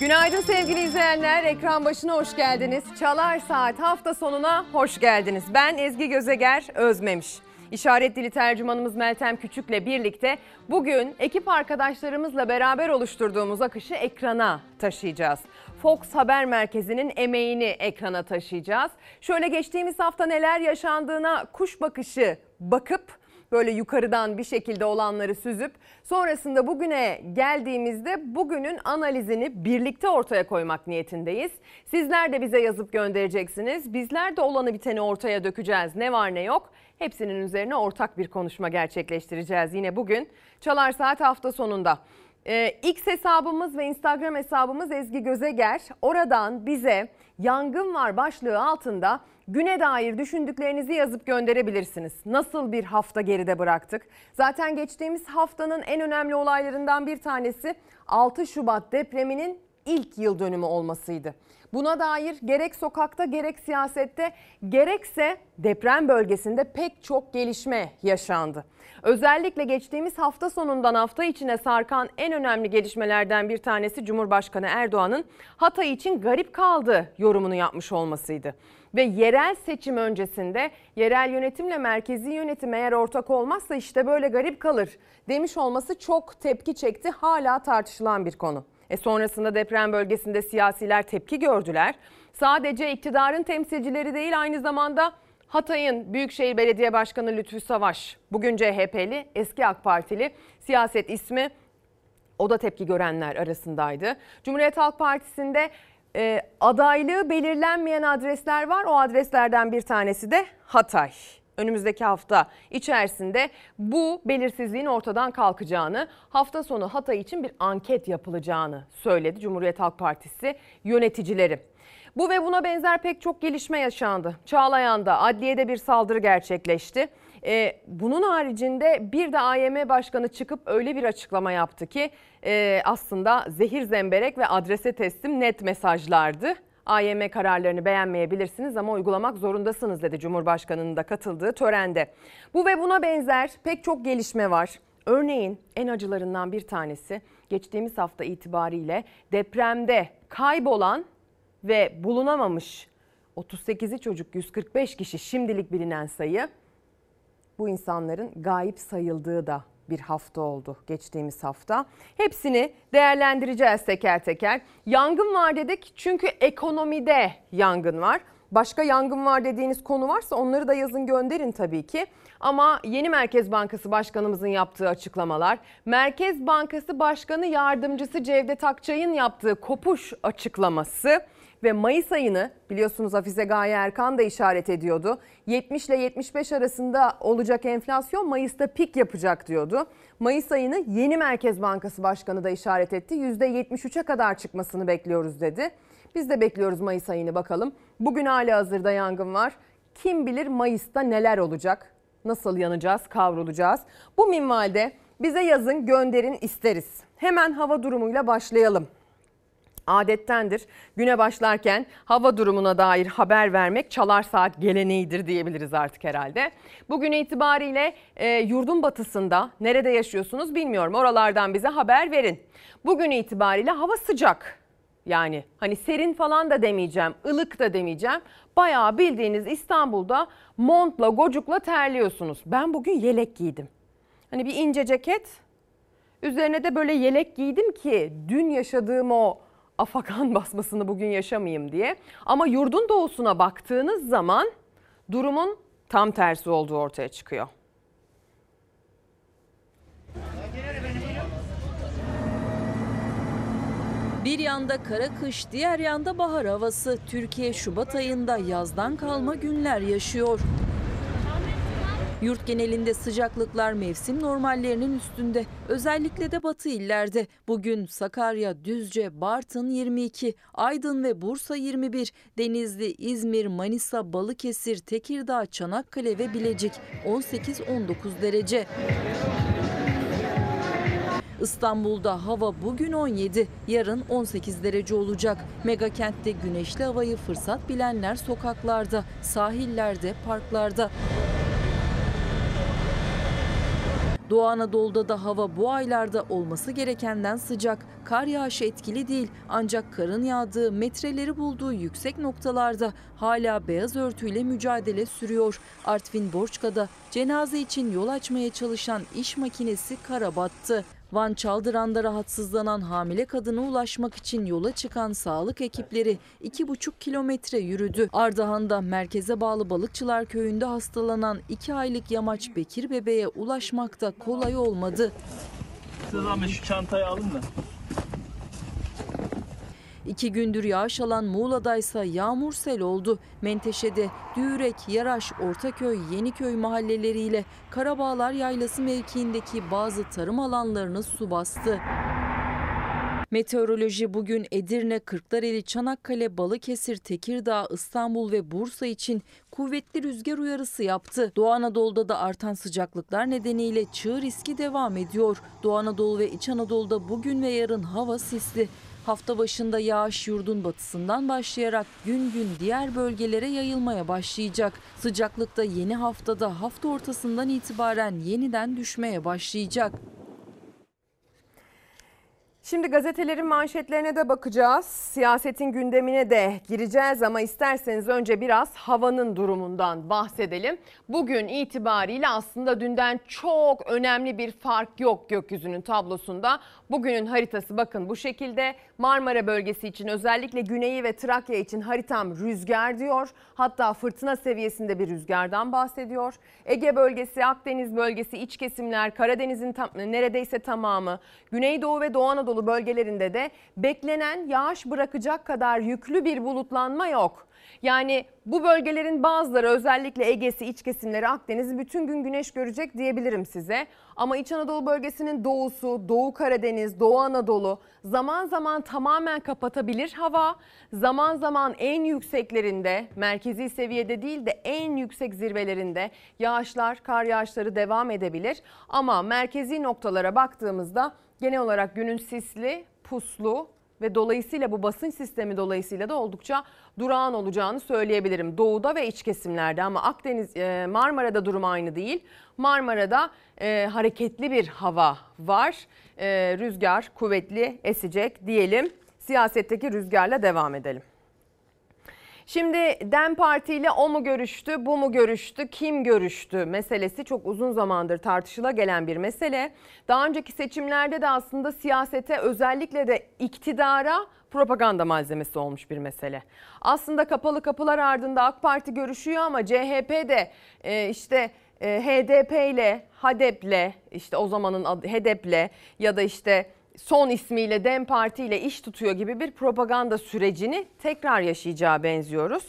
Günaydın sevgili izleyenler. Ekran başına hoş geldiniz. Çalar Saat hafta sonuna hoş geldiniz. Ben Ezgi Gözeger Özmemiş. İşaret dili tercümanımız Meltem Küçük'le birlikte bugün ekip arkadaşlarımızla beraber oluşturduğumuz akışı ekrana taşıyacağız. Fox Haber Merkezi'nin emeğini ekrana taşıyacağız. Şöyle geçtiğimiz hafta neler yaşandığına kuş bakışı bakıp böyle yukarıdan bir şekilde olanları süzüp sonrasında bugüne geldiğimizde bugünün analizini birlikte ortaya koymak niyetindeyiz. Sizler de bize yazıp göndereceksiniz. Bizler de olanı biteni ortaya dökeceğiz. Ne var ne yok hepsinin üzerine ortak bir konuşma gerçekleştireceğiz yine bugün. Çalar Saat hafta sonunda. Ee, X hesabımız ve Instagram hesabımız Ezgi Gözeger. Oradan bize yangın var başlığı altında güne dair düşündüklerinizi yazıp gönderebilirsiniz. Nasıl bir hafta geride bıraktık? Zaten geçtiğimiz haftanın en önemli olaylarından bir tanesi 6 Şubat depreminin ilk yıl dönümü olmasıydı. Buna dair gerek sokakta gerek siyasette gerekse deprem bölgesinde pek çok gelişme yaşandı. Özellikle geçtiğimiz hafta sonundan hafta içine sarkan en önemli gelişmelerden bir tanesi Cumhurbaşkanı Erdoğan'ın Hatay için garip kaldı yorumunu yapmış olmasıydı. Ve yerel seçim öncesinde yerel yönetimle merkezi yönetim eğer ortak olmazsa işte böyle garip kalır demiş olması çok tepki çekti. Hala tartışılan bir konu. E sonrasında deprem bölgesinde siyasiler tepki gördüler. Sadece iktidarın temsilcileri değil aynı zamanda Hatay'ın Büyükşehir Belediye Başkanı Lütfü Savaş, bugün CHP'li, eski AK Partili siyaset ismi o da tepki görenler arasındaydı. Cumhuriyet Halk Partisi'nde e, adaylığı belirlenmeyen adresler var. O adreslerden bir tanesi de Hatay. Önümüzdeki hafta içerisinde bu belirsizliğin ortadan kalkacağını, hafta sonu Hatay için bir anket yapılacağını söyledi Cumhuriyet Halk Partisi yöneticileri. Bu ve buna benzer pek çok gelişme yaşandı. Çağlayan'da adliyede bir saldırı gerçekleşti. Ee, bunun haricinde bir de AYM Başkanı çıkıp öyle bir açıklama yaptı ki e, aslında zehir zemberek ve adrese teslim net mesajlardı. AYM kararlarını beğenmeyebilirsiniz ama uygulamak zorundasınız dedi Cumhurbaşkanı'nın da katıldığı törende. Bu ve buna benzer pek çok gelişme var. Örneğin en acılarından bir tanesi geçtiğimiz hafta itibariyle depremde kaybolan ve bulunamamış 38'i çocuk 145 kişi şimdilik bilinen sayı bu insanların gayip sayıldığı da bir hafta oldu geçtiğimiz hafta. Hepsini değerlendireceğiz teker teker. Yangın var dedik çünkü ekonomide yangın var. Başka yangın var dediğiniz konu varsa onları da yazın gönderin tabii ki. Ama yeni Merkez Bankası Başkanımızın yaptığı açıklamalar, Merkez Bankası Başkanı Yardımcısı Cevdet Akçay'ın yaptığı kopuş açıklaması ve Mayıs ayını biliyorsunuz Hafize Gaye Erkan da işaret ediyordu. 70 ile 75 arasında olacak enflasyon Mayıs'ta pik yapacak diyordu. Mayıs ayını yeni Merkez Bankası Başkanı da işaret etti. %73'e kadar çıkmasını bekliyoruz dedi. Biz de bekliyoruz Mayıs ayını bakalım. Bugün hali hazırda yangın var. Kim bilir Mayıs'ta neler olacak? Nasıl yanacağız, kavrulacağız? Bu minvalde bize yazın gönderin isteriz. Hemen hava durumuyla başlayalım adettendir. Güne başlarken hava durumuna dair haber vermek çalar saat geleneğidir diyebiliriz artık herhalde. Bugün itibariyle e, yurdun batısında nerede yaşıyorsunuz bilmiyorum. Oralardan bize haber verin. Bugün itibariyle hava sıcak. Yani hani serin falan da demeyeceğim, ılık da demeyeceğim. Bayağı bildiğiniz İstanbul'da montla, gocukla terliyorsunuz. Ben bugün yelek giydim. Hani bir ince ceket, üzerine de böyle yelek giydim ki dün yaşadığım o afakan basmasını bugün yaşamayayım diye. Ama yurdun doğusuna baktığınız zaman durumun tam tersi olduğu ortaya çıkıyor. Bir yanda kara kış, diğer yanda bahar havası. Türkiye Şubat ayında yazdan kalma günler yaşıyor. Yurt genelinde sıcaklıklar mevsim normallerinin üstünde. Özellikle de batı illerde. Bugün Sakarya, Düzce, Bartın 22, Aydın ve Bursa 21, Denizli, İzmir, Manisa, Balıkesir, Tekirdağ, Çanakkale ve Bilecik 18-19 derece. İstanbul'da hava bugün 17, yarın 18 derece olacak. Mega kentte güneşli havayı fırsat bilenler sokaklarda, sahillerde, parklarda. Doğu Anadolu'da da hava bu aylarda olması gerekenden sıcak. Kar yağışı etkili değil ancak karın yağdığı, metreleri bulduğu yüksek noktalarda hala beyaz örtüyle mücadele sürüyor. Artvin Borçka'da cenaze için yol açmaya çalışan iş makinesi kara battı. Van Çaldıran'da rahatsızlanan hamile kadına ulaşmak için yola çıkan sağlık ekipleri 2,5 kilometre yürüdü. Ardahan'da merkeze bağlı Balıkçılar Köyü'nde hastalanan 2 aylık yamaç Bekir bebeğe ulaşmak da kolay olmadı. Size zahmet şu çantayı alın da. İki gündür yağış alan Muğla'daysa yağmur sel oldu. Menteşe'de Düğrek, Yaraş, Ortaköy, Yeniköy mahalleleriyle Karabağlar Yaylası mevkiindeki bazı tarım alanlarını su bastı. Meteoroloji bugün Edirne, Kırklareli, Çanakkale, Balıkesir, Tekirdağ, İstanbul ve Bursa için kuvvetli rüzgar uyarısı yaptı. Doğu Anadolu'da da artan sıcaklıklar nedeniyle çığ riski devam ediyor. Doğu Anadolu ve İç Anadolu'da bugün ve yarın hava sisli. Hafta başında yağış yurdun batısından başlayarak gün gün diğer bölgelere yayılmaya başlayacak. Sıcaklık da yeni haftada hafta ortasından itibaren yeniden düşmeye başlayacak. Şimdi gazetelerin manşetlerine de bakacağız. Siyasetin gündemine de gireceğiz ama isterseniz önce biraz havanın durumundan bahsedelim. Bugün itibariyle aslında dünden çok önemli bir fark yok gökyüzünün tablosunda. Bugünün haritası bakın bu şekilde. Marmara bölgesi için özellikle güneyi ve Trakya için haritam rüzgar diyor. Hatta fırtına seviyesinde bir rüzgardan bahsediyor. Ege bölgesi, Akdeniz bölgesi, iç kesimler, Karadeniz'in tam, neredeyse tamamı, Güneydoğu ve Doğu Anadolu bölgelerinde de beklenen yağış bırakacak kadar yüklü bir bulutlanma yok. Yani bu bölgelerin bazıları özellikle Ege'si, iç kesimleri, Akdeniz'i bütün gün güneş görecek diyebilirim size. Ama İç Anadolu bölgesinin doğusu, Doğu Karadeniz, Doğu Anadolu zaman zaman tamamen kapatabilir hava. Zaman zaman en yükseklerinde, merkezi seviyede değil de en yüksek zirvelerinde yağışlar, kar yağışları devam edebilir. Ama merkezi noktalara baktığımızda genel olarak günün sisli, puslu ve dolayısıyla bu basınç sistemi dolayısıyla da oldukça durağan olacağını söyleyebilirim. Doğuda ve iç kesimlerde ama Akdeniz e, Marmara'da durum aynı değil. Marmara'da e, hareketli bir hava var. E, rüzgar kuvvetli esecek diyelim. Siyasetteki rüzgarla devam edelim. Şimdi DEM Parti ile o mu görüştü, bu mu görüştü, kim görüştü meselesi çok uzun zamandır tartışıla gelen bir mesele. Daha önceki seçimlerde de aslında siyasete özellikle de iktidara propaganda malzemesi olmuş bir mesele. Aslında kapalı kapılar ardında AK Parti görüşüyor ama CHP de e, işte e, HDP ile HADEP'le işte o zamanın adı HDP'le ya da işte son ismiyle DEM Parti ile iş tutuyor gibi bir propaganda sürecini tekrar yaşayacağı benziyoruz.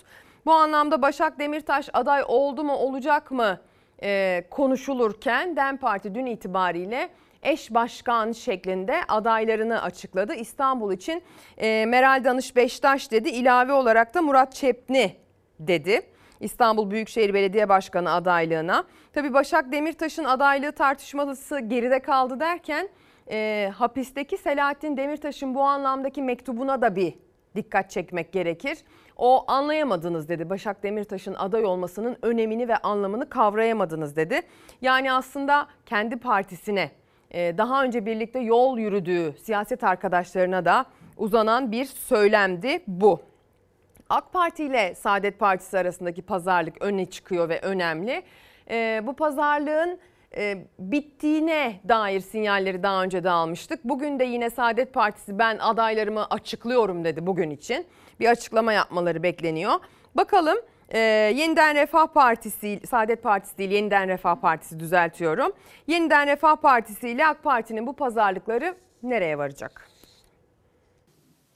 Bu anlamda Başak Demirtaş aday oldu mu olacak mı e, konuşulurken DEM Parti dün itibariyle eş başkan şeklinde adaylarını açıkladı. İstanbul için e, Meral Danış Beştaş dedi ilave olarak da Murat Çepni dedi. İstanbul Büyükşehir Belediye Başkanı adaylığına. Tabii Başak Demirtaş'ın adaylığı tartışması geride kaldı derken e, hapisteki Selahattin Demirtaş'ın bu anlamdaki mektubuna da bir dikkat çekmek gerekir. O anlayamadınız dedi. Başak Demirtaş'ın aday olmasının önemini ve anlamını kavrayamadınız dedi. Yani aslında kendi partisine e, daha önce birlikte yol yürüdüğü siyaset arkadaşlarına da uzanan bir söylemdi bu. AK Parti ile Saadet Partisi arasındaki pazarlık öne çıkıyor ve önemli. E, bu pazarlığın e, bittiğine dair sinyalleri daha önce de almıştık. Bugün de yine Saadet Partisi ben adaylarımı açıklıyorum dedi bugün için. Bir açıklama yapmaları bekleniyor. Bakalım e, Yeniden Refah Partisi, Saadet Partisi değil Yeniden Refah Partisi düzeltiyorum. Yeniden Refah Partisi ile AK Parti'nin bu pazarlıkları nereye varacak?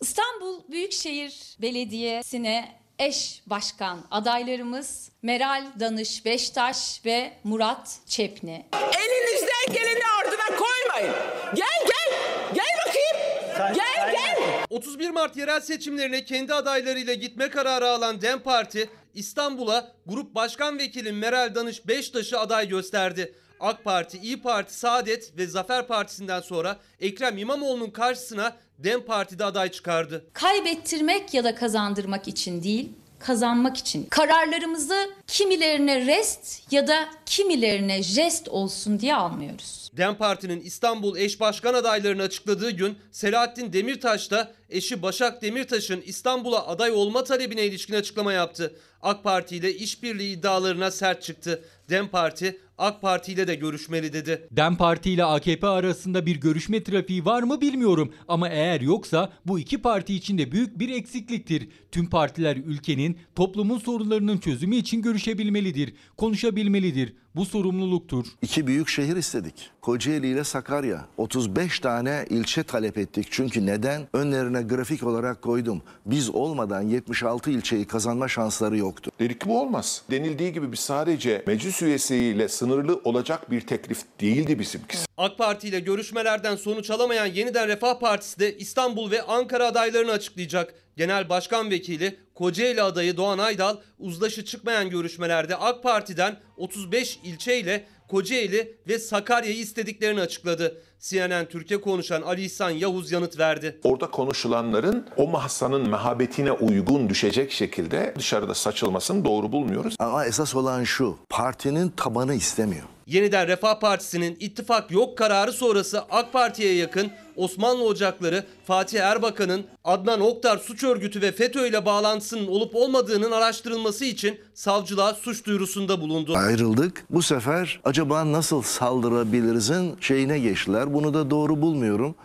İstanbul Büyükşehir Belediyesi'ne eş başkan adaylarımız Meral Danış Beştaş ve Murat Çepni. Elinizden geleni ardına koymayın. Gel gel. Gel bakayım. Gel gel. 31 Mart yerel seçimlerine kendi adaylarıyla gitme kararı alan DEM Parti İstanbul'a Grup Başkan Vekili Meral Danış Beştaş'ı aday gösterdi. AK Parti, İyi Parti, Saadet ve Zafer Partisi'nden sonra Ekrem İmamoğlu'nun karşısına DEM Parti'de aday çıkardı. Kaybettirmek ya da kazandırmak için değil, kazanmak için. Kararlarımızı kimilerine rest ya da kimilerine jest olsun diye almıyoruz. DEM Parti'nin İstanbul eş başkan adaylarını açıkladığı gün Selahattin Demirtaş da eşi Başak Demirtaş'ın İstanbul'a aday olma talebine ilişkin açıklama yaptı. AK Parti ile işbirliği iddialarına sert çıktı. DEM Parti AK Parti ile de görüşmeli dedi. DEM Parti ile AKP arasında bir görüşme trafiği var mı bilmiyorum ama eğer yoksa bu iki parti için de büyük bir eksikliktir. Tüm partiler ülkenin, toplumun sorunlarının çözümü için görüşebilmelidir, konuşabilmelidir. Bu sorumluluktur. İki büyük şehir istedik. Kocaeli ile Sakarya. 35 tane ilçe talep ettik. Çünkü neden? Önlerine grafik olarak koydum. Biz olmadan 76 ilçeyi kazanma şansları yoktu. Dedik ki bu olmaz. Denildiği gibi biz sadece meclis üyesiyle sınırlı olacak bir teklif değildi bizimkisi. AK Parti ile görüşmelerden sonuç alamayan Yeniden Refah Partisi de İstanbul ve Ankara adaylarını açıklayacak. Genel Başkan Vekili Kocaeli adayı Doğan Aydal uzlaşı çıkmayan görüşmelerde AK Parti'den 35 ilçe ile Kocaeli ve Sakarya'yı istediklerini açıkladı. CNN Türkiye konuşan Ali İhsan Yavuz yanıt verdi. Orada konuşulanların o masanın mehabetine uygun düşecek şekilde dışarıda saçılmasını doğru bulmuyoruz. Ama esas olan şu. Partinin tabanı istemiyor. Yeniden Refah Partisi'nin ittifak yok kararı sonrası AK Parti'ye yakın Osmanlı Ocakları Fatih Erbakan'ın Adnan Oktar suç örgütü ve FETÖ ile bağlantısının olup olmadığının araştırılması için savcılığa suç duyurusunda bulundu. Ayrıldık. Bu sefer acaba nasıl saldırabilirizin şeyine geçtiler. Bunu da doğru bulmuyorum.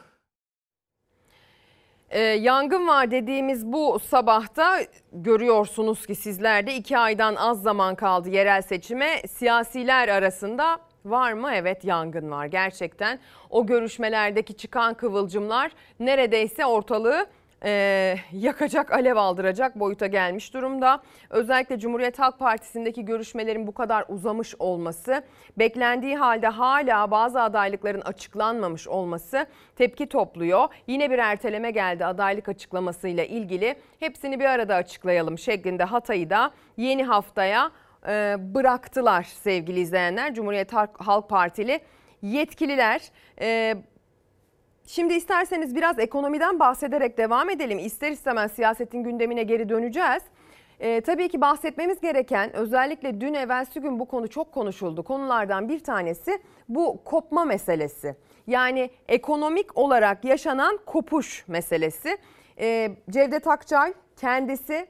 Ee, yangın var dediğimiz bu sabahta görüyorsunuz ki sizler de iki aydan az zaman kaldı yerel seçime. Siyasiler arasında var mı? Evet yangın var gerçekten. O görüşmelerdeki çıkan kıvılcımlar neredeyse ortalığı e, yakacak, alev aldıracak boyuta gelmiş durumda. Özellikle Cumhuriyet Halk Partisi'ndeki görüşmelerin bu kadar uzamış olması, beklendiği halde hala bazı adaylıkların açıklanmamış olması tepki topluyor. Yine bir erteleme geldi adaylık açıklamasıyla ilgili. Hepsini bir arada açıklayalım şeklinde Hatay'ı da yeni haftaya e, bıraktılar sevgili izleyenler. Cumhuriyet Halk Partili yetkililer e, Şimdi isterseniz biraz ekonomiden bahsederek devam edelim. İster istemez siyasetin gündemine geri döneceğiz. Ee, tabii ki bahsetmemiz gereken özellikle dün evvelsi gün bu konu çok konuşuldu. Konulardan bir tanesi bu kopma meselesi. Yani ekonomik olarak yaşanan kopuş meselesi. Ee, Cevdet Akçay kendisi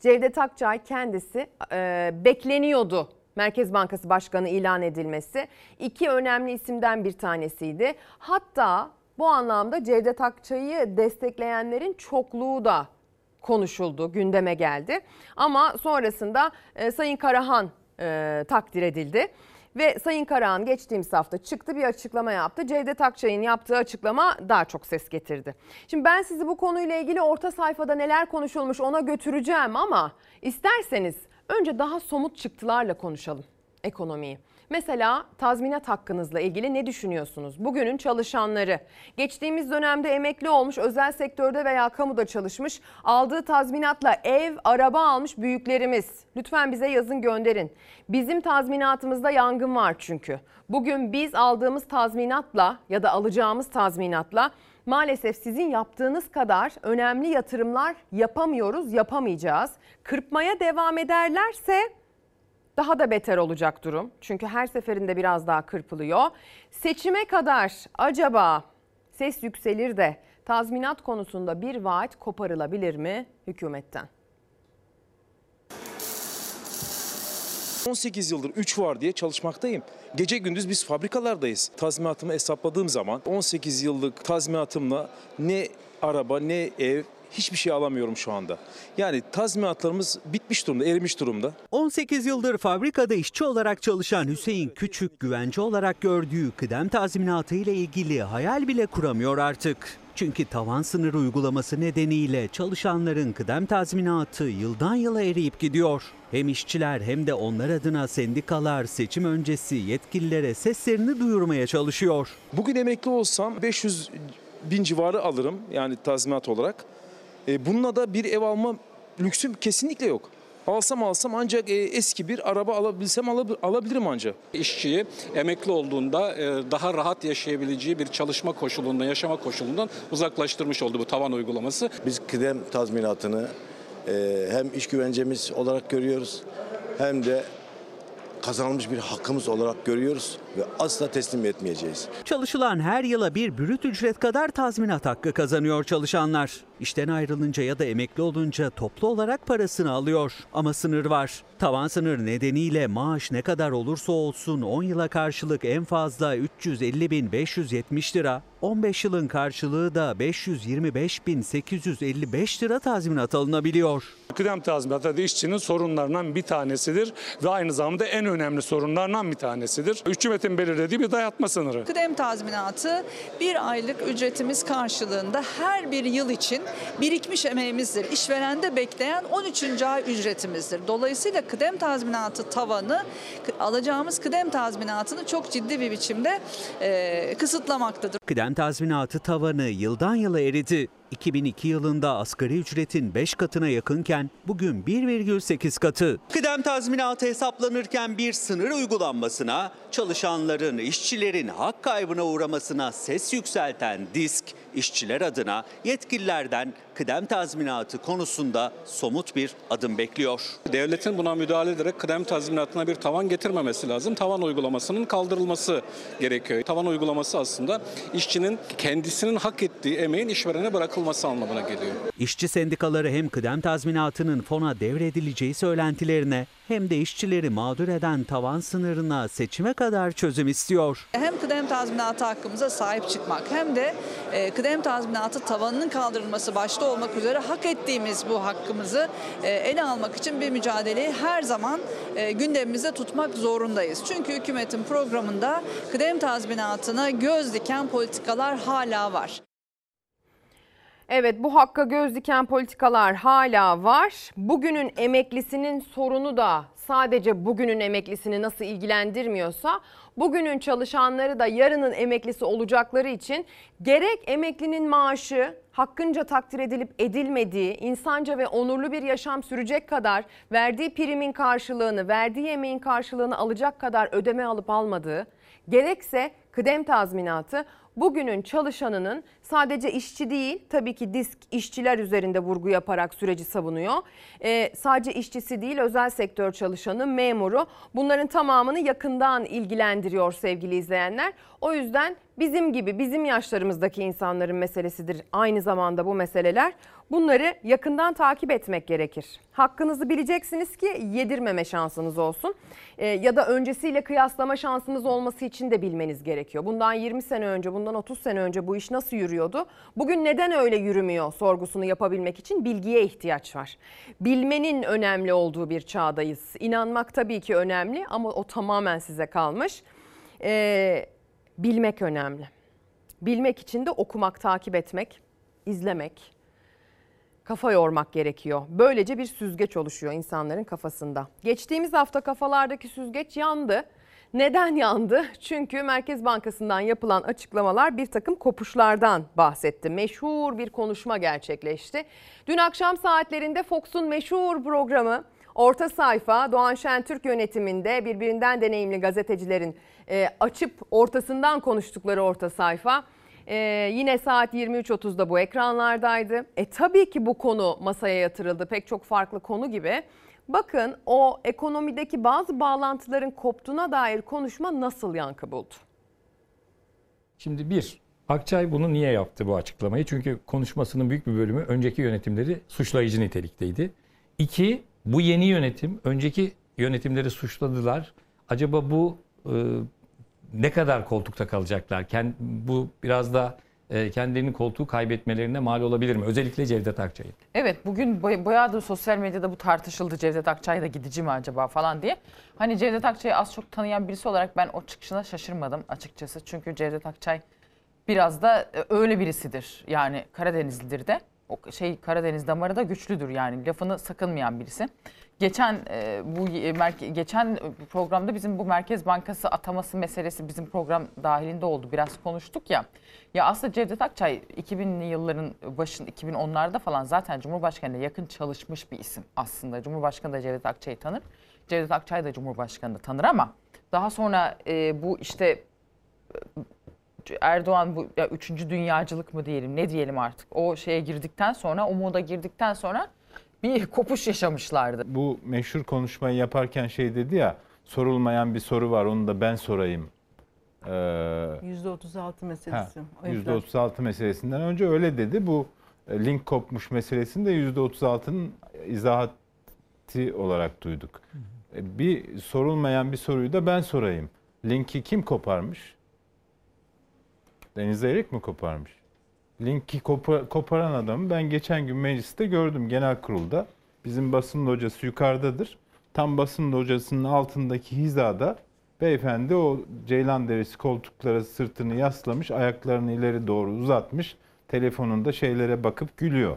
Cevdet Akçay kendisi e, bekleniyordu Merkez Bankası Başkanı ilan edilmesi. İki önemli isimden bir tanesiydi. Hatta bu anlamda Cevdet Akçay'ı destekleyenlerin çokluğu da konuşuldu, gündeme geldi. Ama sonrasında e, Sayın Karahan e, takdir edildi. Ve Sayın Karahan geçtiğimiz hafta çıktı bir açıklama yaptı. Cevdet Akçay'ın yaptığı açıklama daha çok ses getirdi. Şimdi ben sizi bu konuyla ilgili orta sayfada neler konuşulmuş ona götüreceğim ama isterseniz önce daha somut çıktılarla konuşalım ekonomiyi. Mesela tazminat hakkınızla ilgili ne düşünüyorsunuz? Bugünün çalışanları, geçtiğimiz dönemde emekli olmuş, özel sektörde veya kamuda çalışmış, aldığı tazminatla ev, araba almış büyüklerimiz. Lütfen bize yazın gönderin. Bizim tazminatımızda yangın var çünkü. Bugün biz aldığımız tazminatla ya da alacağımız tazminatla maalesef sizin yaptığınız kadar önemli yatırımlar yapamıyoruz, yapamayacağız. Kırpmaya devam ederlerse daha da beter olacak durum. Çünkü her seferinde biraz daha kırpılıyor. Seçime kadar acaba ses yükselir de tazminat konusunda bir vaat koparılabilir mi hükümetten? 18 yıldır 3 var diye çalışmaktayım. Gece gündüz biz fabrikalardayız. Tazminatımı hesapladığım zaman 18 yıllık tazminatımla ne araba ne ev hiçbir şey alamıyorum şu anda. Yani tazminatlarımız bitmiş durumda, erimiş durumda. 18 yıldır fabrikada işçi olarak çalışan Hüseyin Küçük güvence olarak gördüğü kıdem tazminatı ile ilgili hayal bile kuramıyor artık. Çünkü tavan sınır uygulaması nedeniyle çalışanların kıdem tazminatı yıldan yıla eriyip gidiyor. Hem işçiler hem de onlar adına sendikalar seçim öncesi yetkililere seslerini duyurmaya çalışıyor. Bugün emekli olsam 500 bin civarı alırım yani tazminat olarak. E, bununla da bir ev alma lüksüm kesinlikle yok. Alsam alsam ancak e, eski bir araba alabilsem alab- alabilirim ancak. işçiyi emekli olduğunda e, daha rahat yaşayabileceği bir çalışma koşulundan, yaşama koşulundan uzaklaştırmış oldu bu tavan uygulaması. Biz kıdem tazminatını e, hem iş güvencemiz olarak görüyoruz hem de kazanılmış bir hakkımız olarak görüyoruz ve asla teslim etmeyeceğiz. Çalışılan her yıla bir brüt ücret kadar tazminat hakkı kazanıyor çalışanlar. İşten ayrılınca ya da emekli olunca toplu olarak parasını alıyor. Ama sınır var. Tavan sınır nedeniyle maaş ne kadar olursa olsun 10 yıla karşılık en fazla 350.570 lira, 15 yılın karşılığı da 525.855 lira tazminat alınabiliyor. Kıdem tazminatı da işçinin sorunlarından bir tanesidir ve aynı zamanda en önemli sorunlardan bir tanesidir. Hükümetin belirlediği bir dayatma sınırı. Kıdem tazminatı bir aylık ücretimiz karşılığında her bir yıl için birikmiş emeğimizdir. İşverende bekleyen 13. ay ücretimizdir. Dolayısıyla kıdem tazminatı tavanı alacağımız kıdem tazminatını çok ciddi bir biçimde e, kısıtlamaktadır. Kıdem tazminatı tavanı yıldan yıla eridi. 2002 yılında asgari ücretin 5 katına yakınken bugün 1,8 katı. Kıdem tazminatı hesaplanırken bir sınır uygulanmasına, çalışanların, işçilerin hak kaybına uğramasına ses yükselten disk, işçiler adına yetkililerden kıdem tazminatı konusunda somut bir adım bekliyor. Devletin buna müdahale ederek kıdem tazminatına bir tavan getirmemesi lazım. Tavan uygulamasının kaldırılması gerekiyor. Tavan uygulaması aslında işçinin kendisinin hak ettiği emeğin işverene bırakılması anlamına geliyor. İşçi sendikaları hem kıdem tazminatının fona devredileceği söylentilerine hem de işçileri mağdur eden tavan sınırına seçime kadar çözüm istiyor. Hem kıdem tazminatı hakkımıza sahip çıkmak hem de e, kıdem tazminatı tavanının kaldırılması başta olmak üzere hak ettiğimiz bu hakkımızı e, ele almak için bir mücadeleyi her zaman e, gündemimizde tutmak zorundayız. Çünkü hükümetin programında kıdem tazminatına göz diken politikalar hala var. Evet bu hakka göz diken politikalar hala var. Bugünün emeklisinin sorunu da sadece bugünün emeklisini nasıl ilgilendirmiyorsa bugünün çalışanları da yarının emeklisi olacakları için gerek emeklinin maaşı hakkınca takdir edilip edilmediği, insanca ve onurlu bir yaşam sürecek kadar verdiği primin karşılığını, verdiği emeğin karşılığını alacak kadar ödeme alıp almadığı, gerekse kıdem tazminatı bugünün çalışanının sadece işçi değil tabii ki disk işçiler üzerinde vurgu yaparak süreci savunuyor. Ee, sadece işçisi değil özel sektör çalışanı, memuru bunların tamamını yakından ilgilendiriyor sevgili izleyenler. O yüzden bizim gibi bizim yaşlarımızdaki insanların meselesidir aynı zamanda bu meseleler. Bunları yakından takip etmek gerekir. Hakkınızı bileceksiniz ki yedirmeme şansınız olsun. Ee, ya da öncesiyle kıyaslama şansınız olması için de bilmeniz gerekiyor. Bundan 20 sene önce, bundan 30 sene önce bu iş nasıl yürüyordu? Bugün neden öyle yürümüyor sorgusunu yapabilmek için bilgiye ihtiyaç var. Bilmenin önemli olduğu bir çağdayız. İnanmak tabii ki önemli ama o tamamen size kalmış. Ee, bilmek önemli. Bilmek için de okumak, takip etmek, izlemek, kafa yormak gerekiyor. Böylece bir süzgeç oluşuyor insanların kafasında. Geçtiğimiz hafta kafalardaki süzgeç yandı. Neden yandı? Çünkü Merkez Bankası'ndan yapılan açıklamalar bir takım kopuşlardan bahsetti. Meşhur bir konuşma gerçekleşti. Dün akşam saatlerinde Fox'un meşhur programı Orta Sayfa Doğan Şentürk yönetiminde birbirinden deneyimli gazetecilerin e, açıp ortasından konuştukları Orta Sayfa ee, yine saat 23.30'da bu ekranlardaydı. E tabii ki bu konu masaya yatırıldı. Pek çok farklı konu gibi. Bakın o ekonomideki bazı bağlantıların koptuğuna dair konuşma nasıl yankı buldu? Şimdi bir, Akçay bunu niye yaptı bu açıklamayı? Çünkü konuşmasının büyük bir bölümü önceki yönetimleri suçlayıcı nitelikteydi. İki, bu yeni yönetim önceki yönetimleri suçladılar. Acaba bu e, ne kadar koltukta kalacaklar? Bu biraz da e, kendilerinin koltuğu kaybetmelerine mal olabilir mi? Özellikle Cevdet Akçay'ın. Evet bugün bayağıdır sosyal medyada bu tartışıldı. Cevdet Akçay da gidici mi acaba falan diye. Hani Cevdet Akçay'ı az çok tanıyan birisi olarak ben o çıkışına şaşırmadım açıkçası. Çünkü Cevdet Akçay biraz da e, öyle birisidir. Yani Karadenizlidir de. O şey Karadeniz damarı da güçlüdür yani lafını sakınmayan birisi. Geçen e, bu e, geçen programda bizim bu Merkez Bankası ataması meselesi bizim program dahilinde oldu. Biraz konuştuk ya. Ya aslında Cevdet Akçay 2000'li yılların başın 2010'larda falan zaten Cumhurbaşkanı'na yakın çalışmış bir isim aslında. Cumhurbaşkanı da Cevdet Akçay'ı tanır. Cevdet Akçay da Cumhurbaşkanı'nı tanır ama daha sonra e, bu işte Erdoğan bu ya üçüncü dünyacılık mı diyelim ne diyelim artık o şeye girdikten sonra o moda girdikten sonra bir kopuş yaşamışlardı. Bu meşhur konuşmayı yaparken şey dedi ya sorulmayan bir soru var onu da ben sorayım. Ee, %36 meselesi. Ha, o enflasyon. %36 meselesinden önce öyle dedi. Bu e, link kopmuş meselesini de %36'nın izahatı olarak duyduk. E, Bir sorulmayan bir soruyu da ben sorayım. Linki kim koparmış? Deniz Erik mi koparmış? Linki kopa- koparan adamı ben geçen gün mecliste gördüm genel kurulda. Bizim basın hocası yukarıdadır. Tam basın hocasının altındaki hizada beyefendi o ceylan derisi koltuklara sırtını yaslamış, ayaklarını ileri doğru uzatmış. Telefonunda şeylere bakıp gülüyor.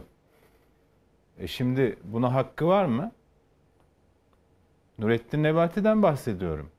E şimdi buna hakkı var mı? Nurettin Nebati'den bahsediyorum.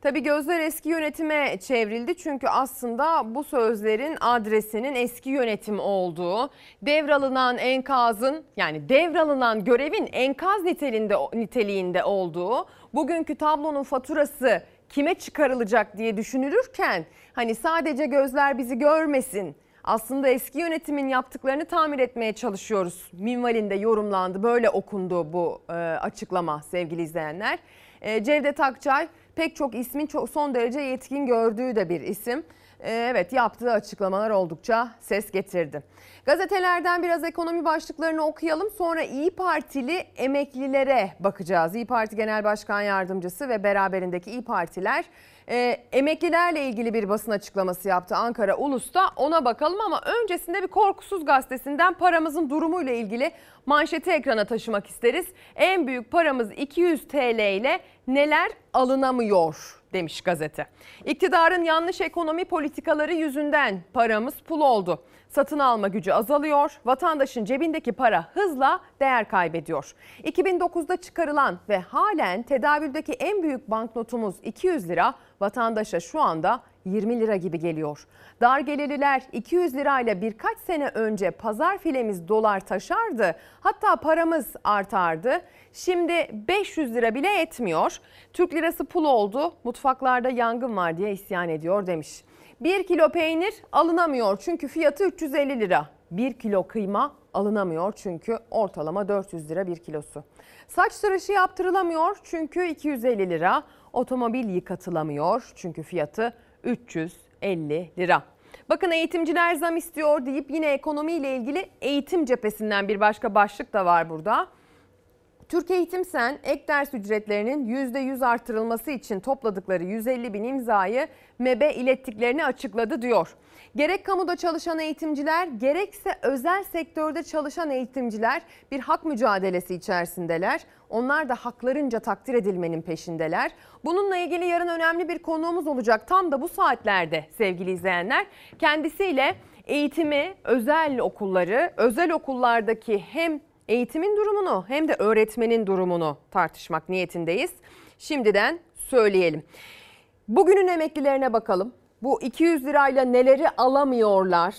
Tabii gözler eski yönetime çevrildi çünkü aslında bu sözlerin adresinin eski yönetim olduğu, devralınan enkazın yani devralınan görevin enkaz niteliğinde, niteliğinde olduğu, bugünkü tablonun faturası kime çıkarılacak diye düşünülürken hani sadece gözler bizi görmesin. Aslında eski yönetimin yaptıklarını tamir etmeye çalışıyoruz. Minvalinde yorumlandı. Böyle okundu bu e, açıklama sevgili izleyenler. E, Cevdet Akçay pek çok ismin çok son derece yetkin gördüğü de bir isim. E, evet yaptığı açıklamalar oldukça ses getirdi. Gazetelerden biraz ekonomi başlıklarını okuyalım. Sonra İyi Partili emeklilere bakacağız. İyi Parti Genel Başkan Yardımcısı ve beraberindeki İyi Partiler e, emeklilerle ilgili bir basın açıklaması yaptı Ankara Ulus'ta. Ona bakalım ama öncesinde bir Korkusuz Gazetesi'nden paramızın durumuyla ilgili manşeti ekrana taşımak isteriz. En büyük paramız 200 TL ile neler alınamıyor demiş gazete. İktidarın yanlış ekonomi politikaları yüzünden paramız pul oldu. Satın alma gücü azalıyor, vatandaşın cebindeki para hızla değer kaybediyor. 2009'da çıkarılan ve halen tedavüldeki en büyük banknotumuz 200 lira vatandaşa şu anda 20 lira gibi geliyor. Dar gelirliler 200 lirayla birkaç sene önce pazar filemiz dolar taşardı. Hatta paramız artardı. Şimdi 500 lira bile etmiyor. Türk lirası pul oldu. Mutfaklarda yangın var diye isyan ediyor demiş. 1 kilo peynir alınamıyor çünkü fiyatı 350 lira. 1 kilo kıyma alınamıyor çünkü ortalama 400 lira 1 kilosu. Saç tıraşı yaptırılamıyor çünkü 250 lira. Otomobil yıkatılamıyor çünkü fiyatı 350 lira. Bakın eğitimciler zam istiyor deyip yine ekonomiyle ilgili eğitim cephesinden bir başka başlık da var burada. Türk Eğitim Sen ek ders ücretlerinin %100 artırılması için topladıkları 150 bin imzayı MEB'e ilettiklerini açıkladı diyor. Gerek kamuda çalışan eğitimciler gerekse özel sektörde çalışan eğitimciler bir hak mücadelesi içerisindeler. Onlar da haklarınca takdir edilmenin peşindeler. Bununla ilgili yarın önemli bir konuğumuz olacak tam da bu saatlerde sevgili izleyenler. Kendisiyle eğitimi, özel okulları, özel okullardaki hem eğitimin durumunu hem de öğretmenin durumunu tartışmak niyetindeyiz. Şimdiden söyleyelim. Bugünün emeklilerine bakalım. Bu 200 lirayla neleri alamıyorlar?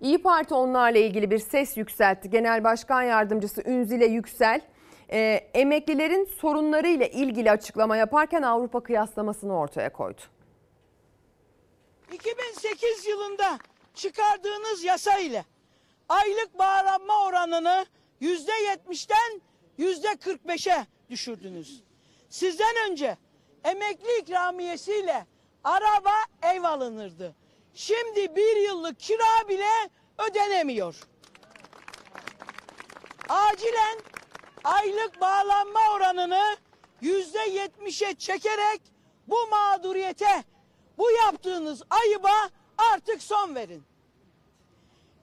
İyi Parti onlarla ilgili bir ses yükseltti. Genel Başkan Yardımcısı Ünzile Yüksel e, emeklilerin sorunlarıyla ilgili açıklama yaparken Avrupa kıyaslamasını ortaya koydu. 2008 yılında çıkardığınız yasa ile aylık bağlanma oranını yüzde yetmişten yüzde 45'e düşürdünüz. Sizden önce emekli ikramiyesiyle araba ev alınırdı. Şimdi bir yıllık kira bile ödenemiyor. Acilen aylık bağlanma oranını yüzde yetmişe çekerek bu mağduriyete, bu yaptığınız ayıba artık son verin.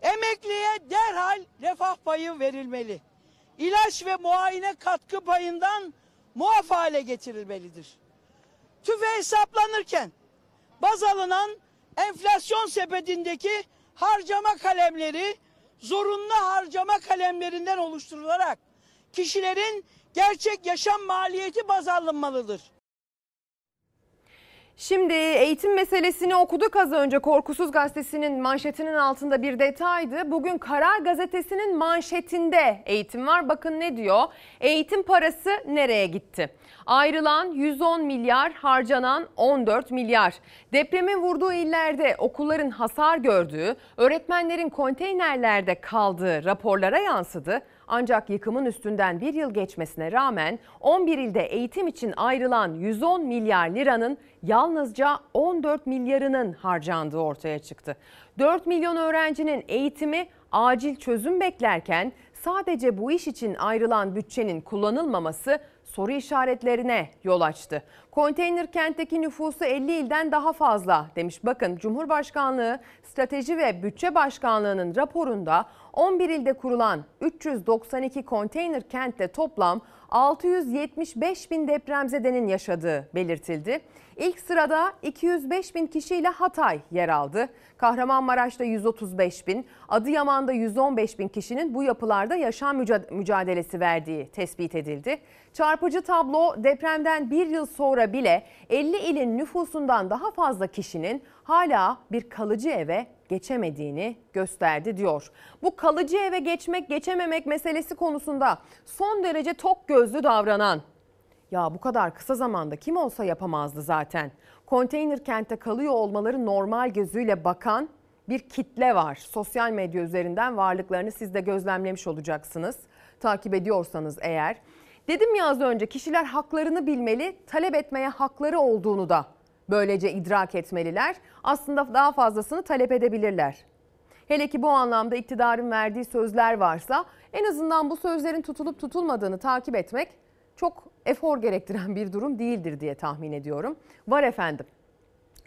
Emekliye derhal refah payı verilmeli. İlaç ve muayene katkı payından muaf hale getirilmelidir. TÜFE hesaplanırken baz alınan enflasyon sepetindeki harcama kalemleri zorunlu harcama kalemlerinden oluşturularak kişilerin gerçek yaşam maliyeti baz alınmalıdır. Şimdi eğitim meselesini okuduk az önce. Korkusuz gazetesinin manşetinin altında bir detaydı. Bugün Karar Gazetesi'nin manşetinde eğitim var. Bakın ne diyor? Eğitim parası nereye gitti? Ayrılan 110 milyar, harcanan 14 milyar. Depremin vurduğu illerde okulların hasar gördüğü, öğretmenlerin konteynerlerde kaldığı raporlara yansıdı. Ancak yıkımın üstünden bir yıl geçmesine rağmen 11 ilde eğitim için ayrılan 110 milyar liranın yalnızca 14 milyarının harcandığı ortaya çıktı. 4 milyon öğrencinin eğitimi acil çözüm beklerken sadece bu iş için ayrılan bütçenin kullanılmaması soru işaretlerine yol açtı. Konteyner kentteki nüfusu 50 ilden daha fazla demiş. Bakın Cumhurbaşkanlığı Strateji ve Bütçe Başkanlığı'nın raporunda 11 ilde kurulan 392 konteyner kentte toplam 675 bin depremzedenin yaşadığı belirtildi. İlk sırada 205 bin kişiyle Hatay yer aldı. Kahramanmaraş'ta 135 bin, Adıyaman'da 115 bin kişinin bu yapılarda yaşam mücadelesi verdiği tespit edildi. Çarpıcı tablo depremden bir yıl sonra bile 50 ilin nüfusundan daha fazla kişinin hala bir kalıcı eve geçemediğini gösterdi diyor. Bu kalıcı eve geçmek geçememek meselesi konusunda son derece tok gözlü davranan ya bu kadar kısa zamanda kim olsa yapamazdı zaten. Konteyner kentte kalıyor olmaları normal gözüyle bakan bir kitle var. Sosyal medya üzerinden varlıklarını siz de gözlemlemiş olacaksınız. Takip ediyorsanız eğer. Dedim ya az önce kişiler haklarını bilmeli, talep etmeye hakları olduğunu da böylece idrak etmeliler. Aslında daha fazlasını talep edebilirler. Hele ki bu anlamda iktidarın verdiği sözler varsa en azından bu sözlerin tutulup tutulmadığını takip etmek çok efor gerektiren bir durum değildir diye tahmin ediyorum. Var efendim.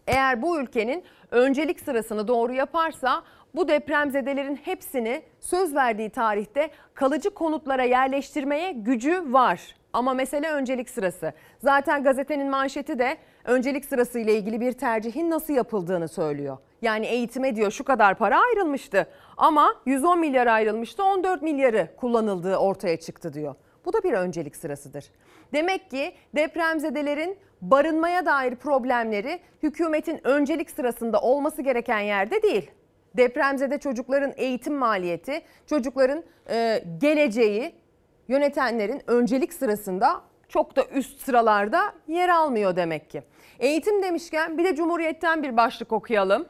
Eğer bu ülkenin öncelik sırasını doğru yaparsa bu depremzedelerin hepsini söz verdiği tarihte kalıcı konutlara yerleştirmeye gücü var. Ama mesele öncelik sırası. Zaten gazetenin manşeti de öncelik sırası ile ilgili bir tercihin nasıl yapıldığını söylüyor. Yani eğitime diyor şu kadar para ayrılmıştı ama 110 milyar ayrılmıştı 14 milyarı kullanıldığı ortaya çıktı diyor. Bu da bir öncelik sırasıdır. Demek ki depremzedelerin barınmaya dair problemleri hükümetin öncelik sırasında olması gereken yerde değil. Depremzede çocukların eğitim maliyeti, çocukların e, geleceği yönetenlerin öncelik sırasında çok da üst sıralarda yer almıyor demek ki. Eğitim demişken bir de Cumhuriyet'ten bir başlık okuyalım.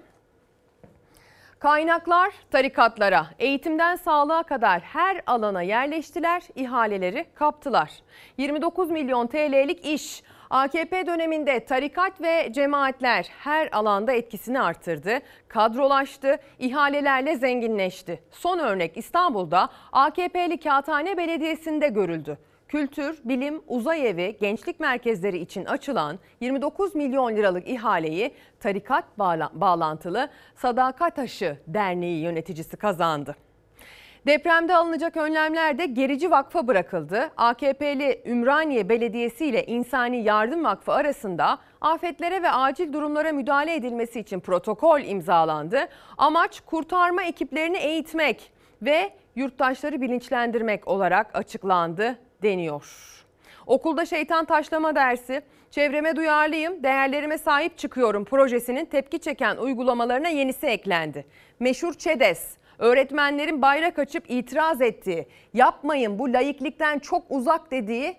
Kaynaklar tarikatlara, eğitimden sağlığa kadar her alana yerleştiler, ihaleleri kaptılar. 29 milyon TL'lik iş AKP döneminde tarikat ve cemaatler her alanda etkisini artırdı, kadrolaştı, ihalelerle zenginleşti. Son örnek İstanbul'da AKP'li Kağıthane Belediyesi'nde görüldü kültür, bilim, uzay evi, gençlik merkezleri için açılan 29 milyon liralık ihaleyi tarikat bağlantılı Sadakat Taşı Derneği yöneticisi kazandı. Depremde alınacak önlemler de Gerici Vakf'a bırakıldı. AKP'li Ümraniye Belediyesi ile İnsani Yardım Vakfı arasında afetlere ve acil durumlara müdahale edilmesi için protokol imzalandı. Amaç kurtarma ekiplerini eğitmek ve yurttaşları bilinçlendirmek olarak açıklandı deniyor. Okulda şeytan taşlama dersi, çevreme duyarlıyım, değerlerime sahip çıkıyorum projesinin tepki çeken uygulamalarına yenisi eklendi. Meşhur ÇEDES, öğretmenlerin bayrak açıp itiraz ettiği, yapmayın bu laiklikten çok uzak dediği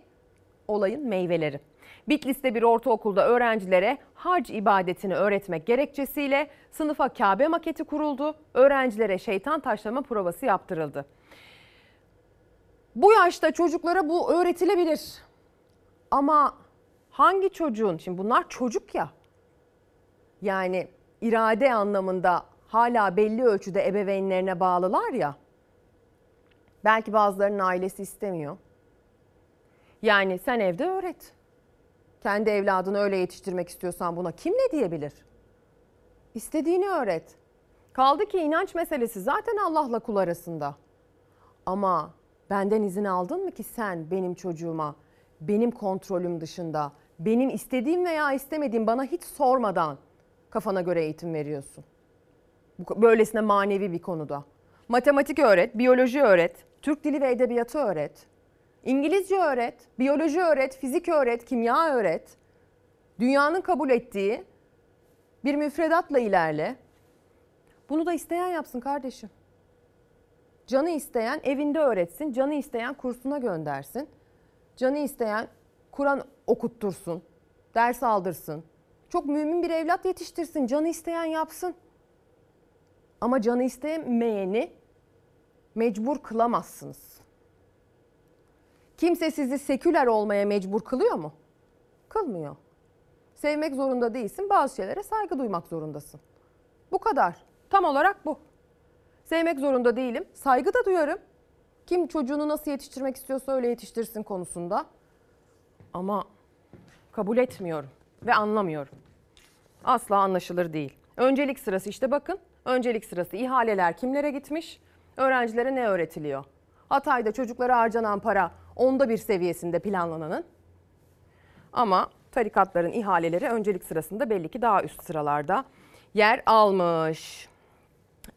olayın meyveleri. Bitlis'te bir ortaokulda öğrencilere hac ibadetini öğretmek gerekçesiyle sınıfa Kabe maketi kuruldu. Öğrencilere şeytan taşlama provası yaptırıldı. Bu yaşta çocuklara bu öğretilebilir. Ama hangi çocuğun, şimdi bunlar çocuk ya. Yani irade anlamında hala belli ölçüde ebeveynlerine bağlılar ya. Belki bazılarının ailesi istemiyor. Yani sen evde öğret. Kendi evladını öyle yetiştirmek istiyorsan buna kim ne diyebilir? İstediğini öğret. Kaldı ki inanç meselesi zaten Allah'la kul arasında. Ama Benden izin aldın mı ki sen benim çocuğuma benim kontrolüm dışında benim istediğim veya istemediğim bana hiç sormadan kafana göre eğitim veriyorsun. Böylesine manevi bir konuda. Matematik öğret, biyoloji öğret, Türk dili ve edebiyatı öğret. İngilizce öğret, biyoloji öğret, fizik öğret, kimya öğret. Dünyanın kabul ettiği Bir müfredatla ilerle. Bunu da isteyen yapsın kardeşim. Canı isteyen evinde öğretsin, canı isteyen kursuna göndersin. Canı isteyen Kur'an okuttursun, ders aldırsın. Çok mümin bir evlat yetiştirsin, canı isteyen yapsın. Ama canı istemeyeni mecbur kılamazsınız. Kimse sizi seküler olmaya mecbur kılıyor mu? Kılmıyor. Sevmek zorunda değilsin, bazı şeylere saygı duymak zorundasın. Bu kadar. Tam olarak bu. Sevmek zorunda değilim, saygı da duyarım. Kim çocuğunu nasıl yetiştirmek istiyorsa öyle yetiştirsin konusunda. Ama kabul etmiyorum ve anlamıyorum. Asla anlaşılır değil. Öncelik sırası işte bakın. Öncelik sırası ihaleler kimlere gitmiş? Öğrencilere ne öğretiliyor? Hatay'da çocuklara harcanan para onda bir seviyesinde planlananın. Ama tarikatların ihaleleri öncelik sırasında belli ki daha üst sıralarda yer almış.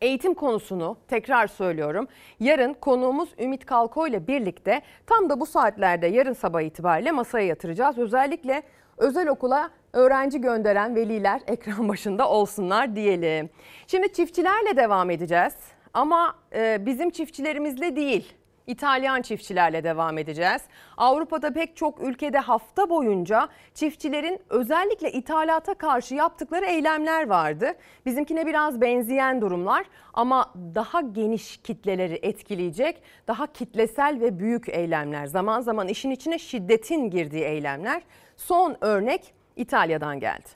Eğitim konusunu tekrar söylüyorum. Yarın konuğumuz Ümit Kalko ile birlikte tam da bu saatlerde yarın sabah itibariyle masaya yatıracağız. Özellikle özel okula öğrenci gönderen veliler ekran başında olsunlar diyelim. Şimdi çiftçilerle devam edeceğiz ama e, bizim çiftçilerimizle değil. İtalyan çiftçilerle devam edeceğiz. Avrupa'da pek çok ülkede hafta boyunca çiftçilerin özellikle ithalata karşı yaptıkları eylemler vardı. Bizimkine biraz benzeyen durumlar ama daha geniş kitleleri etkileyecek, daha kitlesel ve büyük eylemler. Zaman zaman işin içine şiddetin girdiği eylemler. Son örnek İtalya'dan geldi.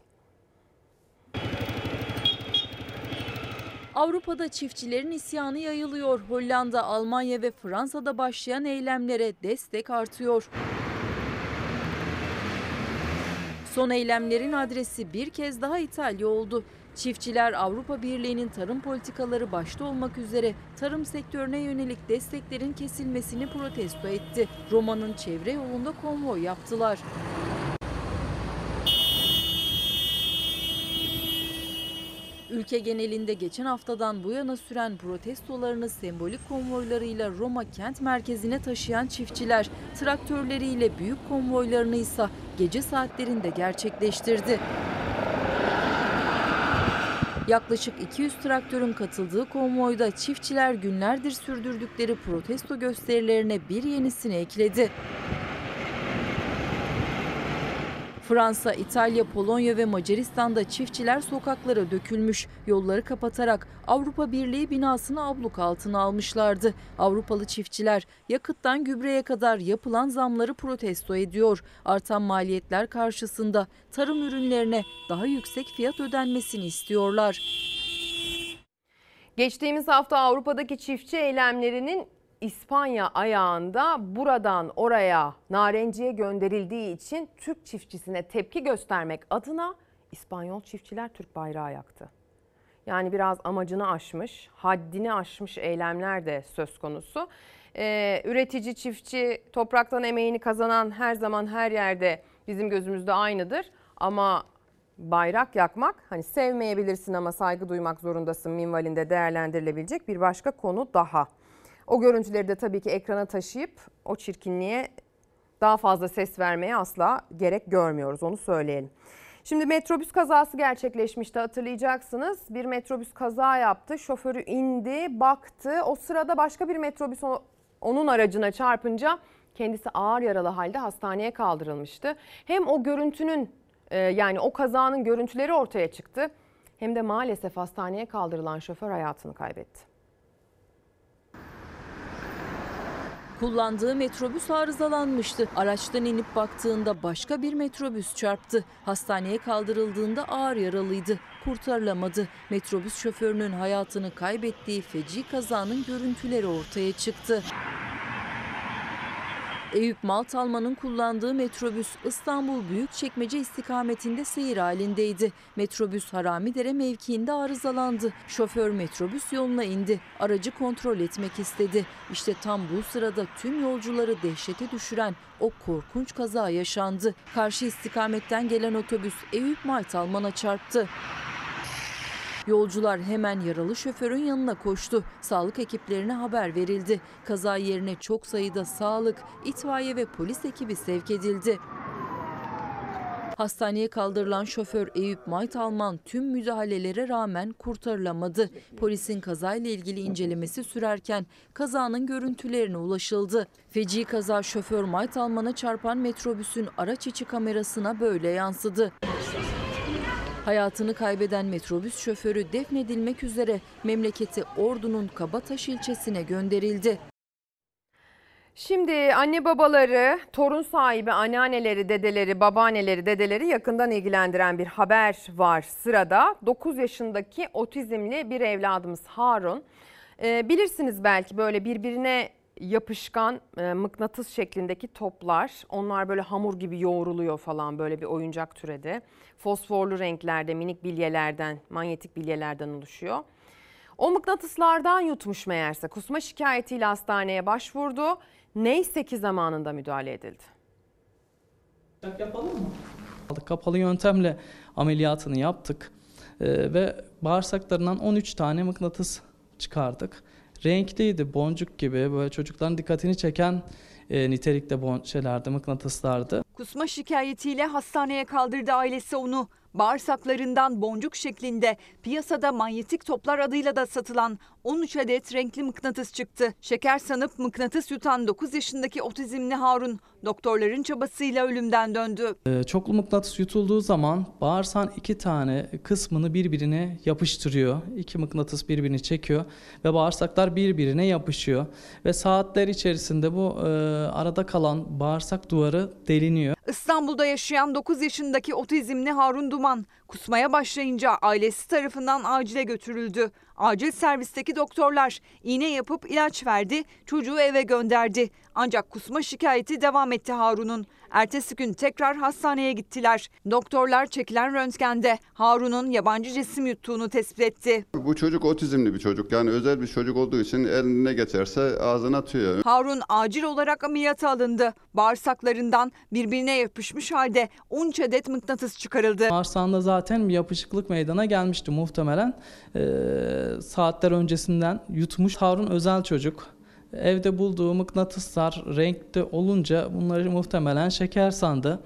Avrupa'da çiftçilerin isyanı yayılıyor. Hollanda, Almanya ve Fransa'da başlayan eylemlere destek artıyor. Son eylemlerin adresi bir kez daha İtalya oldu. Çiftçiler Avrupa Birliği'nin tarım politikaları başta olmak üzere tarım sektörüne yönelik desteklerin kesilmesini protesto etti. Roma'nın çevre yolunda konvoy yaptılar. Ülke genelinde geçen haftadan bu yana süren protestolarını sembolik konvoylarıyla Roma kent merkezine taşıyan çiftçiler traktörleriyle büyük konvoylarını ise gece saatlerinde gerçekleştirdi. Yaklaşık 200 traktörün katıldığı konvoyda çiftçiler günlerdir sürdürdükleri protesto gösterilerine bir yenisini ekledi. Fransa, İtalya, Polonya ve Macaristan'da çiftçiler sokaklara dökülmüş, yolları kapatarak Avrupa Birliği binasını abluk altına almışlardı. Avrupalı çiftçiler yakıttan gübreye kadar yapılan zamları protesto ediyor. Artan maliyetler karşısında tarım ürünlerine daha yüksek fiyat ödenmesini istiyorlar. Geçtiğimiz hafta Avrupa'daki çiftçi eylemlerinin İspanya ayağında buradan oraya narenciye gönderildiği için Türk çiftçisine tepki göstermek adına İspanyol çiftçiler Türk bayrağı yaktı. Yani biraz amacını aşmış, haddini aşmış eylemler de söz konusu. Ee, üretici, çiftçi, topraktan emeğini kazanan her zaman her yerde bizim gözümüzde aynıdır. Ama bayrak yakmak hani sevmeyebilirsin ama saygı duymak zorundasın minvalinde değerlendirilebilecek bir başka konu daha. O görüntüleri de tabii ki ekrana taşıyıp o çirkinliğe daha fazla ses vermeye asla gerek görmüyoruz onu söyleyelim. Şimdi metrobüs kazası gerçekleşmişti hatırlayacaksınız. Bir metrobüs kaza yaptı. Şoförü indi, baktı. O sırada başka bir metrobüs onun aracına çarpınca kendisi ağır yaralı halde hastaneye kaldırılmıştı. Hem o görüntünün yani o kazanın görüntüleri ortaya çıktı. Hem de maalesef hastaneye kaldırılan şoför hayatını kaybetti. Kullandığı metrobüs arızalanmıştı. Araçtan inip baktığında başka bir metrobüs çarptı. Hastaneye kaldırıldığında ağır yaralıydı. Kurtarılamadı. Metrobüs şoförünün hayatını kaybettiği feci kazanın görüntüleri ortaya çıktı. Eyüp Maltalman'ın kullandığı metrobüs İstanbul Büyükçekmece istikametinde seyir halindeydi. Metrobüs Haramidere mevkiinde arızalandı. Şoför metrobüs yoluna indi. Aracı kontrol etmek istedi. İşte tam bu sırada tüm yolcuları dehşete düşüren o korkunç kaza yaşandı. Karşı istikametten gelen otobüs Eyüp Maltalman'a çarptı. Yolcular hemen yaralı şoförün yanına koştu. Sağlık ekiplerine haber verildi. Kaza yerine çok sayıda sağlık, itfaiye ve polis ekibi sevk edildi. Hastaneye kaldırılan şoför Eyüp Maytalman tüm müdahalelere rağmen kurtarılamadı. Polisin kazayla ilgili incelemesi sürerken kazanın görüntülerine ulaşıldı. Feci kaza şoför Maytalman'a çarpan metrobüsün araç içi kamerasına böyle yansıdı. Hayatını kaybeden metrobüs şoförü defnedilmek üzere memleketi Ordu'nun Kabataş ilçesine gönderildi. Şimdi anne babaları, torun sahibi anneanneleri, dedeleri, babaanneleri, dedeleri yakından ilgilendiren bir haber var sırada. 9 yaşındaki otizmli bir evladımız Harun. Ee, bilirsiniz belki böyle birbirine yapışkan e, mıknatıs şeklindeki toplar. Onlar böyle hamur gibi yoğruluyor falan böyle bir oyuncak türedi. Fosforlu renklerde minik bilyelerden, manyetik bilyelerden oluşuyor. O mıknatıslardan yutmuş meğerse kusma şikayetiyle hastaneye başvurdu. Neyse ki zamanında müdahale edildi. Yapalım mı? Kapalı yöntemle ameliyatını yaptık Ee, ve bağırsaklarından 13 tane mıknatıs çıkardık. Renkliydi, boncuk gibi böyle çocukların dikkatini çeken e, nitelikte bon şeylerdi, mıknatıslardı. Kusma şikayetiyle hastaneye kaldırdı ailesi onu. Bağırsaklarından boncuk şeklinde piyasada manyetik toplar adıyla da satılan 13 adet renkli mıknatıs çıktı. Şeker sanıp mıknatıs yutan 9 yaşındaki otizmli Harun doktorların çabasıyla ölümden döndü. Ee, çoklu mıknatıs yutulduğu zaman bağırsağın iki tane kısmını birbirine yapıştırıyor. İki mıknatıs birbirini çekiyor ve bağırsaklar birbirine yapışıyor. Ve saatler içerisinde bu e, arada kalan bağırsak duvarı deliniyor. İstanbul'da yaşayan 9 yaşındaki otizmli Harun Duman kusmaya başlayınca ailesi tarafından acile götürüldü. Acil servisteki doktorlar iğne yapıp ilaç verdi, çocuğu eve gönderdi. Ancak kusma şikayeti devam etti Harun'un. Ertesi gün tekrar hastaneye gittiler. Doktorlar çekilen röntgende Harun'un yabancı cisim yuttuğunu tespit etti. Bu çocuk otizmli bir çocuk. Yani özel bir çocuk olduğu için eline geçerse ağzına atıyor. Harun acil olarak ameliyata alındı. Bağırsaklarından birbirine yapışmış halde 13 adet mıknatıs çıkarıldı. Bağırsağında zaten bir yapışıklık meydana gelmişti muhtemelen. Ee, saatler öncesinden yutmuş Harun özel çocuk. Evde bulduğu mıknatıslar renkte olunca bunları muhtemelen şeker sandı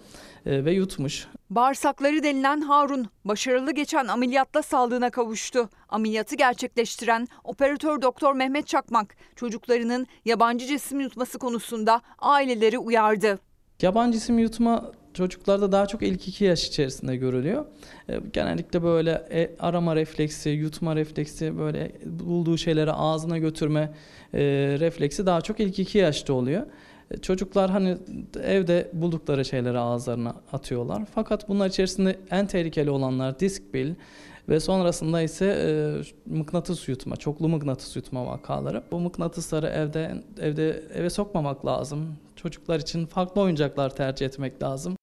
e, ve yutmuş. Bağırsakları denilen Harun başarılı geçen ameliyatla sağlığına kavuştu. Ameliyatı gerçekleştiren operatör doktor Mehmet Çakmak çocuklarının yabancı cisim yutması konusunda aileleri uyardı. Yabancı cisim yutma çocuklarda daha çok ilk iki yaş içerisinde görülüyor. E, Genellikle böyle e, arama refleksi, yutma refleksi, böyle bulduğu şeyleri ağzına götürme e, refleksi daha çok ilk iki yaşta oluyor. Çocuklar hani evde buldukları şeyleri ağızlarına atıyorlar. Fakat bunlar içerisinde en tehlikeli olanlar disk bil ve sonrasında ise e, mıknatıs yutma, çoklu mıknatıs yutma vakaları. Bu mıknatısları evde evde eve sokmamak lazım. Çocuklar için farklı oyuncaklar tercih etmek lazım.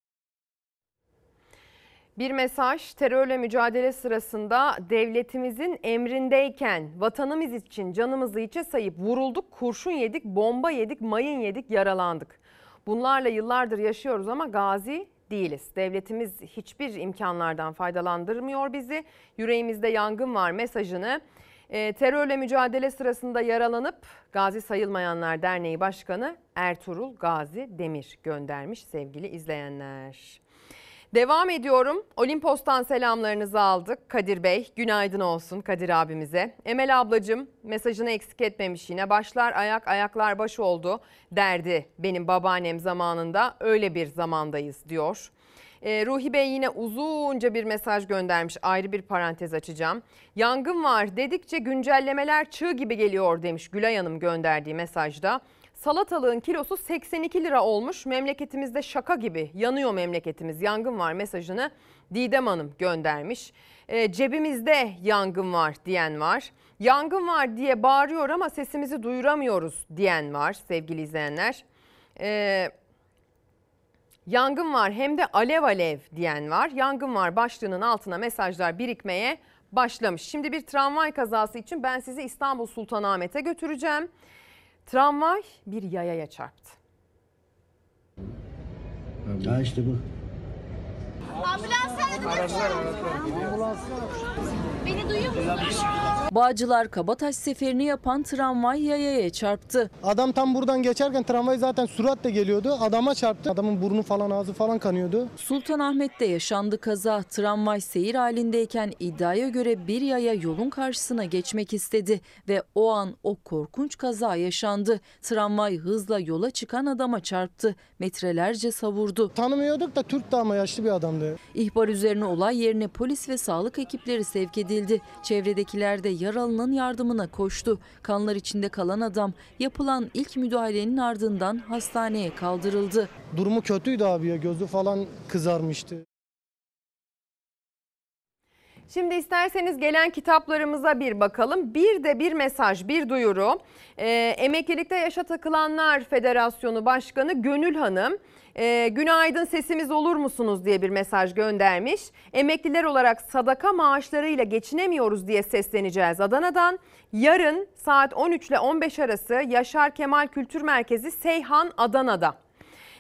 Bir mesaj terörle mücadele sırasında devletimizin emrindeyken vatanımız için canımızı içe sayıp vurulduk, kurşun yedik, bomba yedik, mayın yedik, yaralandık. Bunlarla yıllardır yaşıyoruz ama gazi değiliz. Devletimiz hiçbir imkanlardan faydalandırmıyor bizi. Yüreğimizde yangın var mesajını e, terörle mücadele sırasında yaralanıp Gazi Sayılmayanlar Derneği Başkanı Ertuğrul Gazi Demir göndermiş sevgili izleyenler. Devam ediyorum. Olimpos'tan selamlarınızı aldık. Kadir Bey, günaydın olsun Kadir abimize. Emel ablacığım mesajını eksik etmemiş yine. Başlar ayak, ayaklar baş oldu derdi benim babaannem zamanında. Öyle bir zamandayız diyor. Ee, Ruhi Bey yine uzunca bir mesaj göndermiş. Ayrı bir parantez açacağım. Yangın var dedikçe güncellemeler çığ gibi geliyor demiş Gülay Hanım gönderdiği mesajda. Salatalığın kilosu 82 lira olmuş. Memleketimizde şaka gibi yanıyor memleketimiz. Yangın var mesajını Didem Hanım göndermiş. E, cebimizde yangın var diyen var. Yangın var diye bağırıyor ama sesimizi duyuramıyoruz diyen var sevgili izleyenler. E, yangın var hem de alev alev diyen var. Yangın var başlığının altına mesajlar birikmeye başlamış. Şimdi bir tramvay kazası için ben sizi İstanbul Sultanahmet'e götüreceğim. Tramvay bir yayaya çarptı. Ha işte bu. Ambulans aradı. Ambulans. Beni duyuyor musun? Bağcılar Kabataş seferini yapan tramvay yayaya çarptı. Adam tam buradan geçerken tramvay zaten süratle geliyordu. Adama çarptı. Adamın burnu falan ağzı falan kanıyordu. Sultanahmet'te yaşandı kaza. Tramvay seyir halindeyken iddiaya göre bir yaya yolun karşısına geçmek istedi ve o an o korkunç kaza yaşandı. Tramvay hızla yola çıkan adama çarptı. Metrelerce savurdu. Tanımıyorduk da Türk de ama yaşlı bir adamdı. İhbar üzerine olay yerine polis ve sağlık ekipleri sevk edildi. Çevredekiler de yaralının yardımına koştu. Kanlar içinde kalan adam yapılan ilk müdahalenin ardından hastaneye kaldırıldı. Durumu kötüydü abi ya. Gözü falan kızarmıştı. Şimdi isterseniz gelen kitaplarımıza bir bakalım. Bir de bir mesaj, bir duyuru. Ee, Emeklilikte Yaşa Takılanlar Federasyonu Başkanı Gönül Hanım, e, günaydın sesimiz olur musunuz diye bir mesaj göndermiş. Emekliler olarak sadaka maaşlarıyla geçinemiyoruz diye sesleneceğiz Adana'dan. Yarın saat 13 ile 15 arası Yaşar Kemal Kültür Merkezi Seyhan Adana'da.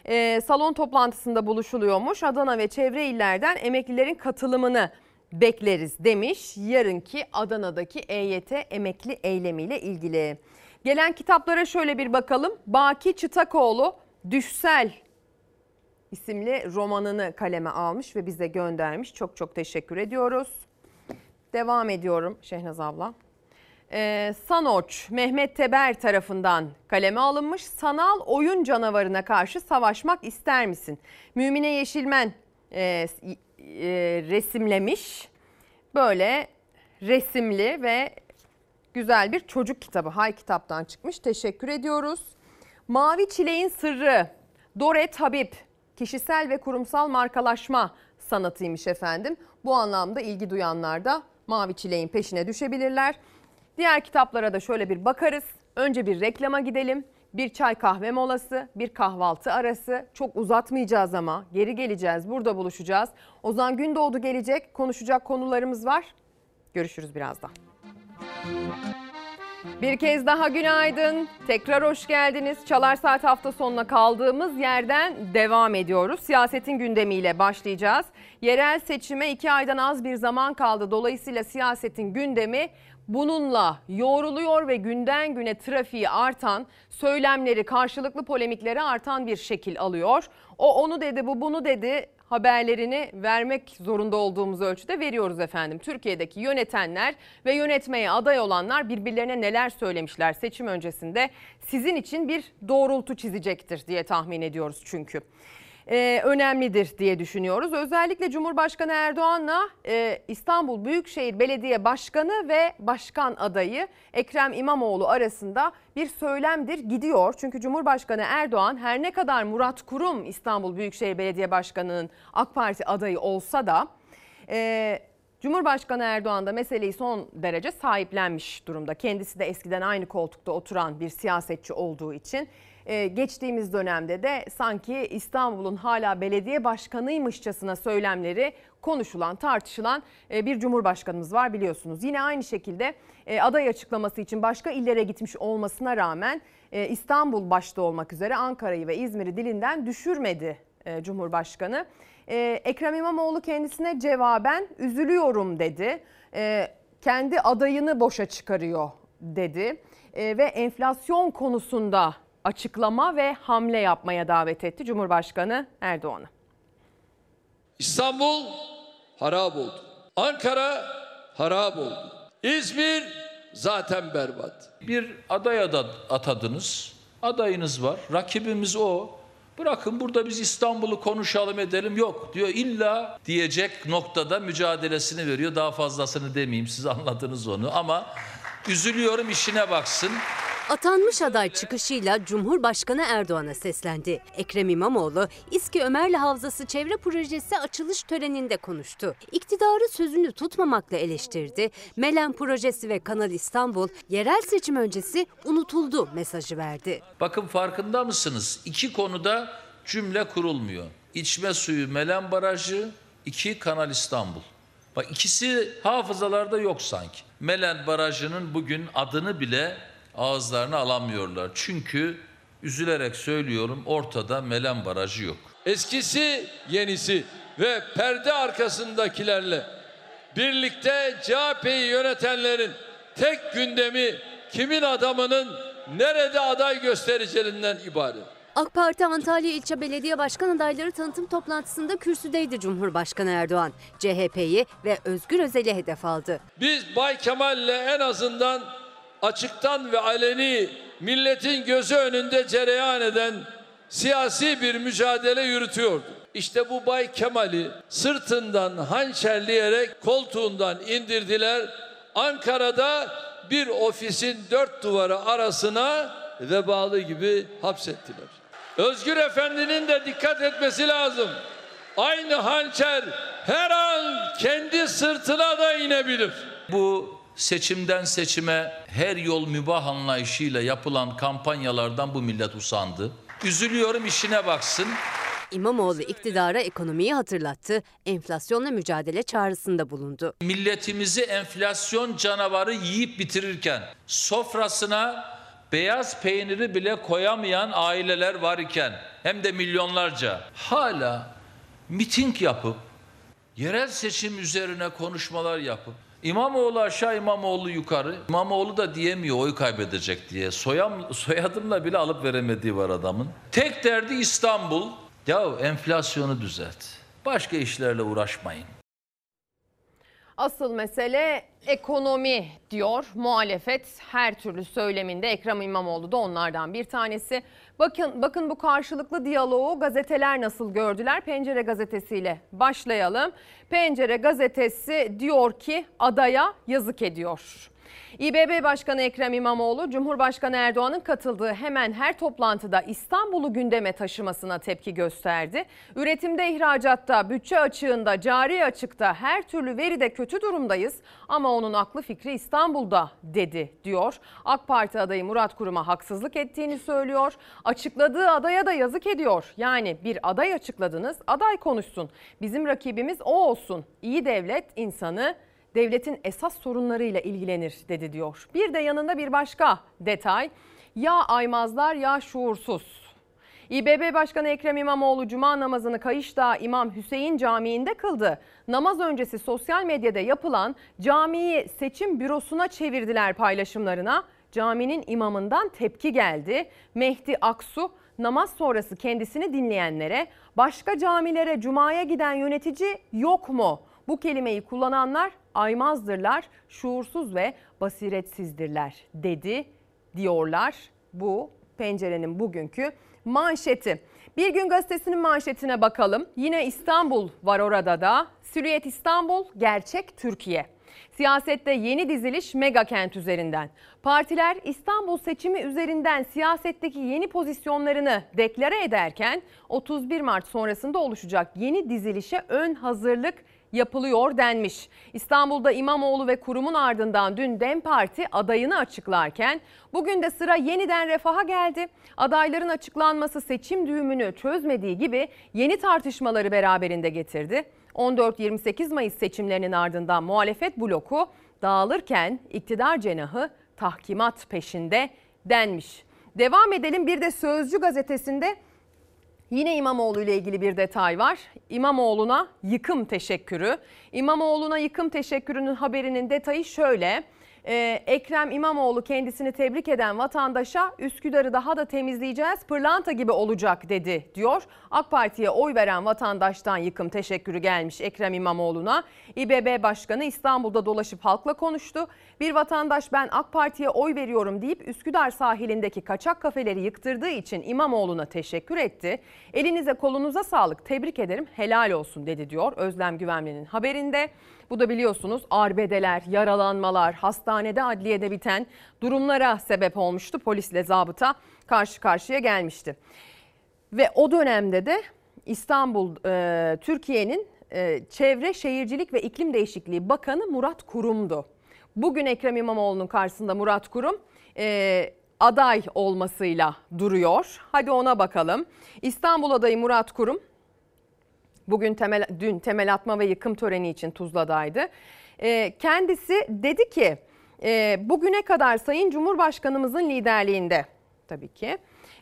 Ee, salon toplantısında buluşuluyormuş. Adana ve çevre illerden emeklilerin katılımını bekleriz demiş. Yarınki Adana'daki EYT emekli eylemiyle ilgili. Gelen kitaplara şöyle bir bakalım. Baki Çıtakoğlu Düşsel isimli romanını kaleme almış ve bize göndermiş. Çok çok teşekkür ediyoruz. Devam ediyorum Şehnaz abla. Ee, Sanoç Mehmet Teber tarafından kaleme alınmış sanal oyun canavarına karşı savaşmak ister misin? Mümine Yeşilmen e, e, resimlemiş. Böyle resimli ve güzel bir çocuk kitabı. Hay kitaptan çıkmış. Teşekkür ediyoruz. Mavi Çileğin Sırrı. Doret Habib. Kişisel ve kurumsal markalaşma sanatıymış efendim. Bu anlamda ilgi duyanlar da Mavi Çileğin peşine düşebilirler. Diğer kitaplara da şöyle bir bakarız. Önce bir reklama gidelim. Bir çay kahve molası, bir kahvaltı arası. Çok uzatmayacağız ama geri geleceğiz. Burada buluşacağız. Ozan Gündoğdu gelecek. Konuşacak konularımız var. Görüşürüz birazdan. Bir kez daha günaydın. Tekrar hoş geldiniz. Çalar Saat hafta sonuna kaldığımız yerden devam ediyoruz. Siyasetin gündemiyle başlayacağız. Yerel seçime iki aydan az bir zaman kaldı. Dolayısıyla siyasetin gündemi bununla yoğruluyor ve günden güne trafiği artan, söylemleri, karşılıklı polemikleri artan bir şekil alıyor. O onu dedi, bu bunu dedi haberlerini vermek zorunda olduğumuz ölçüde veriyoruz efendim. Türkiye'deki yönetenler ve yönetmeye aday olanlar birbirlerine neler söylemişler seçim öncesinde sizin için bir doğrultu çizecektir diye tahmin ediyoruz çünkü. Ee, önemlidir diye düşünüyoruz. Özellikle Cumhurbaşkanı Erdoğan'la e, İstanbul Büyükşehir Belediye Başkanı ve Başkan adayı Ekrem İmamoğlu arasında bir söylemdir gidiyor. Çünkü Cumhurbaşkanı Erdoğan her ne kadar Murat Kurum İstanbul Büyükşehir Belediye Başkanı'nın AK Parti adayı olsa da e, Cumhurbaşkanı Erdoğan da meseleyi son derece sahiplenmiş durumda. Kendisi de eskiden aynı koltukta oturan bir siyasetçi olduğu için ee, geçtiğimiz dönemde de sanki İstanbul'un hala belediye başkanıymışçasına söylemleri konuşulan, tartışılan e, bir cumhurbaşkanımız var biliyorsunuz. Yine aynı şekilde e, aday açıklaması için başka illere gitmiş olmasına rağmen e, İstanbul başta olmak üzere Ankara'yı ve İzmir'i dilinden düşürmedi Cumhurbaşkanı. Ekrem İmamoğlu kendisine cevaben üzülüyorum dedi. Kendi adayını boşa çıkarıyor dedi ve enflasyon konusunda açıklama ve hamle yapmaya davet etti Cumhurbaşkanı Erdoğan'ı. İstanbul harap oldu. Ankara harap oldu. İzmir zaten berbat. Bir aday atadınız. Adayınız var. Rakibimiz o. Bırakın burada biz İstanbul'u konuşalım edelim. Yok diyor illa diyecek noktada mücadelesini veriyor. Daha fazlasını demeyeyim siz anladınız onu ama üzülüyorum işine baksın. Atanmış aday çıkışıyla Cumhurbaşkanı Erdoğan'a seslendi. Ekrem İmamoğlu, İSKİ Ömerli Havzası Çevre Projesi açılış töreninde konuştu. İktidarı sözünü tutmamakla eleştirdi. Melen Projesi ve Kanal İstanbul yerel seçim öncesi unutuldu mesajı verdi. Bakın farkında mısınız? İki konuda cümle kurulmuyor. İçme suyu Melen Barajı, iki Kanal İstanbul. Bak ikisi hafızalarda yok sanki. Melen Barajı'nın bugün adını bile ağızlarına alamıyorlar. Çünkü üzülerek söylüyorum ortada Melen Barajı yok. Eskisi yenisi ve perde arkasındakilerle birlikte CHP'yi yönetenlerin tek gündemi kimin adamının nerede aday göstereceğinden ibaret. AK Parti Antalya İlçe Belediye Başkan adayları tanıtım toplantısında kürsüdeydi Cumhurbaşkanı Erdoğan. CHP'yi ve Özgür Özel'i hedef aldı. Biz Bay Kemal'le en azından açıktan ve aleni milletin gözü önünde cereyan eden siyasi bir mücadele yürütüyordu. İşte bu Bay Kemal'i sırtından hançerleyerek koltuğundan indirdiler. Ankara'da bir ofisin dört duvarı arasına vebalı gibi hapsettiler. Özgür Efendi'nin de dikkat etmesi lazım. Aynı hançer her an kendi sırtına da inebilir. Bu seçimden seçime her yol mübah anlayışıyla yapılan kampanyalardan bu millet usandı. Üzülüyorum işine baksın. İmamoğlu iktidara ekonomiyi hatırlattı, enflasyonla mücadele çağrısında bulundu. Milletimizi enflasyon canavarı yiyip bitirirken sofrasına beyaz peyniri bile koyamayan aileler var iken hem de milyonlarca hala miting yapıp yerel seçim üzerine konuşmalar yapıp İmamoğlu aşağı İmamoğlu yukarı. İmamoğlu da diyemiyor oy kaybedecek diye. Soyam, soyadımla bile alıp veremediği var adamın. Tek derdi İstanbul. Ya enflasyonu düzelt. Başka işlerle uğraşmayın. Asıl mesele ekonomi diyor muhalefet her türlü söyleminde Ekrem İmamoğlu da onlardan bir tanesi. Bakın bakın bu karşılıklı diyaloğu gazeteler nasıl gördüler? Pencere gazetesiyle başlayalım. Pencere gazetesi diyor ki adaya yazık ediyor. İBB Başkanı Ekrem İmamoğlu, Cumhurbaşkanı Erdoğan'ın katıldığı hemen her toplantıda İstanbul'u gündeme taşımasına tepki gösterdi. Üretimde, ihracatta, bütçe açığında, cari açıkta her türlü veride kötü durumdayız ama onun aklı fikri İstanbul'da dedi diyor. AK Parti adayı Murat Kurum'a haksızlık ettiğini söylüyor. Açıkladığı adaya da yazık ediyor. Yani bir aday açıkladınız, aday konuşsun. Bizim rakibimiz o olsun. İyi devlet insanı devletin esas sorunlarıyla ilgilenir dedi diyor. Bir de yanında bir başka detay. Ya aymazlar ya şuursuz. İBB Başkanı Ekrem İmamoğlu cuma namazını Kayışdağ İmam Hüseyin Camii'nde kıldı. Namaz öncesi sosyal medyada yapılan camiyi seçim bürosuna çevirdiler paylaşımlarına. Caminin imamından tepki geldi. Mehdi Aksu namaz sonrası kendisini dinleyenlere başka camilere cumaya giden yönetici yok mu? Bu kelimeyi kullananlar aymazdırlar, şuursuz ve basiretsizdirler dedi diyorlar. Bu pencerenin bugünkü manşeti. Bir gün gazetesinin manşetine bakalım. Yine İstanbul var orada da. Silüet İstanbul, gerçek Türkiye. Siyasette yeni diziliş mega kent üzerinden. Partiler İstanbul seçimi üzerinden siyasetteki yeni pozisyonlarını deklare ederken 31 Mart sonrasında oluşacak yeni dizilişe ön hazırlık yapılıyor denmiş. İstanbul'da İmamoğlu ve kurumun ardından dün DEM Parti adayını açıklarken bugün de sıra yeniden refaha geldi. Adayların açıklanması seçim düğümünü çözmediği gibi yeni tartışmaları beraberinde getirdi. 14-28 Mayıs seçimlerinin ardından muhalefet bloku dağılırken iktidar cenahı tahkimat peşinde denmiş. Devam edelim bir de Sözcü gazetesinde Yine İmamoğlu ile ilgili bir detay var. İmamoğlu'na yıkım teşekkürü. İmamoğlu'na yıkım teşekkürünün haberinin detayı şöyle. Ee, Ekrem İmamoğlu kendisini tebrik eden vatandaşa Üsküdar'ı daha da temizleyeceğiz, pırlanta gibi olacak dedi diyor. AK Parti'ye oy veren vatandaştan yıkım teşekkürü gelmiş Ekrem İmamoğlu'na. İBB Başkanı İstanbul'da dolaşıp halkla konuştu. Bir vatandaş ben AK Parti'ye oy veriyorum deyip Üsküdar sahilindeki kaçak kafeleri yıktırdığı için İmamoğlu'na teşekkür etti. Elinize kolunuza sağlık tebrik ederim helal olsun dedi diyor Özlem Güvenli'nin haberinde. Bu da biliyorsunuz arbedeler, yaralanmalar, hastanede adliyede biten durumlara sebep olmuştu. Polisle zabıta karşı karşıya gelmişti. Ve o dönemde de İstanbul, e, Türkiye'nin e, Çevre Şehircilik ve İklim Değişikliği Bakanı Murat Kurum'du. Bugün Ekrem İmamoğlu'nun karşısında Murat Kurum e, aday olmasıyla duruyor. Hadi ona bakalım. İstanbul adayı Murat Kurum bugün temel, dün temel atma ve yıkım töreni için Tuzla'daydı. E, kendisi dedi ki e, bugüne kadar Sayın Cumhurbaşkanımızın liderliğinde tabii ki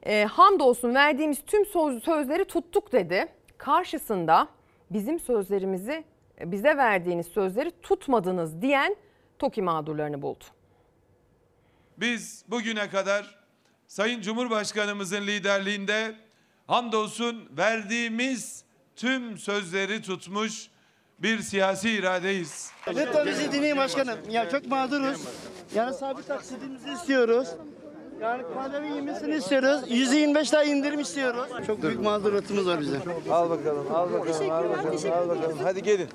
e, hamdolsun verdiğimiz tüm söz, sözleri tuttuk dedi. Karşısında bizim sözlerimizi bize verdiğiniz sözleri tutmadınız diyen TOKİ mağdurlarını buldu. Biz bugüne kadar Sayın Cumhurbaşkanımızın liderliğinde hamdolsun verdiğimiz tüm sözleri tutmuş bir siyasi iradeyiz. Lütfen bizi dinleyin başkanım. Ya çok mağduruz. Yani sabit taksidimizi istiyoruz. Yani KDV inmesini istiyoruz. %25 daha indirim istiyoruz. Çok büyük mağduriyetimiz var bize. Al bakalım, al bakalım, al bakalım, al bakalım. Hadi gelin.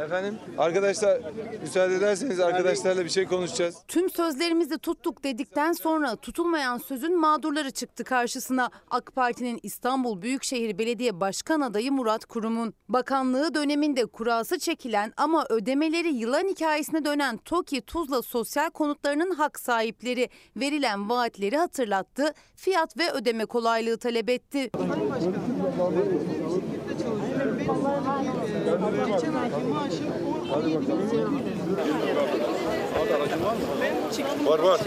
Efendim, arkadaşlar müsaade ederseniz arkadaşlarla bir şey konuşacağız. Tüm sözlerimizi tuttuk dedikten sonra tutulmayan sözün mağdurları çıktı karşısına. AK Parti'nin İstanbul Büyükşehir Belediye Başkan adayı Murat Kurum'un. Bakanlığı döneminde kurası çekilen ama ödemeleri yılan hikayesine dönen TOKİ Tuzla sosyal konutlarının hak sahipleri verilen vaatleri hatırlattı, fiyat ve ödeme kolaylığı talep etti. Geçen ayki maaşım 17 bin lira. Var var.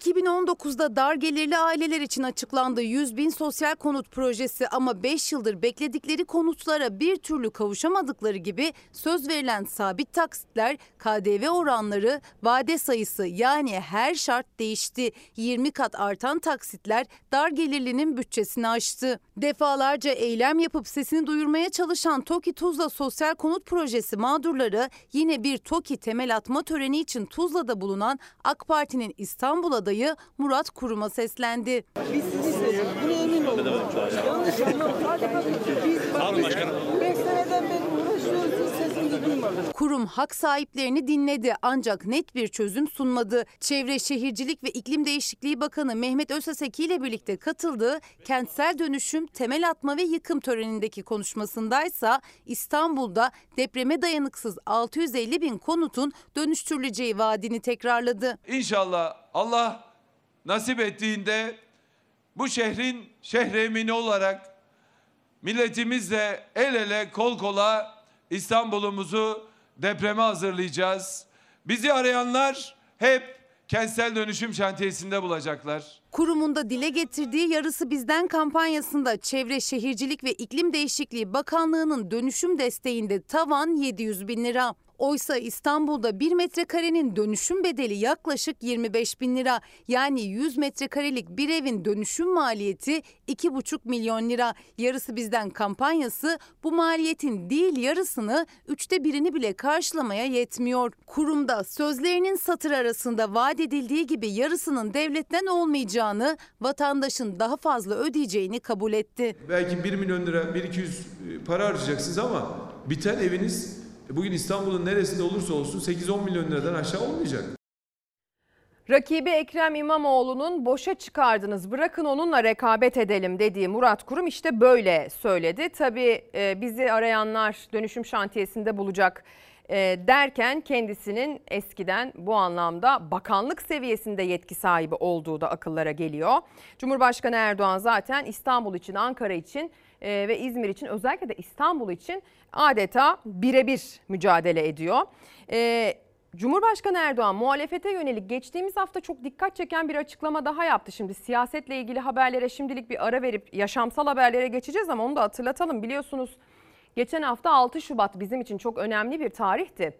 2019'da dar gelirli aileler için açıklandı 100 bin sosyal konut projesi ama 5 yıldır bekledikleri konutlara bir türlü kavuşamadıkları gibi söz verilen sabit taksitler, KDV oranları, vade sayısı yani her şart değişti. 20 kat artan taksitler dar gelirlinin bütçesini aştı. Defalarca eylem yapıp sesini duyurmaya çalışan TOKİ Tuzla Sosyal Konut Projesi mağdurları yine bir TOKİ temel atma töreni için Tuzla'da bulunan AK Parti'nin İstanbul adayı Murat Kurum'a seslendi. Biz sizi istedik. Buna emin olun. Yanlış anlamayın. Hadi bakın. Biz Sağ olun başkanım. 5 seneden beri uğraşıyoruz. Hiç sesimizi duymadık. Kurum hak sahiplerini dinledi ancak net bir çözüm sunmadı. Çevre Şehircilik ve İklim Değişikliği Bakanı Mehmet Özaseki ile birlikte katıldığı kentsel dönüşüm, temel atma ve yıkım törenindeki konuşmasındaysa İstanbul'da depreme dayanıksız 650 bin konutun dönüştürüleceği vaadini tekrarladı. İnşallah Allah nasip ettiğinde bu şehrin şehremini olarak milletimizle el ele kol kola İstanbul'umuzu depreme hazırlayacağız. Bizi arayanlar hep kentsel dönüşüm şantiyesinde bulacaklar. Kurumunda dile getirdiği yarısı bizden kampanyasında Çevre Şehircilik ve İklim Değişikliği Bakanlığı'nın dönüşüm desteğinde tavan 700 bin lira. Oysa İstanbul'da 1 metrekarenin dönüşüm bedeli yaklaşık 25 bin lira. Yani 100 metrekarelik bir evin dönüşüm maliyeti 2,5 milyon lira. Yarısı bizden kampanyası bu maliyetin değil yarısını üçte birini bile karşılamaya yetmiyor. Kurumda sözlerinin satır arasında vaat edildiği gibi yarısının devletten olmayacağını, vatandaşın daha fazla ödeyeceğini kabul etti. Belki 1 milyon lira, 1-200 para harcayacaksınız ama biten eviniz bugün İstanbul'un neresinde olursa olsun 8-10 milyon liradan aşağı olmayacak. Rakibi Ekrem İmamoğlu'nun boşa çıkardınız bırakın onunla rekabet edelim dediği Murat Kurum işte böyle söyledi. Tabii e, bizi arayanlar dönüşüm şantiyesinde bulacak e, derken kendisinin eskiden bu anlamda bakanlık seviyesinde yetki sahibi olduğu da akıllara geliyor. Cumhurbaşkanı Erdoğan zaten İstanbul için, Ankara için e, ve İzmir için özellikle de İstanbul için adeta birebir mücadele ediyor. E, Cumhurbaşkanı Erdoğan muhalefete yönelik geçtiğimiz hafta çok dikkat çeken bir açıklama daha yaptı. Şimdi siyasetle ilgili haberlere şimdilik bir ara verip yaşamsal haberlere geçeceğiz ama onu da hatırlatalım. Biliyorsunuz geçen hafta 6 Şubat bizim için çok önemli bir tarihti.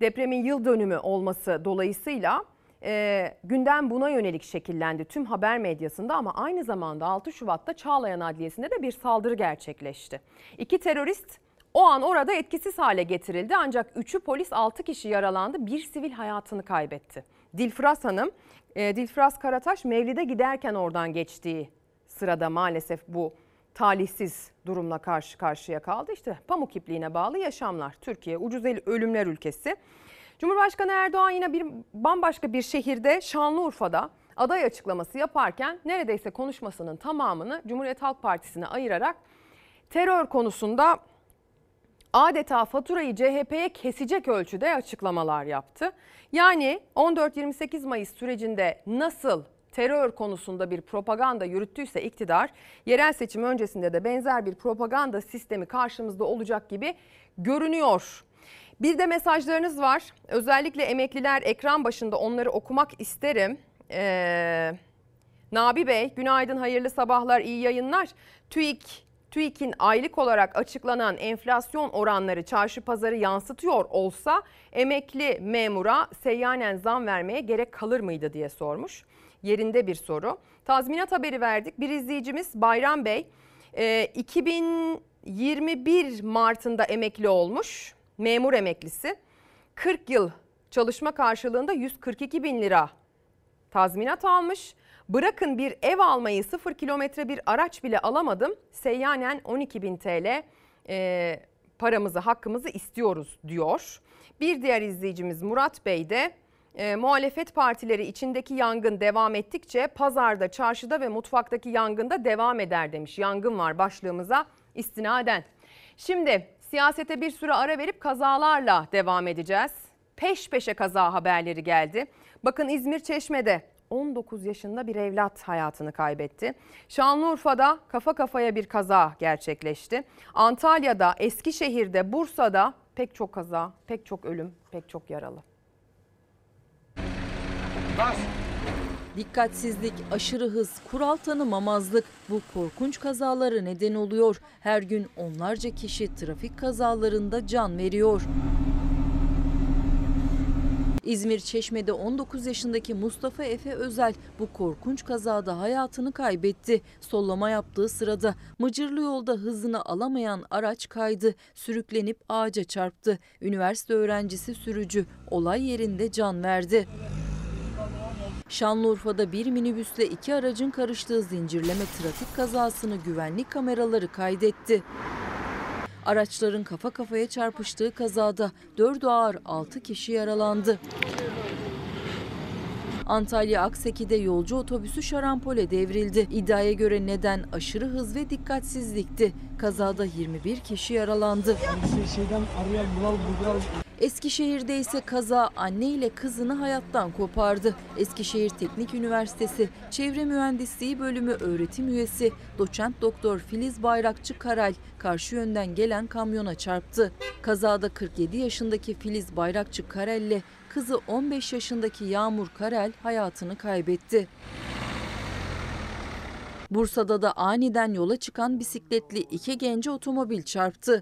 Depremin yıl dönümü olması dolayısıyla e, gündem buna yönelik şekillendi tüm haber medyasında ama aynı zamanda 6 Şubat'ta Çağlayan Adliyesi'nde de bir saldırı gerçekleşti. İki terörist o an orada etkisiz hale getirildi ancak 3'ü polis 6 kişi yaralandı bir sivil hayatını kaybetti. Dilfras Hanım, e, Dilfras Karataş Mevlid'e giderken oradan geçtiği sırada maalesef bu talihsiz durumla karşı karşıya kaldı. İşte pamuk ipliğine bağlı yaşamlar. Türkiye ucuz ölümler ülkesi. Cumhurbaşkanı Erdoğan yine bir bambaşka bir şehirde Şanlıurfa'da aday açıklaması yaparken neredeyse konuşmasının tamamını Cumhuriyet Halk Partisi'ne ayırarak terör konusunda adeta faturayı CHP'ye kesecek ölçüde açıklamalar yaptı. Yani 14-28 Mayıs sürecinde nasıl terör konusunda bir propaganda yürüttüyse iktidar, yerel seçim öncesinde de benzer bir propaganda sistemi karşımızda olacak gibi görünüyor. Bir de mesajlarınız var. Özellikle emekliler ekran başında onları okumak isterim. Ee, Nabi Bey, günaydın, hayırlı sabahlar, iyi yayınlar. TÜİK, TÜİK'in aylık olarak açıklanan enflasyon oranları çarşı pazarı yansıtıyor olsa emekli memura seyyanen zam vermeye gerek kalır mıydı diye sormuş. Yerinde bir soru. Tazminat haberi verdik. Bir izleyicimiz Bayram Bey, e, 2021 Mart'ında emekli olmuş, memur emeklisi. 40 yıl çalışma karşılığında 142 bin lira tazminat almış. Bırakın bir ev almayı 0 kilometre bir araç bile alamadım. Seyyanen 12 bin TL e, paramızı hakkımızı istiyoruz diyor. Bir diğer izleyicimiz Murat Bey de e, muhalefet partileri içindeki yangın devam ettikçe pazarda, çarşıda ve mutfaktaki yangında devam eder demiş. Yangın var başlığımıza istinaden. Şimdi siyasete bir süre ara verip kazalarla devam edeceğiz. Peş peşe kaza haberleri geldi. Bakın İzmir Çeşme'de 19 yaşında bir evlat hayatını kaybetti. Şanlıurfa'da kafa kafaya bir kaza gerçekleşti. Antalya'da, Eskişehir'de, Bursa'da pek çok kaza, pek çok ölüm, pek çok yaralı. Dikkatsizlik, aşırı hız, kural tanımamazlık bu korkunç kazaları neden oluyor. Her gün onlarca kişi trafik kazalarında can veriyor. İzmir Çeşme'de 19 yaşındaki Mustafa Efe Özel bu korkunç kazada hayatını kaybetti. Sollama yaptığı sırada Mıcırlı yolda hızını alamayan araç kaydı, sürüklenip ağaca çarptı. Üniversite öğrencisi sürücü olay yerinde can verdi. Şanlıurfa'da bir minibüsle iki aracın karıştığı zincirleme trafik kazasını güvenlik kameraları kaydetti. Araçların kafa kafaya çarpıştığı kazada 4 ağır 6 kişi yaralandı. Antalya Akseki'de yolcu otobüsü şarampole devrildi. İddiaya göre neden aşırı hız ve dikkatsizlikti. Kazada 21 kişi yaralandı. Eskişehir'de ise kaza anne ile kızını hayattan kopardı. Eskişehir Teknik Üniversitesi Çevre Mühendisliği Bölümü öğretim üyesi doçent doktor Filiz Bayrakçı Karel karşı yönden gelen kamyona çarptı. Kazada 47 yaşındaki Filiz Bayrakçı Karel ile kızı 15 yaşındaki Yağmur Karel hayatını kaybetti. Bursa'da da aniden yola çıkan bisikletli iki gence otomobil çarptı.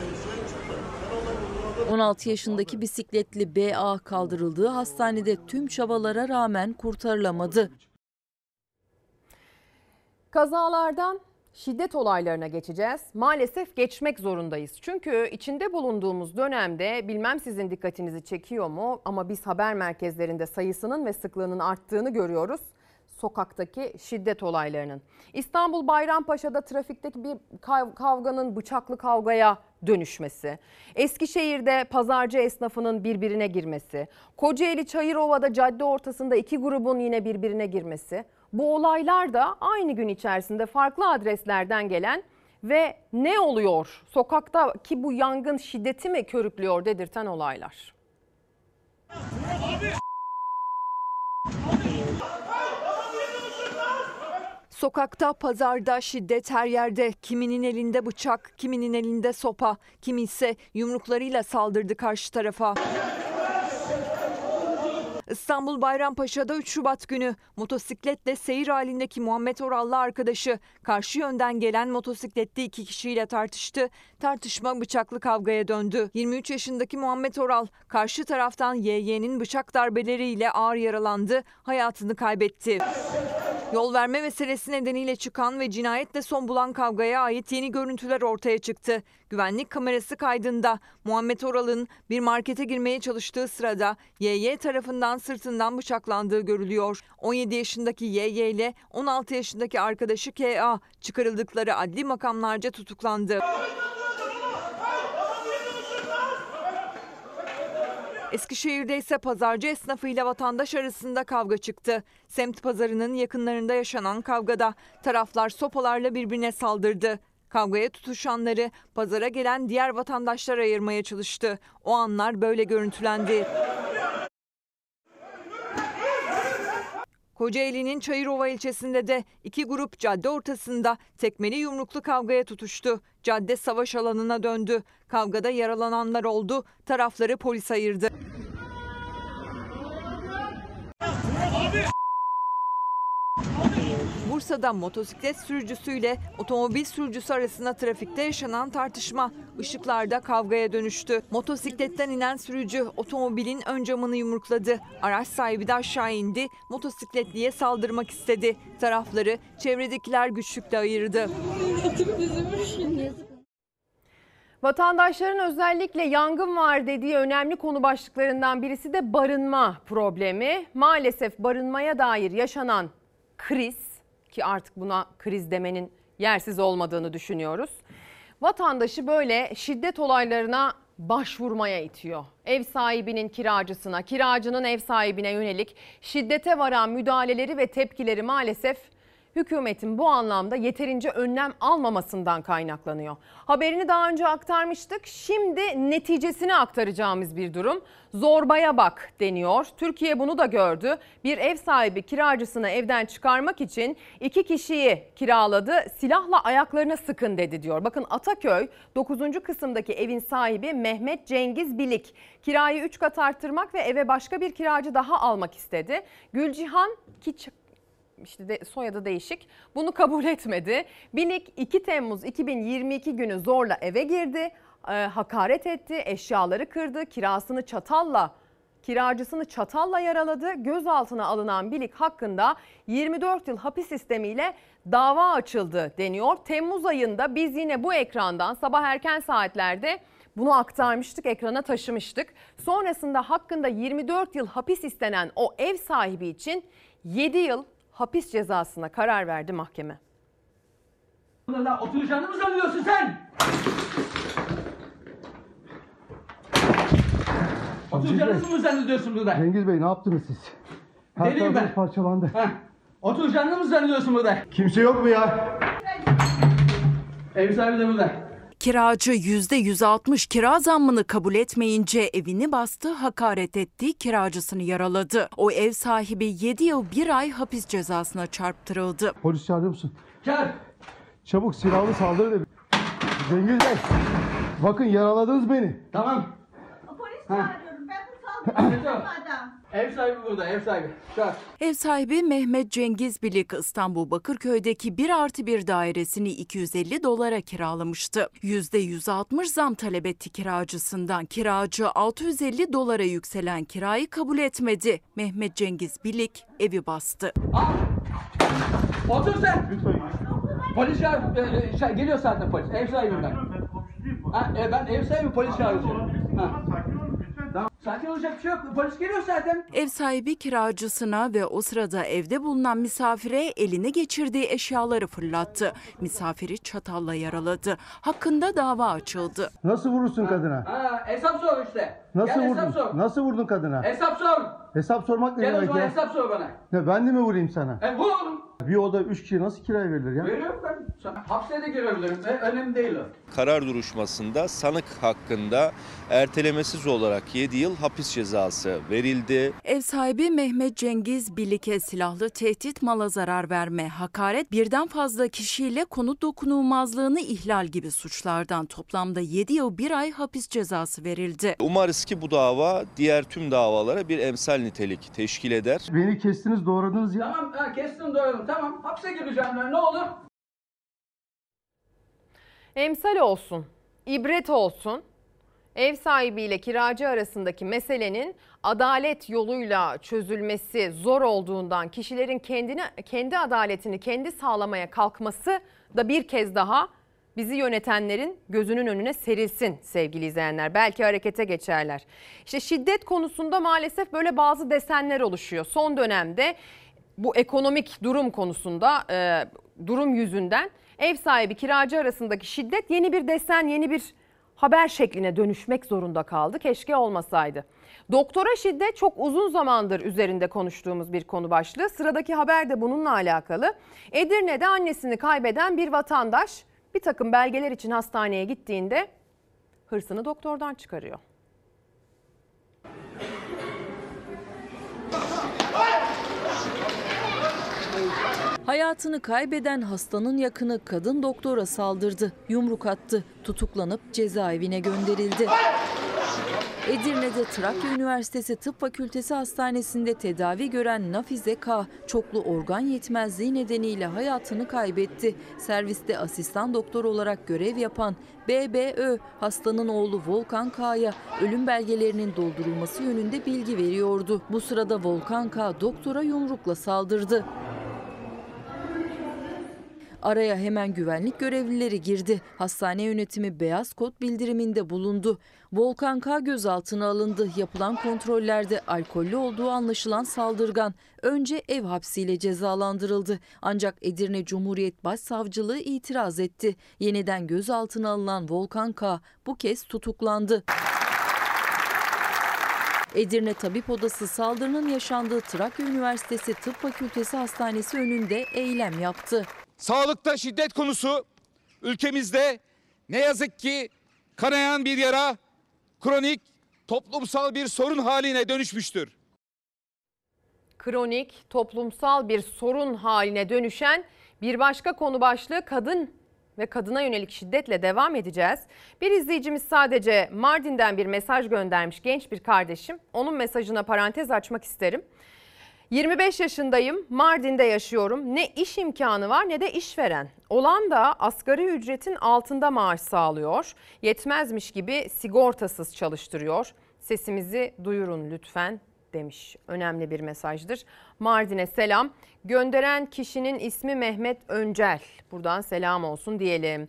16 yaşındaki bisikletli BA kaldırıldığı hastanede tüm çabalara rağmen kurtarılamadı. Kazalardan şiddet olaylarına geçeceğiz. Maalesef geçmek zorundayız. Çünkü içinde bulunduğumuz dönemde bilmem sizin dikkatinizi çekiyor mu ama biz haber merkezlerinde sayısının ve sıklığının arttığını görüyoruz. Sokaktaki şiddet olaylarının. İstanbul Bayrampaşa'da trafikteki bir kavganın bıçaklı kavgaya dönüşmesi, Eskişehir'de pazarcı esnafının birbirine girmesi, Kocaeli Çayırova'da cadde ortasında iki grubun yine birbirine girmesi. Bu olaylar da aynı gün içerisinde farklı adreslerden gelen ve ne oluyor sokakta ki bu yangın şiddeti mi körüklüyor dedirten olaylar. Sokakta, pazarda, şiddet her yerde. Kiminin elinde bıçak, kiminin elinde sopa, kimi ise yumruklarıyla saldırdı karşı tarafa. İstanbul Bayrampaşa'da 3 Şubat günü motosikletle seyir halindeki Muhammed Orallı arkadaşı karşı yönden gelen motosikletli iki kişiyle tartıştı. Tartışma bıçaklı kavgaya döndü. 23 yaşındaki Muhammed Oral karşı taraftan YY'nin bıçak darbeleriyle ağır yaralandı, hayatını kaybetti. Yol verme meselesi nedeniyle çıkan ve cinayetle son bulan kavgaya ait yeni görüntüler ortaya çıktı. Güvenlik kamerası kaydında Muhammed Oral'ın bir markete girmeye çalıştığı sırada YY tarafından sırtından bıçaklandığı görülüyor. 17 yaşındaki YY ile 16 yaşındaki arkadaşı KA çıkarıldıkları adli makamlarca tutuklandı. Eskişehir'de ise pazarcı esnafıyla vatandaş arasında kavga çıktı. Semt pazarının yakınlarında yaşanan kavgada taraflar sopalarla birbirine saldırdı. Kavgaya tutuşanları pazara gelen diğer vatandaşlar ayırmaya çalıştı. O anlar böyle görüntülendi. Kocaeli'nin Çayırova ilçesinde de iki grup cadde ortasında tekmeli yumruklu kavgaya tutuştu. Cadde savaş alanına döndü. Kavgada yaralananlar oldu. Tarafları polis ayırdı. Bursa'da motosiklet sürücüsüyle otomobil sürücüsü arasında trafikte yaşanan tartışma ışıklarda kavgaya dönüştü. Motosikletten inen sürücü otomobilin ön camını yumrukladı. Araç sahibi de aşağı indi. Motosikletliye saldırmak istedi. Tarafları çevredekiler güçlükle ayırdı. Vatandaşların özellikle yangın var dediği önemli konu başlıklarından birisi de barınma problemi. Maalesef barınmaya dair yaşanan kriz ki artık buna kriz demenin yersiz olmadığını düşünüyoruz. Vatandaşı böyle şiddet olaylarına başvurmaya itiyor. Ev sahibinin kiracısına, kiracının ev sahibine yönelik şiddete varan müdahaleleri ve tepkileri maalesef hükümetin bu anlamda yeterince önlem almamasından kaynaklanıyor. Haberini daha önce aktarmıştık. Şimdi neticesini aktaracağımız bir durum. Zorbaya bak deniyor. Türkiye bunu da gördü. Bir ev sahibi kiracısını evden çıkarmak için iki kişiyi kiraladı. Silahla ayaklarına sıkın dedi diyor. Bakın Ataköy 9. kısımdaki evin sahibi Mehmet Cengiz Bilik kirayı 3 kat arttırmak ve eve başka bir kiracı daha almak istedi. Gülcihan ki işte de, soyadı değişik. Bunu kabul etmedi. Bilik 2 Temmuz 2022 günü zorla eve girdi. e, hakaret etti, eşyaları kırdı, kirasını çatalla kiracısını çatalla yaraladı. Gözaltına alınan Bilik hakkında 24 yıl hapis sistemiyle dava açıldı deniyor. Temmuz ayında biz yine bu ekrandan sabah erken saatlerde bunu aktarmıştık, ekrana taşımıştık. Sonrasında hakkında 24 yıl hapis istenen o ev sahibi için 7 yıl hapis cezasına karar verdi mahkeme. Burada oturacağını mı sanıyorsun sen? Oturacağını mı zannediyorsun burada? Cengiz Bey ne yaptınız siz? Her Deliyim tarafınız ben. parçalandı. Oturacağını mı zannediyorsun burada? Kimse yok mu ya? Ev sahibi de burada. Kiracı %160 kira zammını kabul etmeyince evini bastı, hakaret etti, kiracısını yaraladı. O ev sahibi 7 yıl 1 ay hapis cezasına çarptırıldı. Polis çağırıyor musun? Çağır. Çabuk silahlı saldırı de. Cengiz Bey. Bakın yaraladınız beni. Tamam. Polis çağırıyorum. Ben bu Ev sahibi burada, ev sahibi. Çağır. Ev sahibi Mehmet Cengiz Bilik İstanbul Bakırköy'deki 1 artı 1 dairesini 250 dolara kiralamıştı. %160 zam talep etti kiracısından. Kiracı 650 dolara yükselen kirayı kabul etmedi. Mehmet Cengiz Bilik evi bastı. Otur sen. Lütfen. Polis çağır. e, e, şey, geliyor zaten polis. Ev sahibiyim ben. Ha, e, ben ev sahibiyim polis. Ha. Tamam. Sakin olacak bir şey yok. Polis geliyor zaten. Ev sahibi kiracısına ve o sırada evde bulunan misafire eline geçirdiği eşyaları fırlattı. Misafiri çatalla yaraladı. Hakkında dava açıldı. Nasıl vurursun kadına? Ha, hesap sor işte. Nasıl Gel vurdun? hesap sor. Nasıl vurdun kadına? Hesap sor. Hesap sormak ne Gel o demek zaman ya? hesap sor bana. Ya ben de mi vurayım sana? E vur. Bir oda 3 kişiye nasıl kiraya verilir ya? Veriyorum ben. Sana Hapse de girebilirim. E, önemli değil o. karar duruşmasında sanık hakkında ertelemesiz olarak 7 yıl hapis cezası verildi. Ev sahibi Mehmet Cengiz Bilik'e silahlı tehdit mala zarar verme, hakaret birden fazla kişiyle konut dokunulmazlığını ihlal gibi suçlardan toplamda 7 yıl 1 ay hapis cezası verildi. Umarız ki bu dava diğer tüm davalara bir emsal nitelik teşkil eder. Beni kestiniz doğradınız ya. Tamam ha, kestim doğradım. Tamam hapse gireceğim ben. Ne olur? Emsal olsun, ibret olsun. Ev sahibiyle kiracı arasındaki meselenin adalet yoluyla çözülmesi zor olduğundan kişilerin kendini kendi adaletini kendi sağlamaya kalkması da bir kez daha bizi yönetenlerin gözünün önüne serilsin sevgili izleyenler. Belki harekete geçerler. İşte şiddet konusunda maalesef böyle bazı desenler oluşuyor. Son dönemde bu ekonomik durum konusunda e, durum yüzünden ev sahibi kiracı arasındaki şiddet yeni bir desen, yeni bir haber şekline dönüşmek zorunda kaldı. Keşke olmasaydı. Doktora şiddet çok uzun zamandır üzerinde konuştuğumuz bir konu başlığı. Sıradaki haber de bununla alakalı. Edirne'de annesini kaybeden bir vatandaş bir takım belgeler için hastaneye gittiğinde hırsını doktordan çıkarıyor. Hayatını kaybeden hastanın yakını kadın doktora saldırdı, yumruk attı, tutuklanıp cezaevine gönderildi. Edirne'de Trakya Üniversitesi Tıp Fakültesi Hastanesi'nde tedavi gören Nafize K. çoklu organ yetmezliği nedeniyle hayatını kaybetti. Serviste asistan doktor olarak görev yapan BBÖ hastanın oğlu Volkan K'ya ölüm belgelerinin doldurulması yönünde bilgi veriyordu. Bu sırada Volkan K. doktora yumrukla saldırdı. Araya hemen güvenlik görevlileri girdi. Hastane yönetimi beyaz kod bildiriminde bulundu. Volkan K gözaltına alındı. Yapılan kontrollerde alkollü olduğu anlaşılan saldırgan önce ev hapsiyle cezalandırıldı. Ancak Edirne Cumhuriyet Başsavcılığı itiraz etti. Yeniden gözaltına alınan Volkan K bu kez tutuklandı. Edirne Tabip Odası saldırının yaşandığı Trakya Üniversitesi Tıp Fakültesi Hastanesi önünde eylem yaptı. Sağlıkta şiddet konusu ülkemizde ne yazık ki kanayan bir yara, kronik toplumsal bir sorun haline dönüşmüştür. Kronik toplumsal bir sorun haline dönüşen bir başka konu başlığı kadın ve kadına yönelik şiddetle devam edeceğiz. Bir izleyicimiz sadece Mardin'den bir mesaj göndermiş genç bir kardeşim. Onun mesajına parantez açmak isterim. 25 yaşındayım, Mardin'de yaşıyorum. Ne iş imkanı var ne de işveren. Olan da asgari ücretin altında maaş sağlıyor. Yetmezmiş gibi sigortasız çalıştırıyor. Sesimizi duyurun lütfen demiş. Önemli bir mesajdır. Mardin'e selam. Gönderen kişinin ismi Mehmet Öncel. Buradan selam olsun diyelim.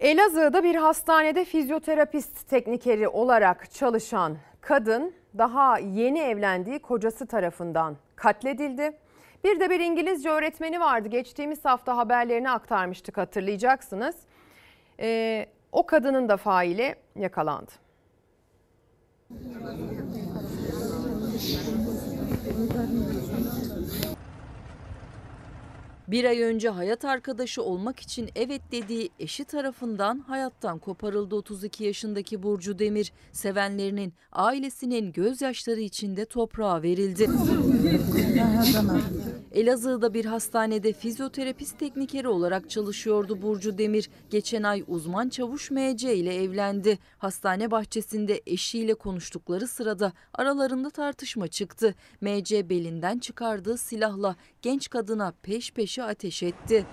Elazığ'da bir hastanede fizyoterapist teknikeri olarak çalışan kadın daha yeni evlendiği kocası tarafından katledildi. Bir de bir İngilizce öğretmeni vardı. Geçtiğimiz hafta haberlerini aktarmıştık hatırlayacaksınız. Ee, o kadının da faili yakalandı. Bir ay önce hayat arkadaşı olmak için evet dediği eşi tarafından hayattan koparıldı 32 yaşındaki Burcu Demir. Sevenlerinin, ailesinin gözyaşları içinde toprağa verildi. Elazığ'da bir hastanede fizyoterapist teknikeri olarak çalışıyordu Burcu Demir. Geçen ay uzman çavuş MC ile evlendi. Hastane bahçesinde eşiyle konuştukları sırada aralarında tartışma çıktı. MC belinden çıkardığı silahla genç kadına peş peşe ateş etti.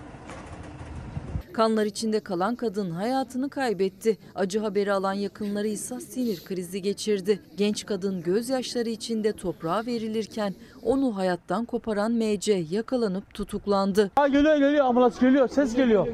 Kanlar içinde kalan kadın hayatını kaybetti. Acı haberi alan yakınları ise sinir krizi geçirdi. Genç kadın gözyaşları içinde toprağa verilirken onu hayattan koparan MC yakalanıp tutuklandı. Ha geliyor geliyor ambulans geliyor ses geliyor.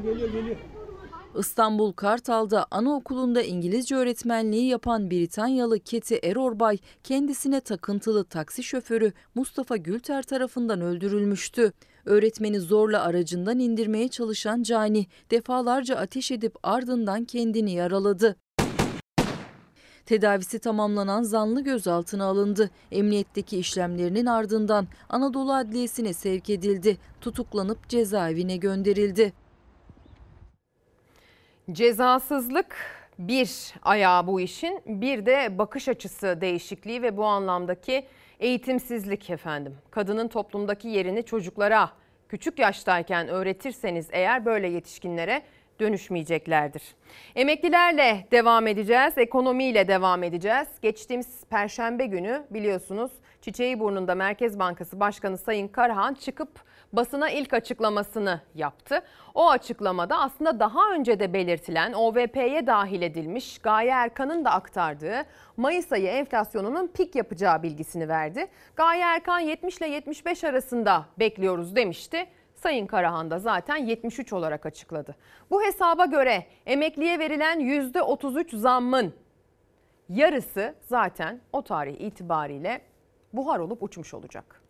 İstanbul Kartal'da anaokulunda İngilizce öğretmenliği yapan Britanyalı Keti Erorbay kendisine takıntılı taksi şoförü Mustafa Gülter tarafından öldürülmüştü. Öğretmeni zorla aracından indirmeye çalışan Cani defalarca ateş edip ardından kendini yaraladı. Tedavisi tamamlanan zanlı gözaltına alındı. Emniyetteki işlemlerinin ardından Anadolu Adliyesi'ne sevk edildi. Tutuklanıp cezaevine gönderildi. Cezasızlık bir ayağı bu işin bir de bakış açısı değişikliği ve bu anlamdaki eğitimsizlik efendim. Kadının toplumdaki yerini çocuklara küçük yaştayken öğretirseniz eğer böyle yetişkinlere dönüşmeyeceklerdir. Emeklilerle devam edeceğiz, ekonomiyle devam edeceğiz. Geçtiğimiz perşembe günü biliyorsunuz Çiçeğiburnu'nda Merkez Bankası Başkanı Sayın Karahan çıkıp basına ilk açıklamasını yaptı. O açıklamada aslında daha önce de belirtilen OVP'ye dahil edilmiş Gaye Erkan'ın da aktardığı Mayıs ayı enflasyonunun pik yapacağı bilgisini verdi. Gaye Erkan 70 ile 75 arasında bekliyoruz demişti. Sayın Karahan da zaten 73 olarak açıkladı. Bu hesaba göre emekliye verilen %33 zammın yarısı zaten o tarih itibariyle buhar olup uçmuş olacak.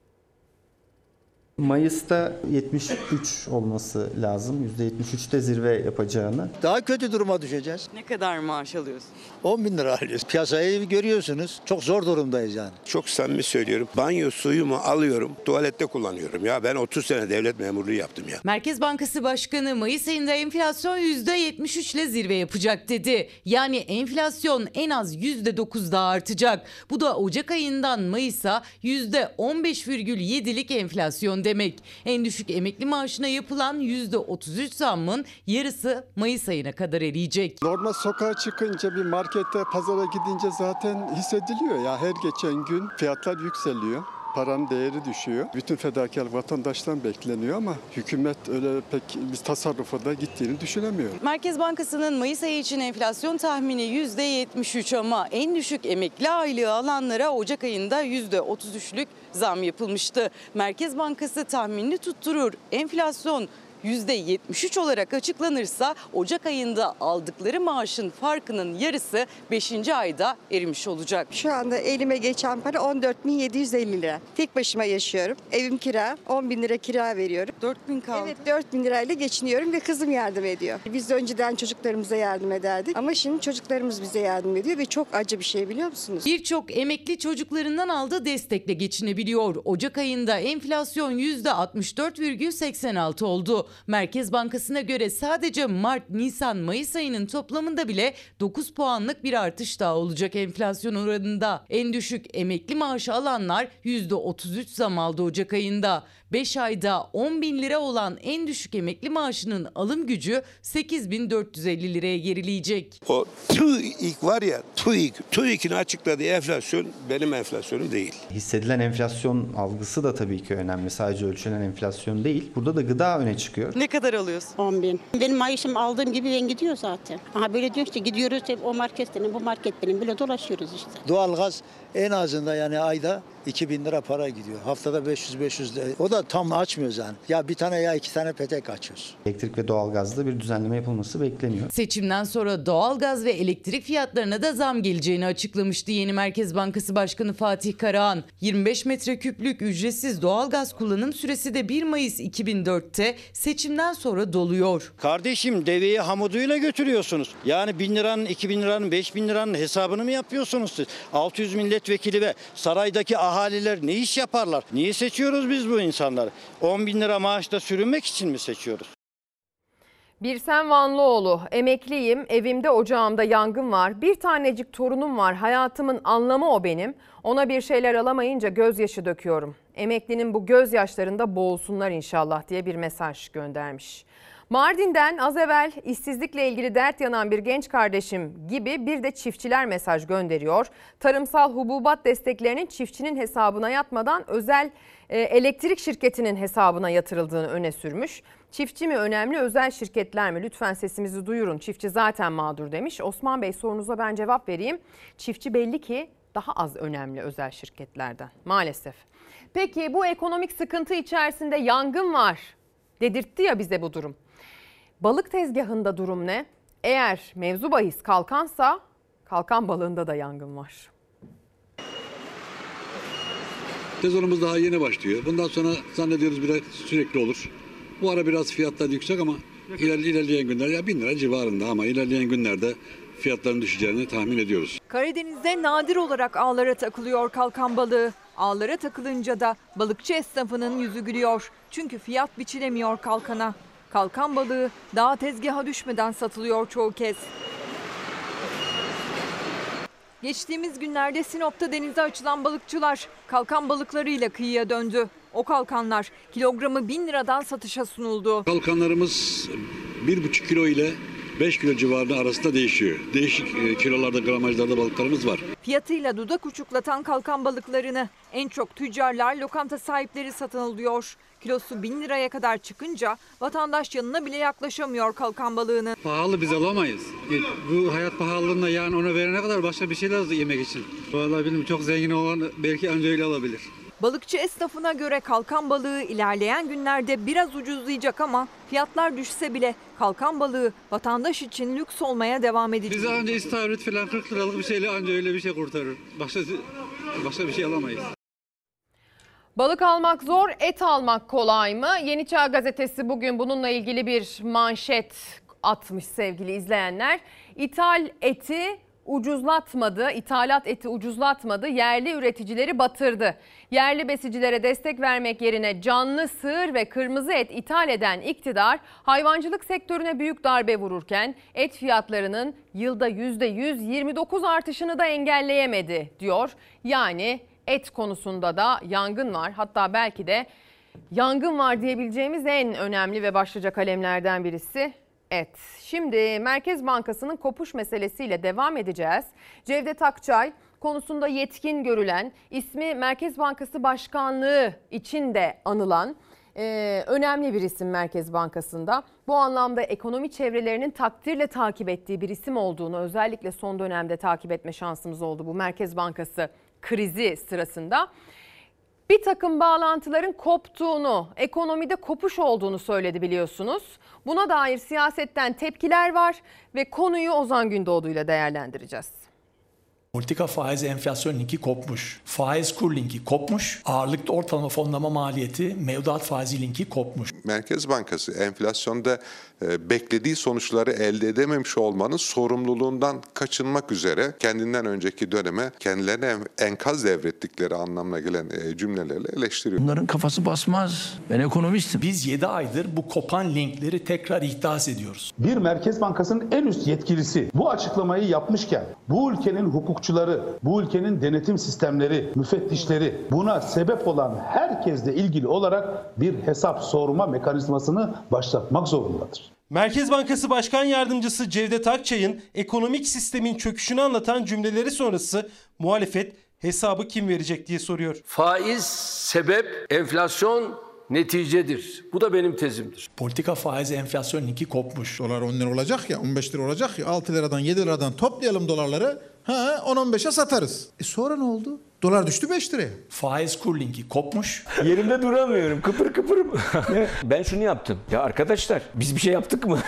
Mayıs'ta 73 olması lazım. %73'te zirve yapacağını. Daha kötü duruma düşeceğiz. Ne kadar maaş alıyorsun? 10 bin lira alıyoruz. Piyasayı görüyorsunuz. Çok zor durumdayız yani. Çok samimi söylüyorum. Banyo suyumu alıyorum, tuvalette kullanıyorum. Ya ben 30 sene devlet memurluğu yaptım ya. Merkez Bankası Başkanı Mayıs ayında enflasyon %73 ile zirve yapacak dedi. Yani enflasyon en az %9 daha artacak. Bu da Ocak ayından Mayıs'a %15,7'lik enflasyon demek. En düşük emekli maaşına yapılan %33 zammın yarısı Mayıs ayına kadar eriyecek. Normal sokağa çıkınca bir markete, pazara gidince zaten hissediliyor ya her geçen gün fiyatlar yükseliyor. Paranın değeri düşüyor. Bütün fedakarlık vatandaştan bekleniyor ama hükümet öyle pek bir tasarrufa da gittiğini düşünemiyorum. Merkez Bankası'nın Mayıs ayı için enflasyon tahmini %73 ama en düşük emekli aylığı alanlara Ocak ayında %33'lük zam yapılmıştı. Merkez Bankası tahminini tutturur. Enflasyon %73 olarak açıklanırsa Ocak ayında aldıkları maaşın farkının yarısı 5. ayda erimiş olacak. Şu anda elime geçen para 14.750 lira. Tek başıma yaşıyorum. Evim kira. 10 bin lira kira veriyorum. 4 bin kaldı. Evet 4 bin lirayla geçiniyorum ve kızım yardım ediyor. Biz de önceden çocuklarımıza yardım ederdik. Ama şimdi çocuklarımız bize yardım ediyor ve çok acı bir şey biliyor musunuz? Birçok emekli çocuklarından aldığı destekle geçinebiliyor. Ocak ayında enflasyon %64,86 oldu. Merkez Bankası'na göre sadece Mart, Nisan, Mayıs ayının toplamında bile 9 puanlık bir artış daha olacak enflasyon oranında. En düşük emekli maaşı alanlar %33 zam aldı Ocak ayında. 5 ayda 10 bin lira olan en düşük emekli maaşının alım gücü 8450 liraya gerileyecek. O TÜİK var ya TÜİK, TÜİK'in açıkladığı enflasyon benim enflasyonum değil. Hissedilen enflasyon algısı da tabii ki önemli. Sadece ölçülen enflasyon değil. Burada da gıda öne çıkıyor. Ne kadar alıyorsun? 10 bin. Benim maaşım aldığım gibi ben gidiyor zaten. Aha böyle diyor işte gidiyoruz hep o market benim bu market benim böyle dolaşıyoruz işte. Doğalgaz en azından yani ayda 2000 lira para gidiyor. Haftada 500-500 lira. O da tam açmıyoruz yani. Ya bir tane ya iki tane petek açıyoruz. Elektrik ve doğalgazda bir düzenleme yapılması bekleniyor. Seçimden sonra doğalgaz ve elektrik fiyatlarına da zam geleceğini açıklamıştı yeni Merkez Bankası Başkanı Fatih Karahan. 25 metreküplük ücretsiz doğalgaz kullanım süresi de 1 Mayıs 2004'te seçimden sonra doluyor. Kardeşim deveyi hamuduyla götürüyorsunuz. Yani 1000 liranın, 2000 liranın, 5000 liranın hesabını mı yapıyorsunuz siz? 600 milletvekili ve saraydaki ahaliler ne iş yaparlar? Niye seçiyoruz biz bu insanları? 10 bin lira maaşta sürünmek için mi seçiyoruz? Birsen Vanlıoğlu, emekliyim, evimde ocağımda yangın var, bir tanecik torunum var, hayatımın anlamı o benim. Ona bir şeyler alamayınca gözyaşı döküyorum. Emeklinin bu gözyaşlarında boğulsunlar inşallah diye bir mesaj göndermiş. Mardin'den az evvel işsizlikle ilgili dert yanan bir genç kardeşim gibi bir de çiftçiler mesaj gönderiyor. Tarımsal hububat desteklerinin çiftçinin hesabına yatmadan özel e, elektrik şirketinin hesabına yatırıldığını öne sürmüş. Çiftçi mi önemli özel şirketler mi? Lütfen sesimizi duyurun. Çiftçi zaten mağdur demiş. Osman Bey sorunuza ben cevap vereyim. Çiftçi belli ki daha az önemli özel şirketlerden maalesef. Peki bu ekonomik sıkıntı içerisinde yangın var dedirtti ya bize bu durum. Balık tezgahında durum ne? Eğer mevzu bahis kalkansa kalkan balığında da yangın var. Sezonumuz daha yeni başlıyor. Bundan sonra zannediyoruz biraz sürekli olur. Bu ara biraz fiyatlar yüksek ama iler, ilerleyen günler ya bin lira civarında ama ilerleyen günlerde fiyatların düşeceğini tahmin ediyoruz. Karadeniz'de nadir olarak ağlara takılıyor kalkan balığı. Ağlara takılınca da balıkçı esnafının yüzü gülüyor. Çünkü fiyat biçilemiyor kalkana. Kalkan balığı daha tezgaha düşmeden satılıyor çoğu kez. Geçtiğimiz günlerde Sinop'ta denize açılan balıkçılar kalkan balıklarıyla kıyıya döndü. O kalkanlar kilogramı 1000 liradan satışa sunuldu. Kalkanlarımız 1,5 kilo ile 5 kilo civarında arasında değişiyor. Değişik e, kilolarda gramajlarda balıklarımız var. Fiyatıyla dudak uçuklatan kalkan balıklarını en çok tüccarlar, lokanta sahipleri satın alıyor. Kilosu 1000 liraya kadar çıkınca vatandaş yanına bile yaklaşamıyor kalkan balığını. Pahalı biz alamayız. Bu hayat pahalılığında yani ona verene kadar başka bir şey lazım yemek için. Vallahi bilmiyorum çok zengin olan belki önce öyle alabilir. Balıkçı esnafına göre kalkan balığı ilerleyen günlerde biraz ucuzlayacak ama fiyatlar düşse bile kalkan balığı vatandaş için lüks olmaya devam edecek. Biz önce istavrit falan 40 liralık bir şeyle anca öyle bir şey kurtarır. Başka, başka bir şey alamayız. Balık almak zor, et almak kolay mı? Yeni Çağ Gazetesi bugün bununla ilgili bir manşet atmış sevgili izleyenler. İthal eti ucuzlatmadı, ithalat eti ucuzlatmadı, yerli üreticileri batırdı. Yerli besicilere destek vermek yerine canlı sığır ve kırmızı et ithal eden iktidar hayvancılık sektörüne büyük darbe vururken et fiyatlarının yılda %129 artışını da engelleyemedi diyor. Yani et konusunda da yangın var. Hatta belki de Yangın var diyebileceğimiz en önemli ve başlıca kalemlerden birisi et. Şimdi Merkez Bankası'nın kopuş meselesiyle devam edeceğiz. Cevdet Akçay konusunda yetkin görülen, ismi Merkez Bankası Başkanlığı için de anılan e, önemli bir isim Merkez Bankası'nda. Bu anlamda ekonomi çevrelerinin takdirle takip ettiği bir isim olduğunu özellikle son dönemde takip etme şansımız oldu bu Merkez Bankası krizi sırasında. Bir takım bağlantıların koptuğunu, ekonomide kopuş olduğunu söyledi biliyorsunuz. Buna dair siyasetten tepkiler var ve konuyu Ozan Gündoğdu ile değerlendireceğiz. Politika faiz enflasyon linki kopmuş. Faiz kur linki kopmuş. Ağırlıklı ortalama fonlama maliyeti mevduat faizi linki kopmuş. Merkez Bankası enflasyonda beklediği sonuçları elde edememiş olmanın sorumluluğundan kaçınmak üzere kendinden önceki döneme kendilerine enkaz devrettikleri anlamına gelen e, cümlelerle eleştiriyor. Bunların kafası basmaz. Ben ekonomistim. Biz 7 aydır bu kopan linkleri tekrar ihdas ediyoruz. Bir Merkez Bankası'nın en üst yetkilisi bu açıklamayı yapmışken bu ülkenin hukukçuları, bu ülkenin denetim sistemleri, müfettişleri buna sebep olan herkesle ilgili olarak bir hesap sorma mekanizmasını başlatmak zorundadır. Merkez Bankası Başkan Yardımcısı Cevdet Akçay'ın ekonomik sistemin çöküşünü anlatan cümleleri sonrası muhalefet hesabı kim verecek diye soruyor. Faiz sebep, enflasyon neticedir. Bu da benim tezimdir. Politika faiz enflasyon linki kopmuş. Dolar 10 lira olacak ya 15 lira olacak ya 6 liradan 7 liradan toplayalım dolarları. Ha 10-15'e satarız. E sonra ne oldu? Dolar düştü 5 liraya. Faiz kur linki kopmuş. Yerimde duramıyorum. Kıpır kıpırım. ben şunu yaptım. Ya arkadaşlar biz bir şey yaptık mı?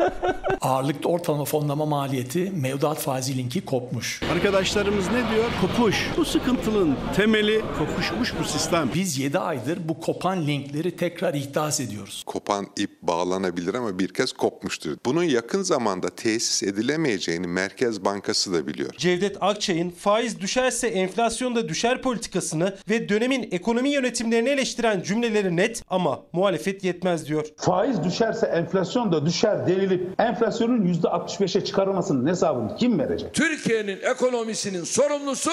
Ağırlıklı ortalama fonlama maliyeti mevduat faizi linki kopmuş. Arkadaşlarımız ne diyor? Kopuş. Bu sıkıntının temeli kopuşmuş bu sistem. Biz 7 aydır bu kopan linkleri tekrar ihdas ediyoruz. Kopan ip bağlanabilir ama bir kez kopmuştur. Bunun yakın zamanda tesis edilemeyeceğini Merkez Bankası da biliyor. Cevdet Akçay'ın faiz düşerse enflasyon da düşer politikasını ve dönemin ekonomi yönetimlerini eleştiren cümleleri net ama muhalefet yetmez diyor. Faiz düşerse enflasyon da düşer denilip enflasyonun %65'e çıkarılmasının hesabını kim verecek? Türkiye'nin ekonomisinin sorumlusu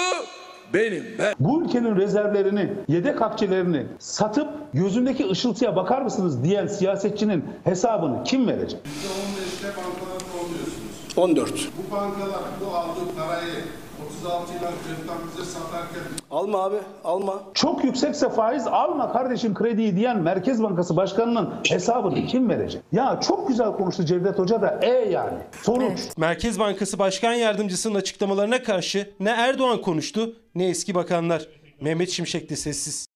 benim ben. Bu ülkenin rezervlerini, yedek akçelerini satıp gözündeki ışıltıya bakar mısınız diyen siyasetçinin hesabını kim verecek? %15'te bankalar oluyorsunuz. 14. Bu bankalar bu aldığı parayı 36 yıl önceden bize satarken Alma abi alma. Çok yüksekse faiz alma kardeşim krediyi diyen Merkez Bankası Başkanı'nın hesabını kim verecek? Ya çok güzel konuştu Cevdet Hoca da e yani. Sonuç. Merkez Bankası Başkan Yardımcısının açıklamalarına karşı ne Erdoğan konuştu ne eski bakanlar. Mehmet Şimşek de sessiz.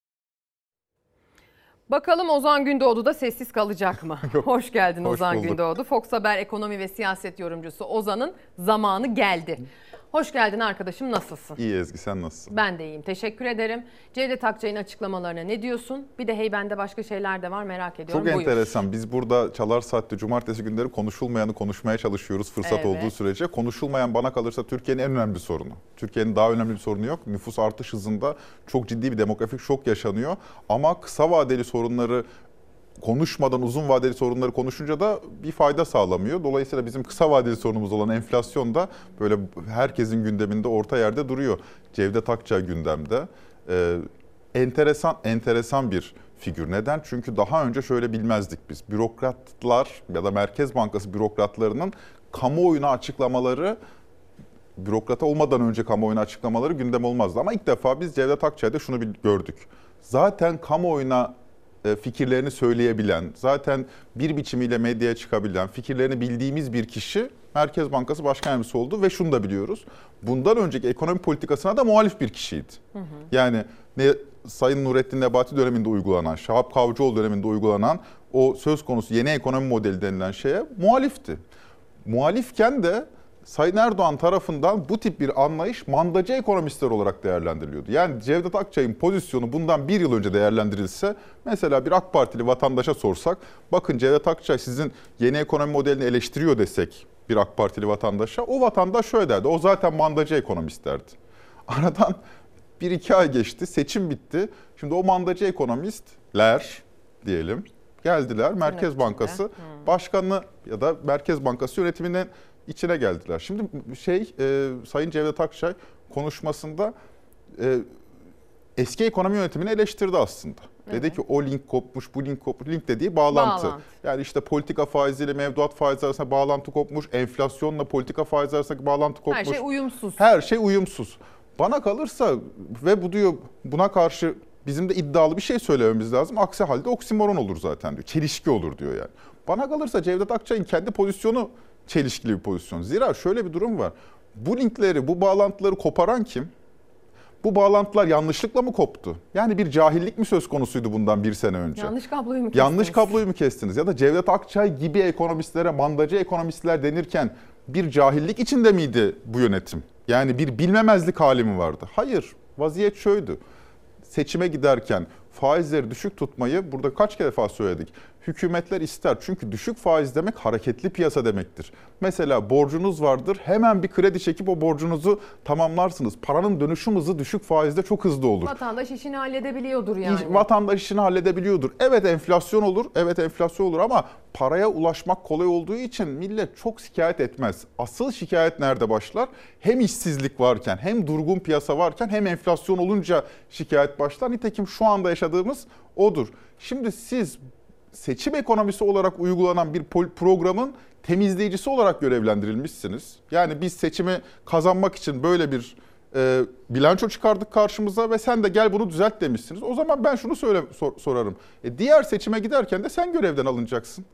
Bakalım Ozan Gündoğdu da sessiz kalacak mı? Hoş geldin Hoş Ozan bulduk. Gündoğdu. Fox Haber ekonomi ve siyaset yorumcusu Ozan'ın zamanı geldi. Hoş geldin arkadaşım nasılsın? İyi Ezgi sen nasılsın? Ben de iyiyim teşekkür ederim. Cevdet Akçay'ın açıklamalarına ne diyorsun? Bir de hey bende başka şeyler de var merak ediyorum. Çok Buyur. enteresan. Biz burada Çalar Saat'te cumartesi günleri konuşulmayanı konuşmaya çalışıyoruz fırsat Evet. olduğu sürece. Konuşulmayan bana kalırsa Türkiye'nin en önemli sorunu. Türkiye'nin daha önemli bir sorunu yok. Nüfus artış hızında çok ciddi bir demografik şok yaşanıyor. Ama kısa vadeli sorunları konuşmadan uzun vadeli sorunları konuşunca da bir fayda sağlamıyor. Dolayısıyla bizim kısa vadeli sorunumuz olan enflasyon da böyle herkesin gündeminde orta yerde duruyor. Cevdet Akçay gündemde. Ee, enteresan enteresan bir figür. Neden? Çünkü daha önce şöyle bilmezdik biz. Bürokratlar ya da Merkez Bankası bürokratlarının kamuoyuna açıklamaları bürokrata olmadan önce kamuoyuna açıklamaları gündem olmazdı. Ama ilk defa biz Cevdet Akçay'da şunu bil- gördük. Zaten kamuoyuna fikirlerini söyleyebilen, zaten bir biçimiyle medyaya çıkabilen, fikirlerini bildiğimiz bir kişi Merkez Bankası Başkan Yardımcısı oldu ve şunu da biliyoruz. Bundan önceki ekonomi politikasına da muhalif bir kişiydi. Yani ne Sayın Nurettin Nebati döneminde uygulanan, Şahap Kavcıoğlu döneminde uygulanan o söz konusu yeni ekonomi modeli denilen şeye muhalifti. Muhalifken de Sayın Erdoğan tarafından bu tip bir anlayış mandacı ekonomistler olarak değerlendiriliyordu. Yani Cevdet Akçay'ın pozisyonu bundan bir yıl önce değerlendirilse mesela bir AK Partili vatandaşa sorsak bakın Cevdet Akçay sizin yeni ekonomi modelini eleştiriyor desek bir AK Partili vatandaşa o vatandaş şöyle derdi o zaten mandacı ekonomist derdi. Aradan bir iki ay geçti seçim bitti şimdi o mandacı ekonomistler diyelim geldiler Merkez Bankası Başkanı ya da Merkez Bankası yönetiminin içine geldiler. Şimdi şey e, Sayın Cevdet Akçay konuşmasında e, eski ekonomi yönetimini eleştirdi aslında. Dedi ki o link kopmuş, bu link kopmuş. Link dediği bağlantı. Bağlantı. Yani işte politika faiziyle mevduat faizi arasında bağlantı kopmuş. Enflasyonla politika faizi arasındaki bağlantı kopmuş. Her şey uyumsuz. Her şey uyumsuz. Bana kalırsa ve bu diyor buna karşı bizim de iddialı bir şey söylememiz lazım. Aksi halde oksimoron olur zaten diyor. Çelişki olur diyor yani. Bana kalırsa Cevdet Akçay'ın kendi pozisyonu çelişkili bir pozisyon. Zira şöyle bir durum var. Bu linkleri, bu bağlantıları koparan kim? Bu bağlantılar yanlışlıkla mı koptu? Yani bir cahillik mi söz konusuydu bundan bir sene önce? Yanlış kabloyu mu Yanlış kestiniz? kabloyu mu kestiniz? Ya da Cevdet Akçay gibi ekonomistlere, mandacı ekonomistler denirken bir cahillik içinde miydi bu yönetim? Yani bir bilmemezlik hali mi vardı? Hayır. Vaziyet şuydu. Seçime giderken faizleri düşük tutmayı burada kaç kere defa söyledik. Hükümetler ister. Çünkü düşük faiz demek hareketli piyasa demektir. Mesela borcunuz vardır. Hemen bir kredi çekip o borcunuzu tamamlarsınız. Paranın dönüşüm hızı düşük faizde çok hızlı olur. Vatandaş işini halledebiliyordur yani. İş- Vatandaş işini halledebiliyordur. Evet enflasyon olur, evet enflasyon olur ama paraya ulaşmak kolay olduğu için millet çok şikayet etmez. Asıl şikayet nerede başlar? Hem işsizlik varken, hem durgun piyasa varken, hem enflasyon olunca şikayet başlar. Nitekim şu anda yaşadığımız odur. Şimdi siz seçim ekonomisi olarak uygulanan bir programın temizleyicisi olarak görevlendirilmişsiniz. Yani biz seçimi kazanmak için böyle bir e, bilanço çıkardık karşımıza ve sen de gel bunu düzelt demişsiniz. O zaman ben şunu söyle sor- sorarım. E, diğer seçime giderken de sen görevden alınacaksın.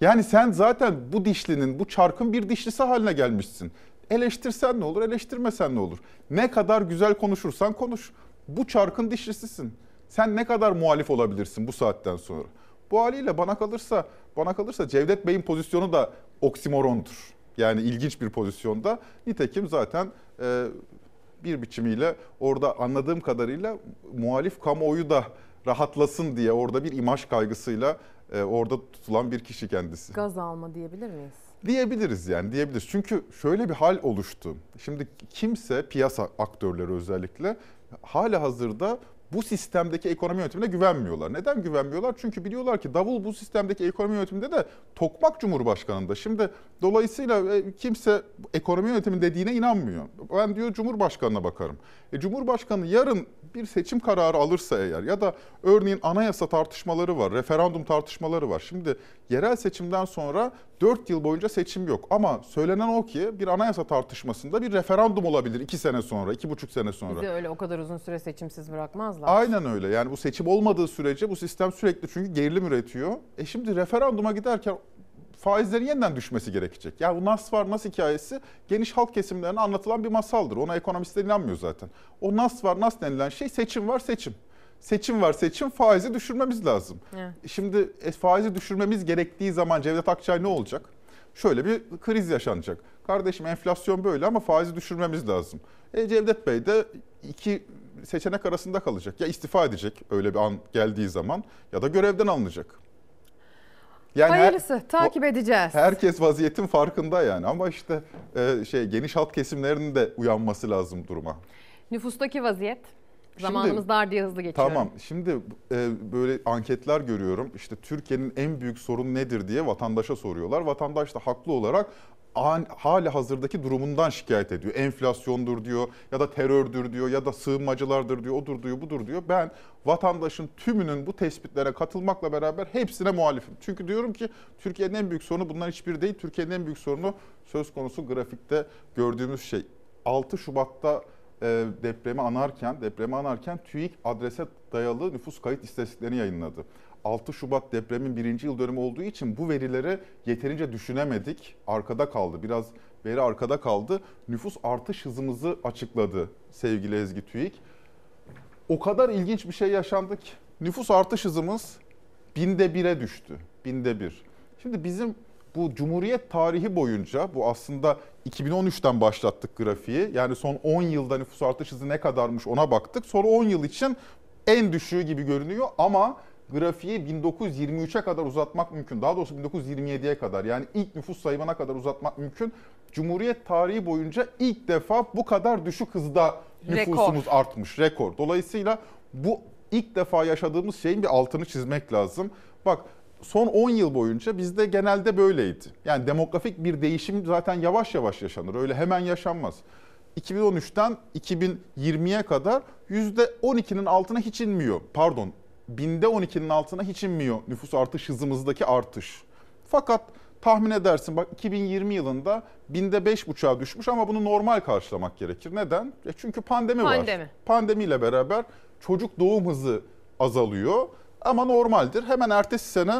Yani sen zaten bu dişlinin, bu çarkın bir dişlisi haline gelmişsin. Eleştirsen ne olur, eleştirmesen ne olur? Ne kadar güzel konuşursan konuş. Bu çarkın dişlisisin. Sen ne kadar muhalif olabilirsin bu saatten sonra? Bu haliyle bana kalırsa, bana kalırsa Cevdet Bey'in pozisyonu da oksimorondur. Yani ilginç bir pozisyonda. Nitekim zaten e, bir biçimiyle orada anladığım kadarıyla muhalif kamuoyu da rahatlasın diye orada bir imaj kaygısıyla e, orada tutulan bir kişi kendisi. Gaz alma diyebilir miyiz? Diyebiliriz yani diyebiliriz. Çünkü şöyle bir hal oluştu. Şimdi kimse piyasa aktörleri özellikle hala hazırda bu sistemdeki ekonomi yönetimine güvenmiyorlar. Neden güvenmiyorlar? Çünkü biliyorlar ki davul bu sistemdeki ekonomi yönetiminde de Tokmak Cumhurbaşkanı'nda. Şimdi dolayısıyla e, kimse ekonomi yönetimi dediğine inanmıyor. Ben diyor Cumhurbaşkanı'na bakarım. E, Cumhurbaşkanı yarın bir seçim kararı alırsa eğer ya da örneğin anayasa tartışmaları var, referandum tartışmaları var. Şimdi yerel seçimden sonra 4 yıl boyunca seçim yok. Ama söylenen o ki bir anayasa tartışmasında bir referandum olabilir 2 sene sonra, 2,5 sene sonra. Bizi öyle o kadar uzun süre seçimsiz bırakmazlar. Aynen öyle. Yani bu seçim olmadığı sürece bu sistem sürekli çünkü gerilim üretiyor. E şimdi referanduma giderken faizlerin yeniden düşmesi gerekecek. Yani bu nas var nas hikayesi geniş halk kesimlerine anlatılan bir masaldır. Ona ekonomistler inanmıyor zaten. O nas var nas denilen şey seçim var seçim. Seçim var seçim faizi düşürmemiz lazım. Evet. Şimdi e, faizi düşürmemiz gerektiği zaman Cevdet Akçay ne olacak? Şöyle bir kriz yaşanacak. Kardeşim enflasyon böyle ama faizi düşürmemiz lazım. E, Cevdet Bey de iki seçenek arasında kalacak. Ya istifa edecek öyle bir an geldiği zaman ya da görevden alınacak. her- Hayırlısı takip edeceğiz. Herkes vaziyetin farkında yani ama işte e, şey geniş halk kesimlerinin de uyanması lazım duruma. Nüfustaki vaziyet. Şimdi- Zamanımız dar diye hızlı geçiyor. Tamam. Şimdi e, böyle anketler görüyorum. İşte Türkiye'nin en büyük sorunu nedir diye vatandaşa soruyorlar. Vatandaş da haklı olarak hali hazırdaki durumundan şikayet ediyor. Enflasyondur diyor ya da terördür diyor ya da sığınmacılardır diyor, odur diyor, budur diyor. Ben vatandaşın tümünün bu tespitlere katılmakla beraber hepsine muhalifim. Çünkü diyorum ki Türkiye'nin en büyük sorunu bundan hiçbiri değil. Türkiye'nin en büyük sorunu söz konusu grafikte gördüğümüz şey. 6 Şubat'ta e, depremi anarken, depremi anarken TÜİK adrese dayalı nüfus kayıt istatistiklerini yayınladı. 6 Şubat depremin birinci yıl dönümü olduğu için bu verileri yeterince düşünemedik. Arkada kaldı. Biraz veri arkada kaldı. Nüfus artış hızımızı açıkladı sevgili Ezgi TÜİK. O kadar ilginç bir şey yaşandı. Nüfus artış hızımız binde bire düştü. Binde bir. Şimdi bizim bu Cumhuriyet tarihi boyunca bu aslında 2013'ten başlattık grafiği. Yani son 10 yılda nüfus artış hızı ne kadarmış ona baktık. Sonra 10 yıl için en düşüğü gibi görünüyor ama grafiği 1923'e kadar uzatmak mümkün. Daha doğrusu 1927'ye kadar yani ilk nüfus sayımına kadar uzatmak mümkün. Cumhuriyet tarihi boyunca ilk defa bu kadar düşük hızda nüfusumuz Rekor. artmış. Rekor. Dolayısıyla bu ilk defa yaşadığımız şeyin bir altını çizmek lazım. Bak son 10 yıl boyunca bizde genelde böyleydi. Yani demografik bir değişim zaten yavaş yavaş yaşanır. Öyle hemen yaşanmaz. 2013'ten 2020'ye kadar %12'nin altına hiç inmiyor. Pardon binde 12'nin altına hiç inmiyor nüfus artış hızımızdaki artış. Fakat tahmin edersin bak 2020 yılında binde 5,5'a düşmüş ama bunu normal karşılamak gerekir. Neden? E çünkü pandemi, var. Pandemi. Pandemiyle beraber çocuk doğum hızı azalıyor ama normaldir. Hemen ertesi sene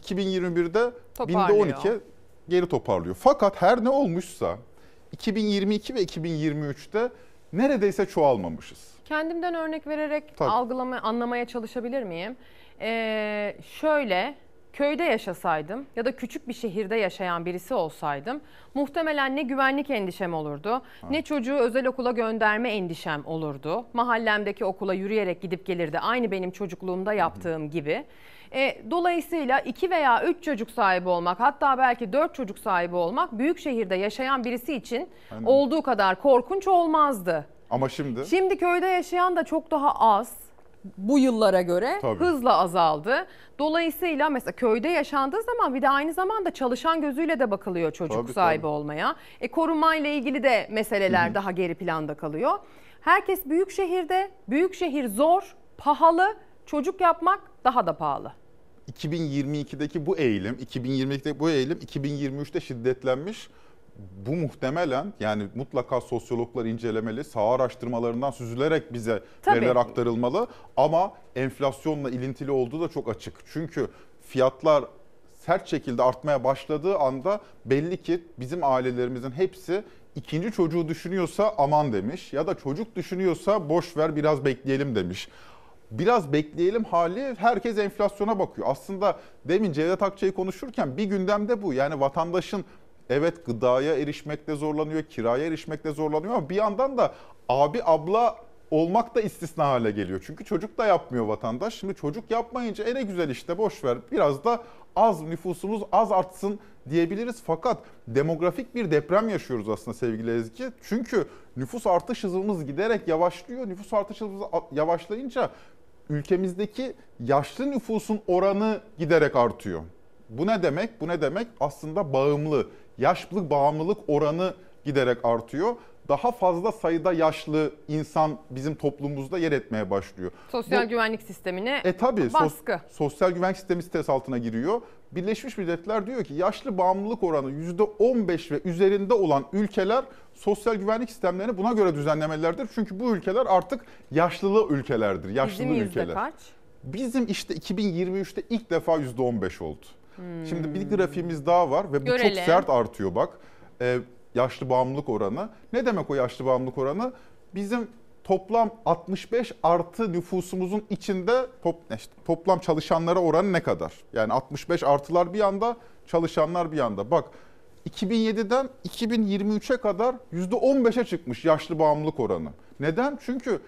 2021'de binde Toparlıyor. 12'ye geri toparlıyor. Fakat her ne olmuşsa 2022 ve 2023'te neredeyse çoğalmamışız. Kendimden örnek vererek Tabii. algılama, anlamaya çalışabilir miyim? Ee, şöyle, köyde yaşasaydım ya da küçük bir şehirde yaşayan birisi olsaydım muhtemelen ne güvenlik endişem olurdu, ne çocuğu özel okula gönderme endişem olurdu. Mahallemdeki okula yürüyerek gidip gelirdi aynı benim çocukluğumda yaptığım gibi. E, dolayısıyla iki veya üç çocuk sahibi olmak hatta belki dört çocuk sahibi olmak büyük şehirde yaşayan birisi için Aynen. olduğu kadar korkunç olmazdı. Ama şimdi Şimdi köyde yaşayan da çok daha az bu yıllara göre Tabii. hızla azaldı. Dolayısıyla mesela köyde yaşandığı zaman bir de aynı zamanda çalışan gözüyle de bakılıyor çocuk Tabii, sahibi tabii. olmaya. E korumayla ilgili de meseleler daha geri planda kalıyor. Herkes büyük şehirde, büyük şehir zor, pahalı, çocuk yapmak daha da pahalı. 2022'deki bu eğilim, 2022'deki bu eğilim 2023'te şiddetlenmiş. Bu muhtemelen yani mutlaka sosyologlar incelemeli, saha araştırmalarından süzülerek bize Tabii. veriler aktarılmalı. Ama enflasyonla ilintili olduğu da çok açık. Çünkü fiyatlar sert şekilde artmaya başladığı anda belli ki bizim ailelerimizin hepsi ikinci çocuğu düşünüyorsa aman demiş ya da çocuk düşünüyorsa boş ver biraz bekleyelim demiş. Biraz bekleyelim hali herkes enflasyona bakıyor. Aslında demin Cevdet Akçay'ı konuşurken bir gündemde bu. Yani vatandaşın evet gıdaya erişmekte zorlanıyor, kiraya erişmekte zorlanıyor ama bir yandan da abi abla olmak da istisna hale geliyor. Çünkü çocuk da yapmıyor vatandaş. Şimdi çocuk yapmayınca e ne güzel işte boş ver. Biraz da az nüfusumuz az artsın diyebiliriz. Fakat demografik bir deprem yaşıyoruz aslında sevgili Ezgi. Çünkü nüfus artış hızımız giderek yavaşlıyor. Nüfus artış hızımız yavaşlayınca ülkemizdeki yaşlı nüfusun oranı giderek artıyor. Bu ne demek? Bu ne demek? Aslında bağımlı, yaşlılık bağımlılık oranı giderek artıyor. Daha fazla sayıda yaşlı insan bizim toplumumuzda yer etmeye başlıyor. Sosyal Bu- güvenlik sistemine e tabii sos- baskı. sosyal güvenlik sistemi stres altına giriyor. Birleşmiş Milletler diyor ki yaşlı bağımlılık oranı %15 ve üzerinde olan ülkeler sosyal güvenlik sistemlerini buna göre düzenlemelilerdir. Çünkü bu ülkeler artık yaşlılı ülkelerdir, yaşlılı Bizim yüzde ülkeler. kaç? Bizim işte 2023'te ilk defa %15 oldu. Hmm. Şimdi bir grafiğimiz daha var ve bu Görelim. çok sert artıyor bak. Ee, yaşlı bağımlılık oranı. Ne demek o yaşlı bağımlılık oranı? Bizim toplam 65 artı nüfusumuzun içinde top, işte toplam çalışanlara oranı ne kadar? Yani 65 artılar bir yanda, çalışanlar bir yanda. Bak 2007'den 2023'e kadar %15'e çıkmış yaşlı bağımlılık oranı. Neden? Çünkü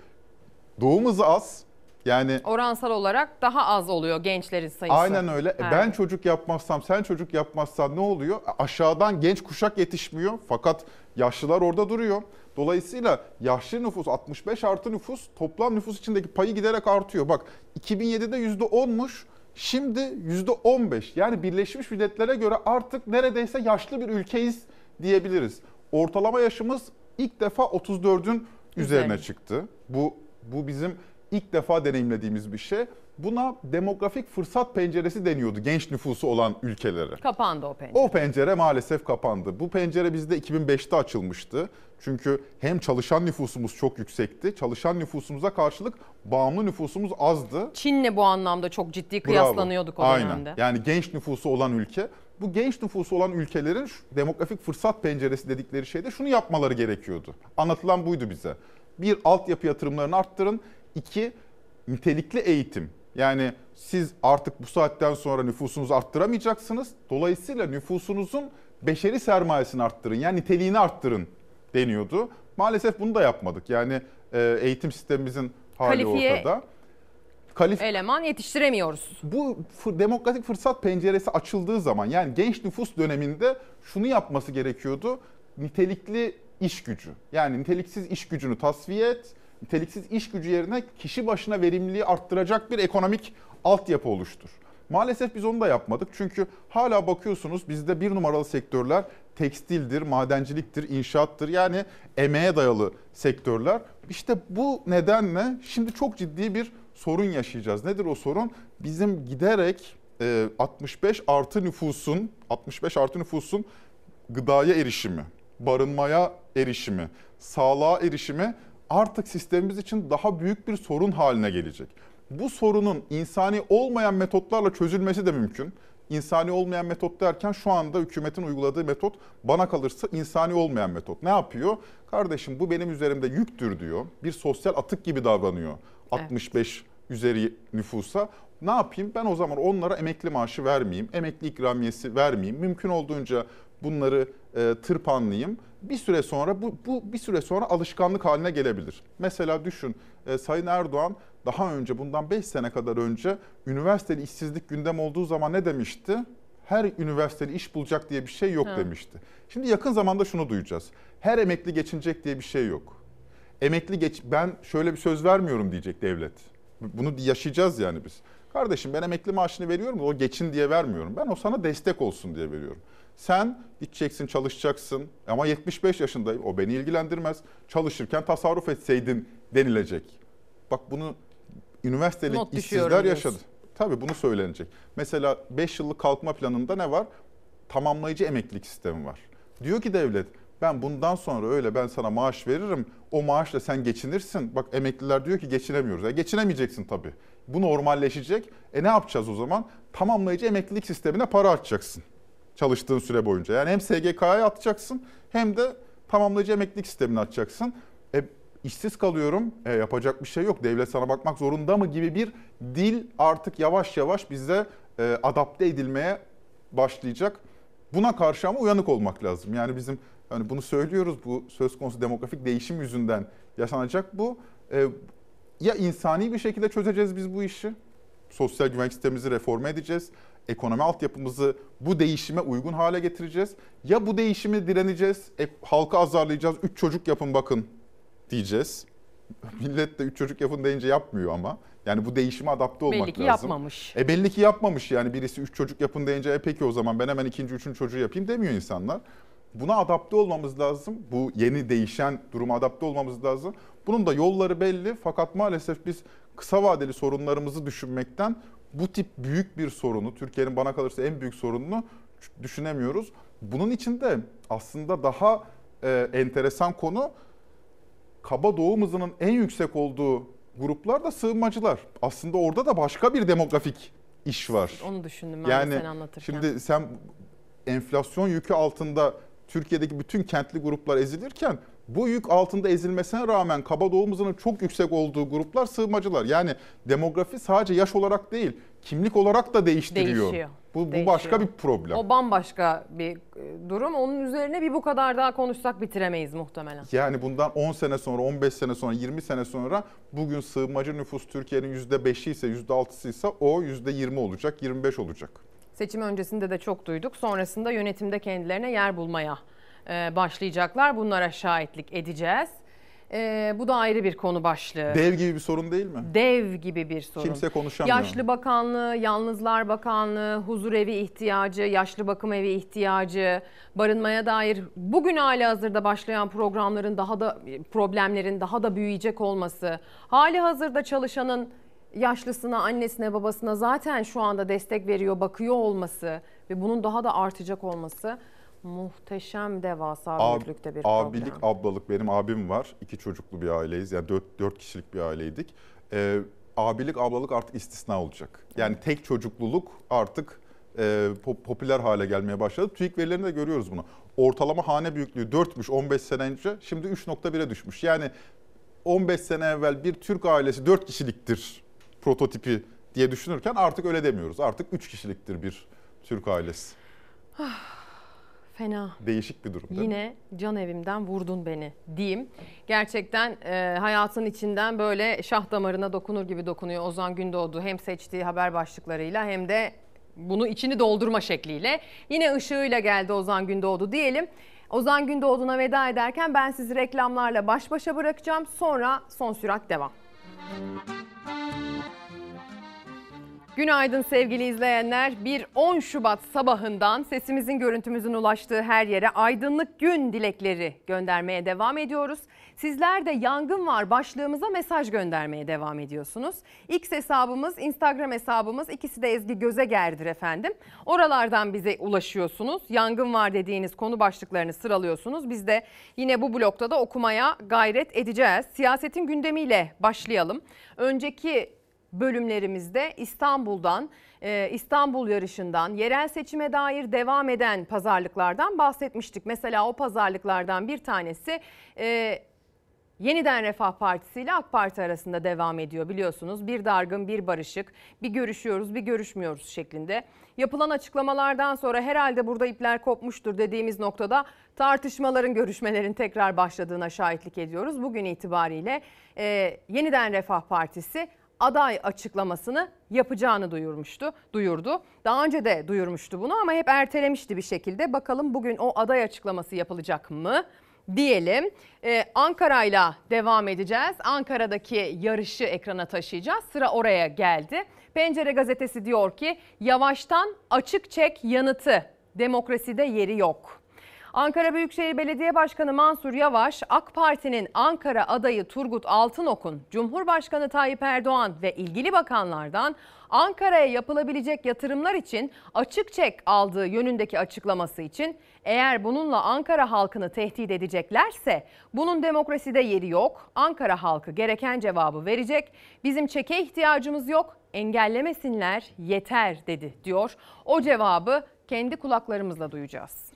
doğum hızı az. Yani Oransal olarak daha az oluyor gençlerin sayısı. Aynen öyle. E, Evet. Ben çocuk yapmazsam, sen çocuk yapmazsan ne oluyor? Aşağıdan genç kuşak yetişmiyor fakat yaşlılar orada duruyor. Dolayısıyla yaşlı nüfus 65 artı nüfus toplam nüfus içindeki payı giderek artıyor. Bak 2007'de %10'muş. Şimdi %15 yani Birleşmiş Milletler'e göre artık neredeyse yaşlı bir ülkeyiz diyebiliriz. Ortalama yaşımız ilk defa 34'ün üzerine Üzerine. çıktı. Bu bu bizim ilk defa deneyimlediğimiz bir şey. Buna demografik fırsat penceresi deniyordu genç nüfusu olan ülkelere. Kapandı o pencere. O pencere maalesef kapandı. Bu pencere bizde 2005'te açılmıştı. Çünkü hem çalışan nüfusumuz çok yüksekti. Çalışan nüfusumuza karşılık bağımlı nüfusumuz azdı. Çin'le bu anlamda çok ciddi Bravo. kıyaslanıyorduk o Aynen. dönemde. Yani genç nüfusu olan ülke. Bu genç nüfusu olan ülkelerin demografik fırsat penceresi dedikleri şeyde şunu yapmaları gerekiyordu. Anlatılan buydu bize. Bir, altyapı yatırımlarını arttırın. İki, nitelikli eğitim. Yani siz artık bu saatten sonra nüfusunuzu arttıramayacaksınız. Dolayısıyla nüfusunuzun beşeri sermayesini arttırın. Yani niteliğini arttırın deniyordu. Maalesef bunu da yapmadık. Yani e, eğitim sistemimizin hali Kalifiye ortada. Kalif Eleman yetiştiremiyoruz. bu demokratik fırsat penceresi açıldığı zaman yani genç nüfus döneminde şunu yapması gerekiyordu. Nitelikli iş gücü. Yani niteliksiz iş gücünü tasfiye et. Niteliksiz iş gücü yerine kişi başına verimliliği arttıracak bir ekonomik altyapı oluştur. Maalesef biz onu da yapmadık. Çünkü hala bakıyorsunuz bizde bir numaralı sektörler tekstildir, madenciliktir, inşaattır. Yani emeğe dayalı sektörler. İşte bu nedenle şimdi çok ciddi bir sorun yaşayacağız. Nedir o sorun? Bizim giderek e, 65 artı nüfusun 65 artı nüfusun gıdaya erişimi, barınmaya erişimi, sağlığa erişimi artık sistemimiz için daha büyük bir sorun haline gelecek. Bu sorunun insani olmayan metotlarla çözülmesi de mümkün. İnsani olmayan metot derken şu anda hükümetin uyguladığı metot bana kalırsa insani olmayan metot. Ne yapıyor? Kardeşim bu benim üzerimde yüktür diyor. Bir sosyal atık gibi davranıyor. 65 üzeri nüfusa. Ne yapayım? Ben o zaman onlara emekli maaşı vermeyeyim, emekli ikramiyesi vermeyeyim. Mümkün olduğunca bunları e, tırpanlayayım. Bir süre sonra bu, bu bir süre sonra alışkanlık haline gelebilir. Mesela düşün e, Sayın Erdoğan daha önce bundan 5 sene kadar önce üniversiteli işsizlik gündem olduğu zaman ne demişti? Her üniversiteli iş bulacak diye bir şey yok Ha. demişti. Şimdi yakın zamanda şunu duyacağız. Her emekli geçinecek diye bir şey yok. Emekli geç ben şöyle bir söz vermiyorum diyecek devlet. Bunu yaşayacağız yani biz. Kardeşim ben emekli maaşını veriyorum o geçin diye vermiyorum. Ben o sana destek olsun diye veriyorum. Sen gideceksin çalışacaksın ama 75 yaşındayım o beni ilgilendirmez. Çalışırken tasarruf etseydin denilecek. Bak bunu üniversiteli Not işsizler yaşadı. Tabii bunu söylenecek. Mesela 5 yıllık kalkma planında ne var? Tamamlayıcı emeklilik sistemi var. Diyor ki devlet ben bundan sonra öyle ben sana maaş veririm. O maaşla sen geçinirsin. Bak emekliler diyor ki geçinemiyoruz. Ya geçinemeyeceksin tabii. Bu normalleşecek. E ne yapacağız o zaman? Tamamlayıcı emeklilik sistemine para açacaksın. Çalıştığın süre boyunca. Yani hem SGK'ya atacaksın hem de tamamlayıcı emeklilik sistemini açacaksın. E işsiz kalıyorum. E, yapacak bir şey yok. Devlet sana bakmak zorunda mı gibi bir dil artık yavaş yavaş bize e, adapte edilmeye başlayacak. Buna karşı ama uyanık olmak lazım. Yani bizim hani bunu söylüyoruz bu söz konusu demografik değişim yüzünden yaşanacak bu. E, ya insani bir şekilde çözeceğiz biz bu işi. Sosyal güvenlik sistemimizi reforme edeceğiz. Ekonomi altyapımızı bu değişime uygun hale getireceğiz. Ya bu değişimi direneceğiz, e, halkı azarlayacağız, üç çocuk yapın bakın diyeceğiz. Millet de üç çocuk yapın deyince yapmıyor ama. Yani bu değişime adapte olmak Belli ki lazım. yapmamış. E belli ki yapmamış yani birisi üç çocuk yapın deyince e peki o zaman ben hemen ikinci üçüncü çocuğu yapayım demiyor insanlar. Buna adapte olmamız lazım. Bu yeni değişen duruma adapte olmamız lazım. Bunun da yolları belli fakat maalesef biz kısa vadeli sorunlarımızı düşünmekten bu tip büyük bir sorunu, Türkiye'nin bana kalırsa en büyük sorununu düşünemiyoruz. Bunun için de aslında daha e, enteresan konu kaba doğum hızının en yüksek olduğu gruplar da sığınmacılar. Aslında orada da başka bir demografik iş var. Onu düşündüm ben Yani sen anlatırken. şimdi sen enflasyon yükü altında Türkiye'deki bütün kentli gruplar ezilirken bu yük altında ezilmesine rağmen kaba doğum hızının çok yüksek olduğu gruplar sığınmacılar. Yani demografi sadece yaş olarak değil, kimlik olarak da değiştiriyor. Değişiyor. Bu, bu Değişiyor. başka bir problem. O bambaşka bir e, durum. Onun üzerine bir bu kadar daha konuşsak bitiremeyiz muhtemelen. Yani bundan 10 sene sonra, 15 sene sonra, 20 sene sonra bugün sığınmacı nüfus Türkiye'nin %5'i ise, %6'sı ise o %20 olacak, 25 olacak. Seçim öncesinde de çok duyduk. Sonrasında yönetimde kendilerine yer bulmaya başlayacaklar. Bunlara şahitlik edeceğiz. E, bu da ayrı bir konu başlığı. Dev gibi bir sorun değil mi? Dev gibi bir sorun. Kimse konuşamıyor. Yaşlı Bakanlığı, Yalnızlar Bakanlığı, huzur evi ihtiyacı, yaşlı bakım evi ihtiyacı, barınmaya dair bugün hali hazırda başlayan programların daha da problemlerin daha da büyüyecek olması, hali hazırda çalışanın yaşlısına, annesine, babasına zaten şu anda destek veriyor, bakıyor olması ve bunun daha da artacak olması muhteşem devasa Ab- büyüklükte bir abilik, problem. ablalık benim abim var. İki çocuklu bir aileyiz. Yani dört, dört kişilik bir aileydik. Ee, abilik, ablalık artık istisna olacak. Yani tek çocukluluk artık e, pop- popüler hale gelmeye başladı. TÜİK verilerinde de görüyoruz bunu. Ortalama hane büyüklüğü 4'müş 15 sene önce. Şimdi 3.1'e düşmüş. Yani 15 sene evvel bir Türk ailesi 4 kişiliktir prototipi diye düşünürken artık öyle demiyoruz. Artık 3 kişiliktir bir Türk ailesi. Fena. Değişik bir durum değil mi? Yine can evimden vurdun beni diyeyim. Gerçekten e, hayatın içinden böyle şah damarına dokunur gibi dokunuyor Ozan Gündoğdu. Hem seçtiği haber başlıklarıyla hem de bunu içini doldurma şekliyle. Yine ışığıyla geldi Ozan Gündoğdu diyelim. Ozan Gündoğdu'na veda ederken ben sizi reklamlarla baş başa bırakacağım. Sonra son sürat devam. Günaydın sevgili izleyenler. Bir 10 Şubat sabahından sesimizin görüntümüzün ulaştığı her yere aydınlık gün dilekleri göndermeye devam ediyoruz. Sizler de yangın var başlığımıza mesaj göndermeye devam ediyorsunuz. X hesabımız, Instagram hesabımız ikisi de Ezgi Gözeger'dir efendim. Oralardan bize ulaşıyorsunuz. Yangın var dediğiniz konu başlıklarını sıralıyorsunuz. Biz de yine bu blokta da okumaya gayret edeceğiz. Siyasetin gündemiyle başlayalım. Önceki bölümlerimizde İstanbul'dan, e, İstanbul yarışından, yerel seçime dair devam eden pazarlıklardan bahsetmiştik. Mesela o pazarlıklardan bir tanesi e, Yeniden Refah Partisi ile AK Parti arasında devam ediyor biliyorsunuz. Bir dargın, bir barışık, bir görüşüyoruz, bir görüşmüyoruz şeklinde. Yapılan açıklamalardan sonra herhalde burada ipler kopmuştur dediğimiz noktada tartışmaların, görüşmelerin tekrar başladığına şahitlik ediyoruz. Bugün itibariyle e, Yeniden Refah Partisi aday açıklamasını yapacağını duyurmuştu, duyurdu. Daha önce de duyurmuştu bunu ama hep ertelemişti bir şekilde. Bakalım bugün o aday açıklaması yapılacak mı? diyelim. Ee, Ankara'yla devam edeceğiz. Ankara'daki yarışı ekrana taşıyacağız. Sıra oraya geldi. Pencere gazetesi diyor ki yavaştan açık çek yanıtı. Demokraside yeri yok. Ankara Büyükşehir Belediye Başkanı Mansur Yavaş, AK Parti'nin Ankara adayı Turgut Altınok'un Cumhurbaşkanı Tayyip Erdoğan ve ilgili bakanlardan Ankara'ya yapılabilecek yatırımlar için açık çek aldığı yönündeki açıklaması için eğer bununla Ankara halkını tehdit edeceklerse bunun demokraside yeri yok. Ankara halkı gereken cevabı verecek. Bizim çeke ihtiyacımız yok. Engellemesinler yeter dedi diyor. O cevabı kendi kulaklarımızla duyacağız.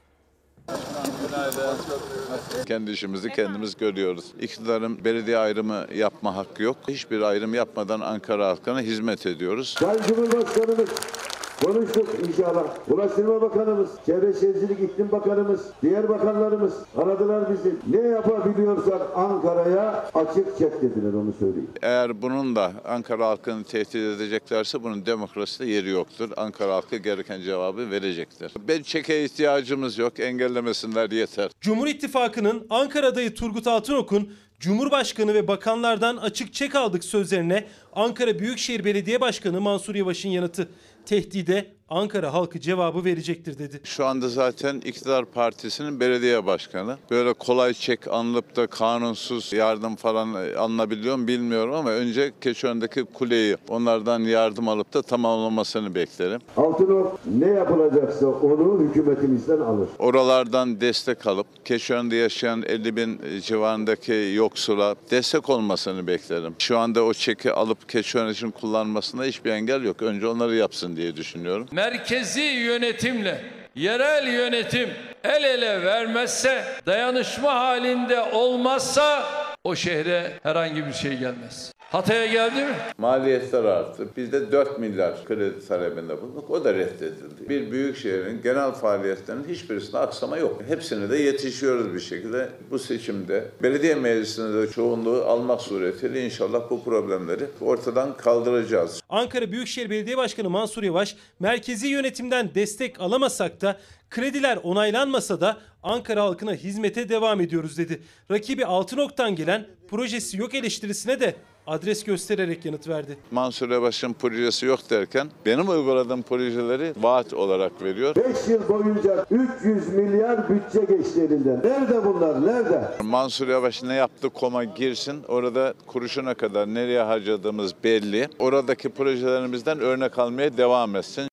Kendi işimizi kendimiz görüyoruz. İktidarın belediye ayrımı yapma hakkı yok. Hiçbir ayrım yapmadan Ankara halkına hizmet ediyoruz. Sayın Cumhurbaşkanımız konuştuk inşallah. Ulaştırma Bakanımız, Çevre Şehircilik İklim Bakanımız, diğer bakanlarımız aradılar bizi. Ne yapabiliyorsak Ankara'ya açık çek dediler onu söyleyeyim. Eğer bunun da Ankara halkını tehdit edeceklerse bunun demokraside yeri yoktur. Ankara halkı gereken cevabı verecektir. Ben çeke ihtiyacımız yok. Engellemesinler yeter. Cumhur İttifakı'nın Ankara adayı Turgut Altınok'un Cumhurbaşkanı ve bakanlardan açık çek aldık sözlerine Ankara Büyükşehir Belediye Başkanı Mansur Yavaş'ın yanıtı tehdide Ankara halkı cevabı verecektir dedi. Şu anda zaten iktidar partisinin belediye başkanı. Böyle kolay çek alınıp da kanunsuz yardım falan alınabiliyor mu bilmiyorum ama önce Keçiören'deki kuleyi onlardan yardım alıp da tamamlamasını beklerim. Altınok ne yapılacaksa onu hükümetimizden alır. Oralardan destek alıp Keçiören'de yaşayan 50 bin civarındaki yoksula destek olmasını beklerim. Şu anda o çeki alıp Keçiören için kullanmasına hiçbir engel yok. Önce onları yapsın diye düşünüyorum. Merkezi yönetimle yerel yönetim el ele vermezse, dayanışma halinde olmazsa o şehre herhangi bir şey gelmez. Hatay'a geldi mi? Maliyetler arttı. Biz de 4 milyar kredi talebinde bulunduk. O da reddedildi. Bir büyük şehrin genel faaliyetlerinin hiçbirisinde aksama yok. Hepsine de yetişiyoruz bir şekilde. Bu seçimde belediye meclisinde de çoğunluğu almak suretiyle inşallah bu problemleri ortadan kaldıracağız. Ankara Büyükşehir Belediye Başkanı Mansur Yavaş, merkezi yönetimden destek alamasak da krediler onaylanmasa da Ankara halkına hizmete devam ediyoruz dedi. Rakibi Altınok'tan gelen projesi yok eleştirisine de adres göstererek yanıt verdi. Mansur Yavaş'ın projesi yok derken benim uyguladığım projeleri vaat olarak veriyor. 5 yıl boyunca 300 milyar bütçe geçti elinden. Nerede bunlar? Nerede? Mansur Yavaş ne yaptı koma girsin. Orada kuruşuna kadar nereye harcadığımız belli. Oradaki projelerimizden örnek almaya devam etsin.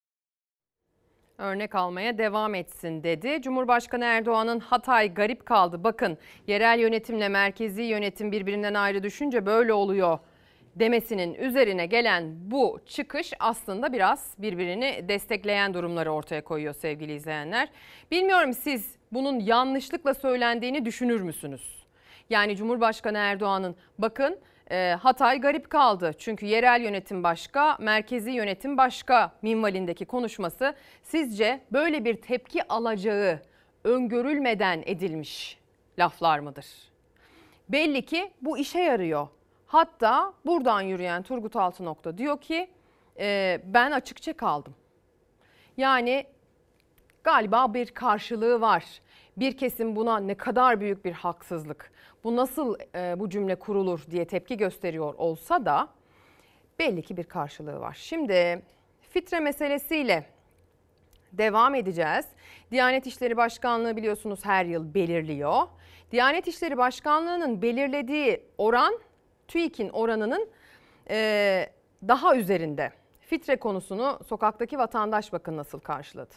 Örnek almaya devam etsin dedi. Cumhurbaşkanı Erdoğan'ın Hatay garip kaldı. Bakın yerel yönetimle merkezi yönetim birbirinden ayrı düşünce böyle oluyor demesinin üzerine gelen bu çıkış aslında biraz birbirini destekleyen durumları ortaya koyuyor sevgili izleyenler. Bilmiyorum siz bunun yanlışlıkla söylendiğini düşünür müsünüz? Yani Cumhurbaşkanı Erdoğan'ın bakın e, Hatay garip kaldı. Çünkü yerel yönetim başka, merkezi yönetim başka minvalindeki konuşması sizce böyle bir tepki alacağı öngörülmeden edilmiş laflar mıdır? Belli ki bu işe yarıyor. Hatta buradan yürüyen Turgut Altınok diyor ki e, ben açıkça kaldım. Yani galiba bir karşılığı var. Bir kesim buna ne kadar büyük bir haksızlık, bu nasıl e, bu cümle kurulur diye tepki gösteriyor olsa da belli ki bir karşılığı var. Şimdi fitre meselesiyle devam edeceğiz. Diyanet İşleri Başkanlığı biliyorsunuz her yıl belirliyor. Diyanet İşleri Başkanlığı'nın belirlediği oran TÜİK'in oranının e, daha üzerinde. Fitre konusunu sokaktaki vatandaş bakın nasıl karşıladı.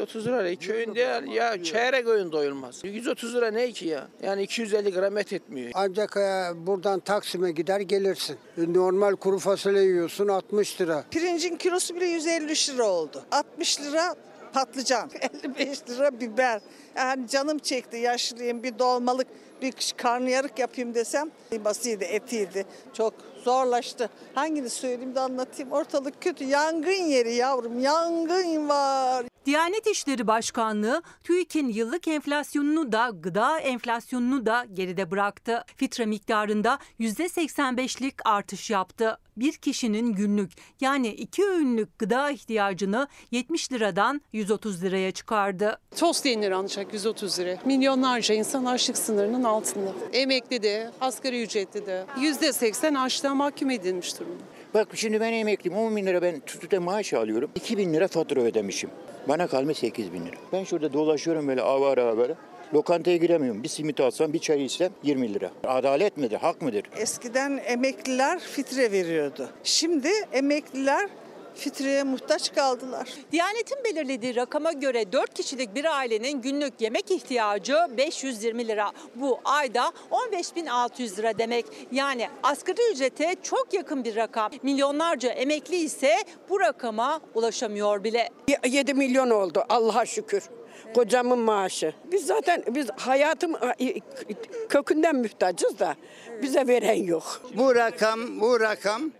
130 lira ne? Köyün değer ya çeyrek öğün doyulmaz. 130 lira ne ki ya? Yani 250 gram et etmiyor. Ancak e, buradan Taksim'e gider gelirsin. E, Normal kuru fasulye yiyorsun 60 lira. Pirincin kilosu bile 153 lira oldu. 60 lira patlıcan, 55 lira biber. Yani canım çekti yaşlıyım bir dolmalık bir karnıyarık yapayım desem basıydı etiydi. Çok zorlaştı. Hangini söyleyeyim de anlatayım. Ortalık kötü. Yangın yeri yavrum. Yangın var. Diyanet İşleri Başkanlığı TÜİK'in yıllık enflasyonunu da gıda enflasyonunu da geride bıraktı. Fitre miktarında %85'lik artış yaptı. Bir kişinin günlük yani iki öğünlük gıda ihtiyacını 70 liradan 130 liraya çıkardı. Tost yenir ancak 130 lira. Milyonlarca insan açlık sınırının altında. Emekli de, asgari ücretli de. %80 açlığa mahkum edilmiş durumda. Bak şimdi ben emekliyim 10 bin lira ben tutuda maaş alıyorum. 2 bin lira fatura ödemişim. Bana kalmış 8 bin lira. Ben şurada dolaşıyorum böyle avara avara. Lokantaya giremiyorum. Bir simit alsam bir çay içsem 20 lira. Adalet midir, hak mıdır? Eskiden emekliler fitre veriyordu. Şimdi emekliler fitreye muhtaç kaldılar. Diyanet'in belirlediği rakama göre 4 kişilik bir ailenin günlük yemek ihtiyacı 520 lira. Bu ayda 15.600 lira demek. Yani asgari ücrete çok yakın bir rakam. Milyonlarca emekli ise bu rakama ulaşamıyor bile. 7 milyon oldu Allah'a şükür. Kocamın maaşı. Biz zaten biz hayatım kökünden muhtacız da bize veren yok. Bu rakam, bu rakam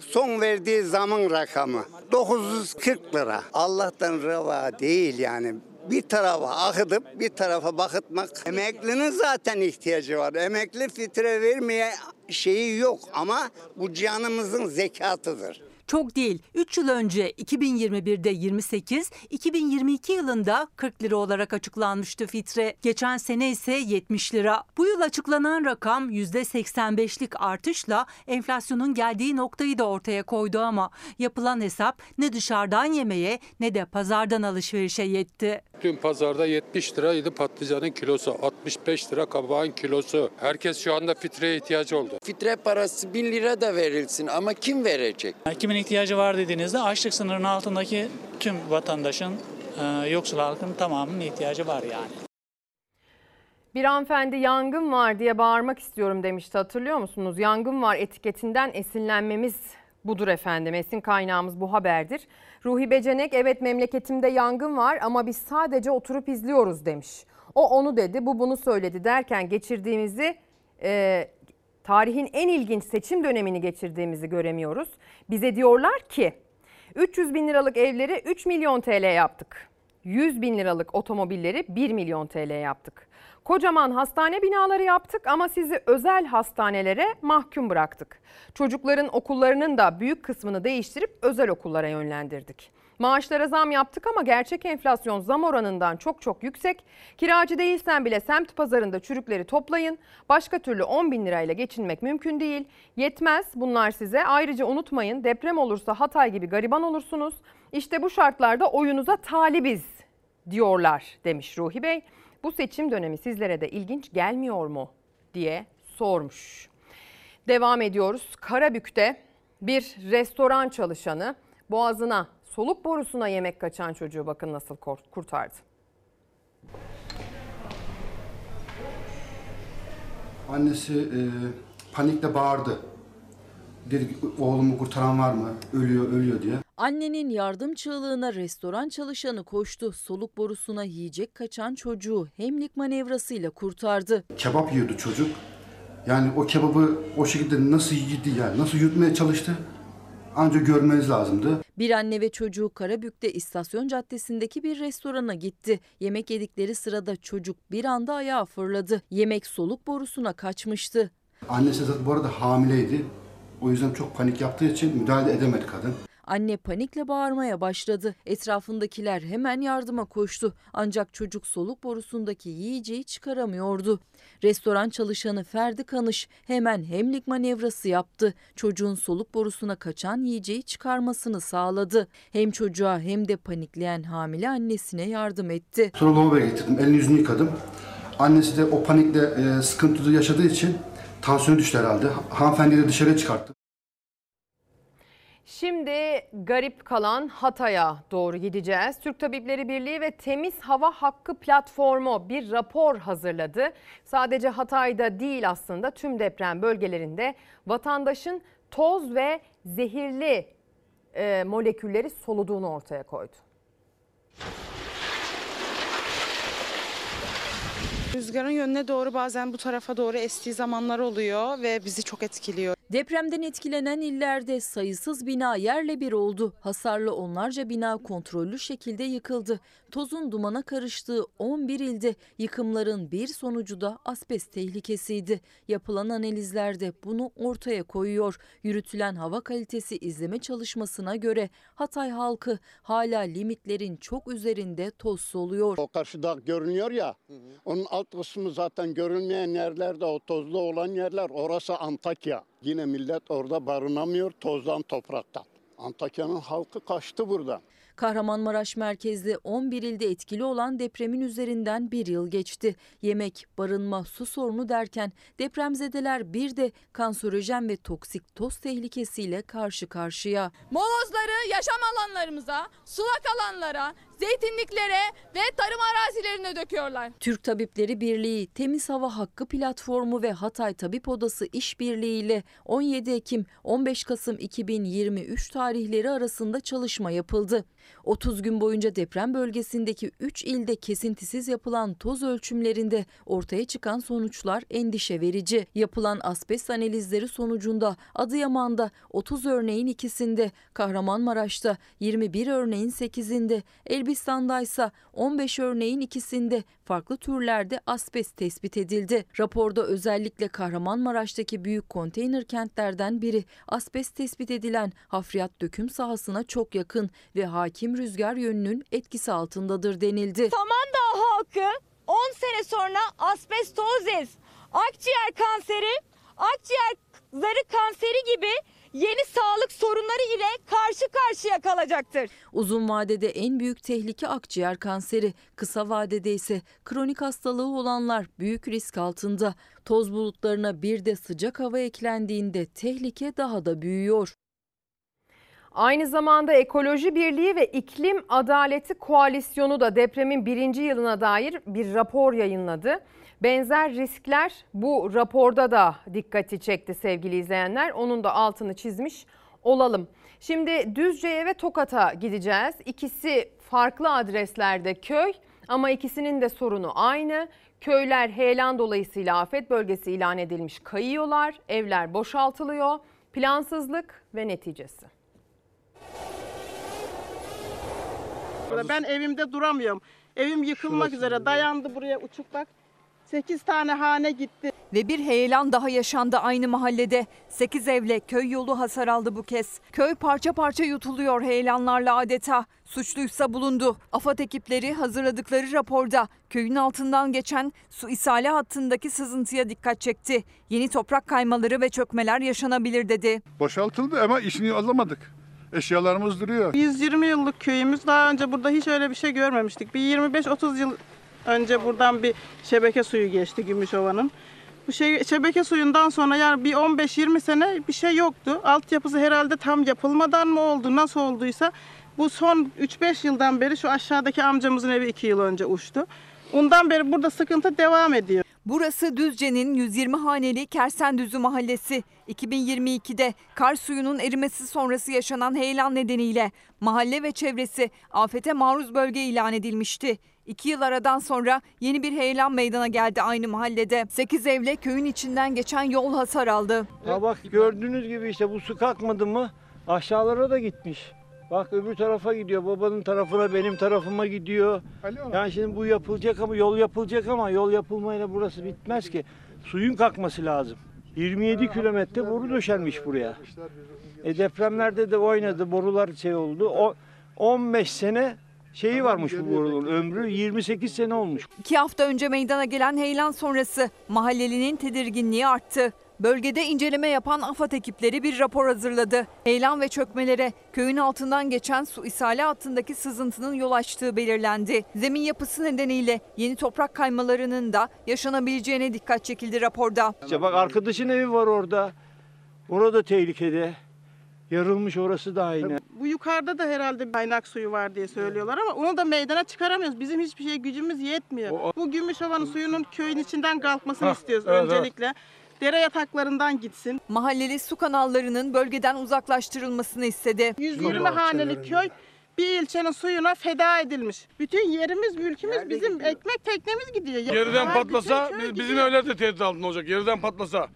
son verdiği zamın rakamı 940 lira. Allah'tan reva değil yani. Bir tarafa akıtıp bir tarafa bakıtmak. Emeklinin zaten ihtiyacı var. Emekli fitre vermeye şeyi yok ama bu canımızın zekatıdır. Çok değil. 3 yıl önce 2021'de 28, 2022 yılında 40 lira olarak açıklanmıştı fitre. Geçen sene ise 70 lira. Bu yıl açıklanan rakam %85'lik artışla enflasyonun geldiği noktayı da ortaya koydu ama yapılan hesap ne dışarıdan yemeye ne de pazardan alışverişe yetti. Dün pazarda 70 liraydı patlıcanın kilosu, 65 lira kabağın kilosu. Herkes şu anda fitreye ihtiyacı oldu. Fitre parası 1000 lira da verilsin ama kim verecek? Kimin ihtiyacı var dediğinizde açlık sınırının altındaki tüm vatandaşın, e, yoksul halkın tamamının ihtiyacı var yani. Bir hanımefendi yangın var diye bağırmak istiyorum demişti hatırlıyor musunuz? Yangın var etiketinden esinlenmemiz budur efendim. Esin kaynağımız bu haberdir. Ruhi Becenek evet memleketimde yangın var ama biz sadece oturup izliyoruz demiş. O onu dedi bu bunu söyledi derken geçirdiğimizi e, tarihin en ilginç seçim dönemini geçirdiğimizi göremiyoruz. Bize diyorlar ki 300 bin liralık evleri 3 milyon TL yaptık. 100 bin liralık otomobilleri 1 milyon TL yaptık. Kocaman hastane binaları yaptık ama sizi özel hastanelere mahkum bıraktık. Çocukların okullarının da büyük kısmını değiştirip özel okullara yönlendirdik. Maaşlara zam yaptık ama gerçek enflasyon zam oranından çok çok yüksek. Kiracı değilsen bile semt pazarında çürükleri toplayın. Başka türlü 10 bin lirayla geçinmek mümkün değil. Yetmez bunlar size. Ayrıca unutmayın deprem olursa Hatay gibi gariban olursunuz. İşte bu şartlarda oyunuza talibiz diyorlar demiş Ruhi Bey. Bu seçim dönemi sizlere de ilginç gelmiyor mu diye sormuş. Devam ediyoruz. Karabük'te bir restoran çalışanı boğazına soluk borusuna yemek kaçan çocuğu bakın nasıl kurtardı. Annesi e, panikle bağırdı. Dedi oğlumu kurtaran var mı? Ölüyor, ölüyor diye. Annenin yardım çığlığına restoran çalışanı koştu. Soluk borusuna yiyecek kaçan çocuğu hemlik manevrasıyla kurtardı. Kebap yiyordu çocuk. Yani o kebabı o şekilde nasıl yedi yani nasıl yutmaya çalıştı? Ancak görmeniz lazımdı. Bir anne ve çocuğu Karabük'te istasyon caddesindeki bir restorana gitti. Yemek yedikleri sırada çocuk bir anda ayağa fırladı. Yemek soluk borusuna kaçmıştı. Annesi zaten bu arada hamileydi. O yüzden çok panik yaptığı için müdahale edemedi kadın. Anne panikle bağırmaya başladı. Etrafındakiler hemen yardıma koştu. Ancak çocuk soluk borusundaki yiyeceği çıkaramıyordu. Restoran çalışanı Ferdi Kanış hemen hemlik manevrası yaptı. Çocuğun soluk borusuna kaçan yiyeceği çıkarmasını sağladı. Hem çocuğa hem de panikleyen hamile annesine yardım etti. Sonra lavaboya getirdim. Elini yüzünü yıkadım. Annesi de o panikle e, sıkıntıda yaşadığı için tansiyonu düştü herhalde. Hanımefendiyi de dışarıya çıkarttım. Şimdi garip kalan Hatay'a doğru gideceğiz. Türk Tabipleri Birliği ve Temiz Hava Hakkı Platformu bir rapor hazırladı. Sadece Hatay'da değil aslında tüm deprem bölgelerinde vatandaşın toz ve zehirli e, molekülleri soluduğunu ortaya koydu. Rüzgarın yönüne doğru bazen bu tarafa doğru estiği zamanlar oluyor ve bizi çok etkiliyor. Depremden etkilenen illerde sayısız bina yerle bir oldu. Hasarlı onlarca bina kontrollü şekilde yıkıldı. Tozun dumana karıştığı 11 ilde yıkımların bir sonucu da asbest tehlikesiydi. Yapılan analizlerde bunu ortaya koyuyor. Yürütülen hava kalitesi izleme çalışmasına göre Hatay halkı hala limitlerin çok üzerinde toz soluyor. O karşıda görünüyor ya, onun alt kısmı zaten görünmeyen yerlerde o tozlu olan yerler orası Antakya. Yine millet orada barınamıyor tozdan topraktan. Antakya'nın halkı kaçtı burada. Kahramanmaraş merkezli 11 ilde etkili olan depremin üzerinden bir yıl geçti. Yemek, barınma, su sorunu derken depremzedeler bir de kanserojen ve toksik toz tehlikesiyle karşı karşıya. Molozları yaşam alanlarımıza, sulak alanlara, zeytinliklere ve tarım arazilerine döküyorlar. Türk Tabipleri Birliği, Temiz Hava Hakkı Platformu ve Hatay Tabip Odası işbirliğiyle 17 Ekim 15 Kasım 2023 tarihleri arasında çalışma yapıldı. 30 gün boyunca deprem bölgesindeki 3 ilde kesintisiz yapılan toz ölçümlerinde ortaya çıkan sonuçlar endişe verici. Yapılan asbest analizleri sonucunda Adıyaman'da 30 örneğin ikisinde, Kahramanmaraş'ta 21 örneğin 8'inde, Elbistan'da ise 15 örneğin ikisinde farklı türlerde asbest tespit edildi. Raporda özellikle Kahramanmaraş'taki büyük konteyner kentlerden biri asbest tespit edilen hafriyat döküm sahasına çok yakın ve hakim rüzgar yönünün etkisi altındadır denildi. Samandağ halkı 10 sene sonra asbestozis, akciğer kanseri, akciğer zarı kanseri gibi yeni sağlık sorunları ile karşı karşıya kalacaktır. Uzun vadede en büyük tehlike akciğer kanseri, kısa vadede ise kronik hastalığı olanlar büyük risk altında. Toz bulutlarına bir de sıcak hava eklendiğinde tehlike daha da büyüyor. Aynı zamanda Ekoloji Birliği ve İklim Adaleti Koalisyonu da depremin birinci yılına dair bir rapor yayınladı. Benzer riskler bu raporda da dikkati çekti sevgili izleyenler. Onun da altını çizmiş olalım. Şimdi Düzce'ye ve Tokat'a gideceğiz. İkisi farklı adreslerde köy ama ikisinin de sorunu aynı. Köyler heyelan dolayısıyla afet bölgesi ilan edilmiş kayıyorlar, evler boşaltılıyor. Plansızlık ve neticesi. Ben evimde duramıyorum. Evim yıkılmak üzere dayandı buraya uçuklak. 8 tane hane gitti. Ve bir heyelan daha yaşandı aynı mahallede. 8 evle köy yolu hasar aldı bu kez. Köy parça parça yutuluyor heyelanlarla adeta. Suçluysa bulundu. AFAD ekipleri hazırladıkları raporda köyün altından geçen su isale hattındaki sızıntıya dikkat çekti. Yeni toprak kaymaları ve çökmeler yaşanabilir dedi. Boşaltıldı ama işini alamadık. Eşyalarımız duruyor. 120 yıllık köyümüz. Daha önce burada hiç öyle bir şey görmemiştik. Bir 25-30 yıl önce buradan bir şebeke suyu geçti Gümüşova'nın. Bu şey, şebeke suyundan sonra yani bir 15-20 sene bir şey yoktu. Altyapısı herhalde tam yapılmadan mı oldu, nasıl olduysa bu son 3-5 yıldan beri şu aşağıdaki amcamızın evi 2 yıl önce uçtu. Ondan beri burada sıkıntı devam ediyor. Burası Düzce'nin 120 haneli Kersendüzü mahallesi. 2022'de kar suyunun erimesi sonrası yaşanan heyelan nedeniyle mahalle ve çevresi afete maruz bölge ilan edilmişti. İki yıl aradan sonra yeni bir heyelan meydana geldi aynı mahallede. 8 evle köyün içinden geçen yol hasar aldı. Ha bak gördüğünüz gibi işte bu su kalkmadı mı aşağılara da gitmiş. Bak öbür tarafa gidiyor. Babanın tarafına benim tarafıma gidiyor. Yani şimdi bu yapılacak ama yol yapılacak ama yol yapılmayla burası bitmez ki. Suyun kalkması lazım. 27 kilometre boru döşenmiş buraya. E depremlerde de oynadı, borular şey oldu. O 15 sene şeyi varmış bu borunun ömrü 28 sene olmuş. İki hafta önce meydana gelen heyelan sonrası mahallelinin tedirginliği arttı. Bölgede inceleme yapan AFAD ekipleri bir rapor hazırladı. Heyelan ve çökmelere köyün altından geçen su ishali hattındaki sızıntının yol açtığı belirlendi. Zemin yapısı nedeniyle yeni toprak kaymalarının da yaşanabileceğine dikkat çekildi raporda. İşte bak arkadaşın evi var orada. Orada tehlikede. Yarılmış orası da aynı. Bu yukarıda da herhalde kaynak suyu var diye söylüyorlar ama onu da meydana çıkaramıyoruz. Bizim hiçbir şey gücümüz yetmiyor. Bu Gümüşova'nın suyunun köyün içinden kalkmasını Hah, istiyoruz evet, evet. öncelikle. Dere yataklarından gitsin. Mahalleli su kanallarının bölgeden uzaklaştırılmasını istedi. 120 haneli köy bir ilçenin suyuna feda edilmiş. Bütün yerimiz, mülkümüz bizim ekmek teknemiz gidiyor. Yerden Her patlasa bizim gidiyor. evler de tehdit altında olacak. Yerden patlasa.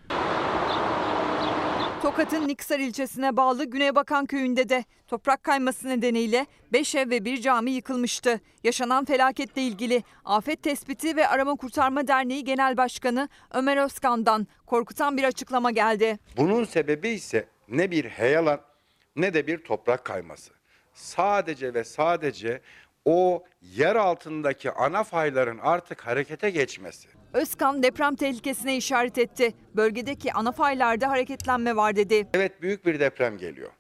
Tokat'ın Niksar ilçesine bağlı Güneybakan köyünde de toprak kayması nedeniyle 5 ev ve bir cami yıkılmıştı. Yaşanan felaketle ilgili Afet Tespiti ve Arama Kurtarma Derneği Genel Başkanı Ömer Özkan'dan korkutan bir açıklama geldi. Bunun sebebi ise ne bir heyelan ne de bir toprak kayması. Sadece ve sadece o yer altındaki ana fayların artık harekete geçmesi. Özkan deprem tehlikesine işaret etti. Bölgedeki ana faylarda hareketlenme var dedi. Evet büyük bir deprem geliyor.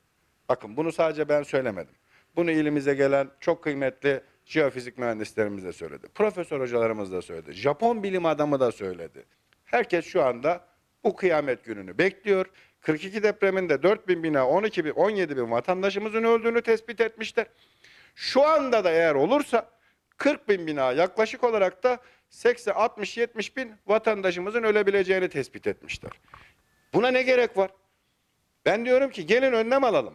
Bakın bunu sadece ben söylemedim. Bunu ilimize gelen çok kıymetli jeofizik mühendislerimiz de söyledi. Profesör hocalarımız da söyledi. Japon bilim adamı da söyledi. Herkes şu anda bu kıyamet gününü bekliyor. 42 depreminde 4 bin bina 12 bin 17 bin vatandaşımızın öldüğünü tespit etmişler. Şu anda da eğer olursa 40 bin bina yaklaşık olarak da 80, 60, 70 bin vatandaşımızın ölebileceğini tespit etmişler. Buna ne gerek var? Ben diyorum ki gelin önlem alalım.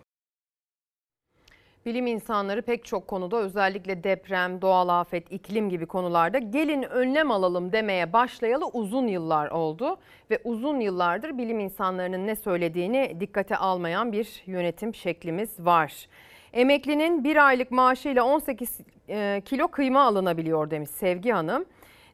Bilim insanları pek çok konuda özellikle deprem, doğal afet, iklim gibi konularda gelin önlem alalım demeye başlayalı uzun yıllar oldu ve uzun yıllardır bilim insanlarının ne söylediğini dikkate almayan bir yönetim şeklimiz var. Emeklinin bir aylık maaşıyla 18 e, kilo kıyma alınabiliyor demiş Sevgi Hanım.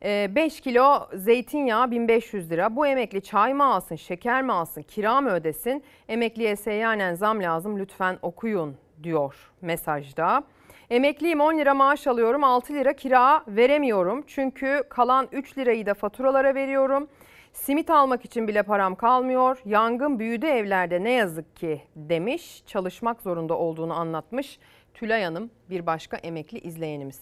5 kilo zeytinyağı 1500 lira. Bu emekli çay mı alsın, şeker mi alsın, kira mı ödesin? Emekliye seyyanen zam lazım lütfen okuyun diyor mesajda. Emekliyim 10 lira maaş alıyorum 6 lira kira veremiyorum. Çünkü kalan 3 lirayı da faturalara veriyorum. Simit almak için bile param kalmıyor. Yangın büyüdü evlerde ne yazık ki demiş. Çalışmak zorunda olduğunu anlatmış Tülay Hanım bir başka emekli izleyenimiz.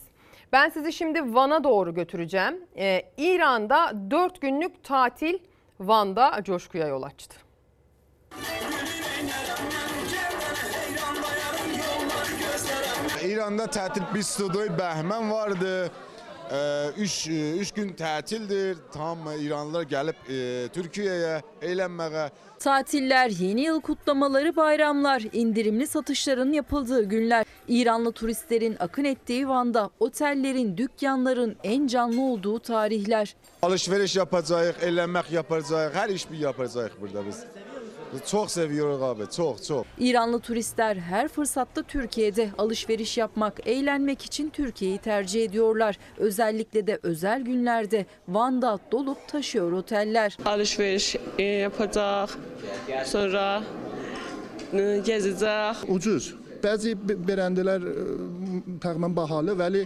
Ben sizi şimdi Van'a doğru götüreceğim. Ee, İran'da 4 günlük tatil Van'da coşkuya yol açtı. İran'da tətil bir studiyo Bəhmən vardı. 3 3 gün tətildir. Tam İranlılar gəlib e, Türkiyəyə eğlənməyə. Tatiller, yeni yıl kutlamaları, bayramlar, indirimli satışların yapıldığı günler. İranlı turistlerin akın ettiği Van'da otellerin, dükkanların en canlı olduğu tarihler. Alışveriş yapacağıq, eğlənmək yapacağıq, hər iş bir yapacağıq burada biz. Çox seviyoruz abi, çox, çox. İranlı turistler her fırsatta Türkiye'de alışveriş yapmak, eğlenmek için Türkiye'yi tercih ediyorlar. Özellikle de özel günlerde Van'da dolup taşıyor oteller. Alışveriş e, yapacaq, sonra e, gezəcək. Ucuz. Bəzi berəndələr ə, təxminən bahalı, vəli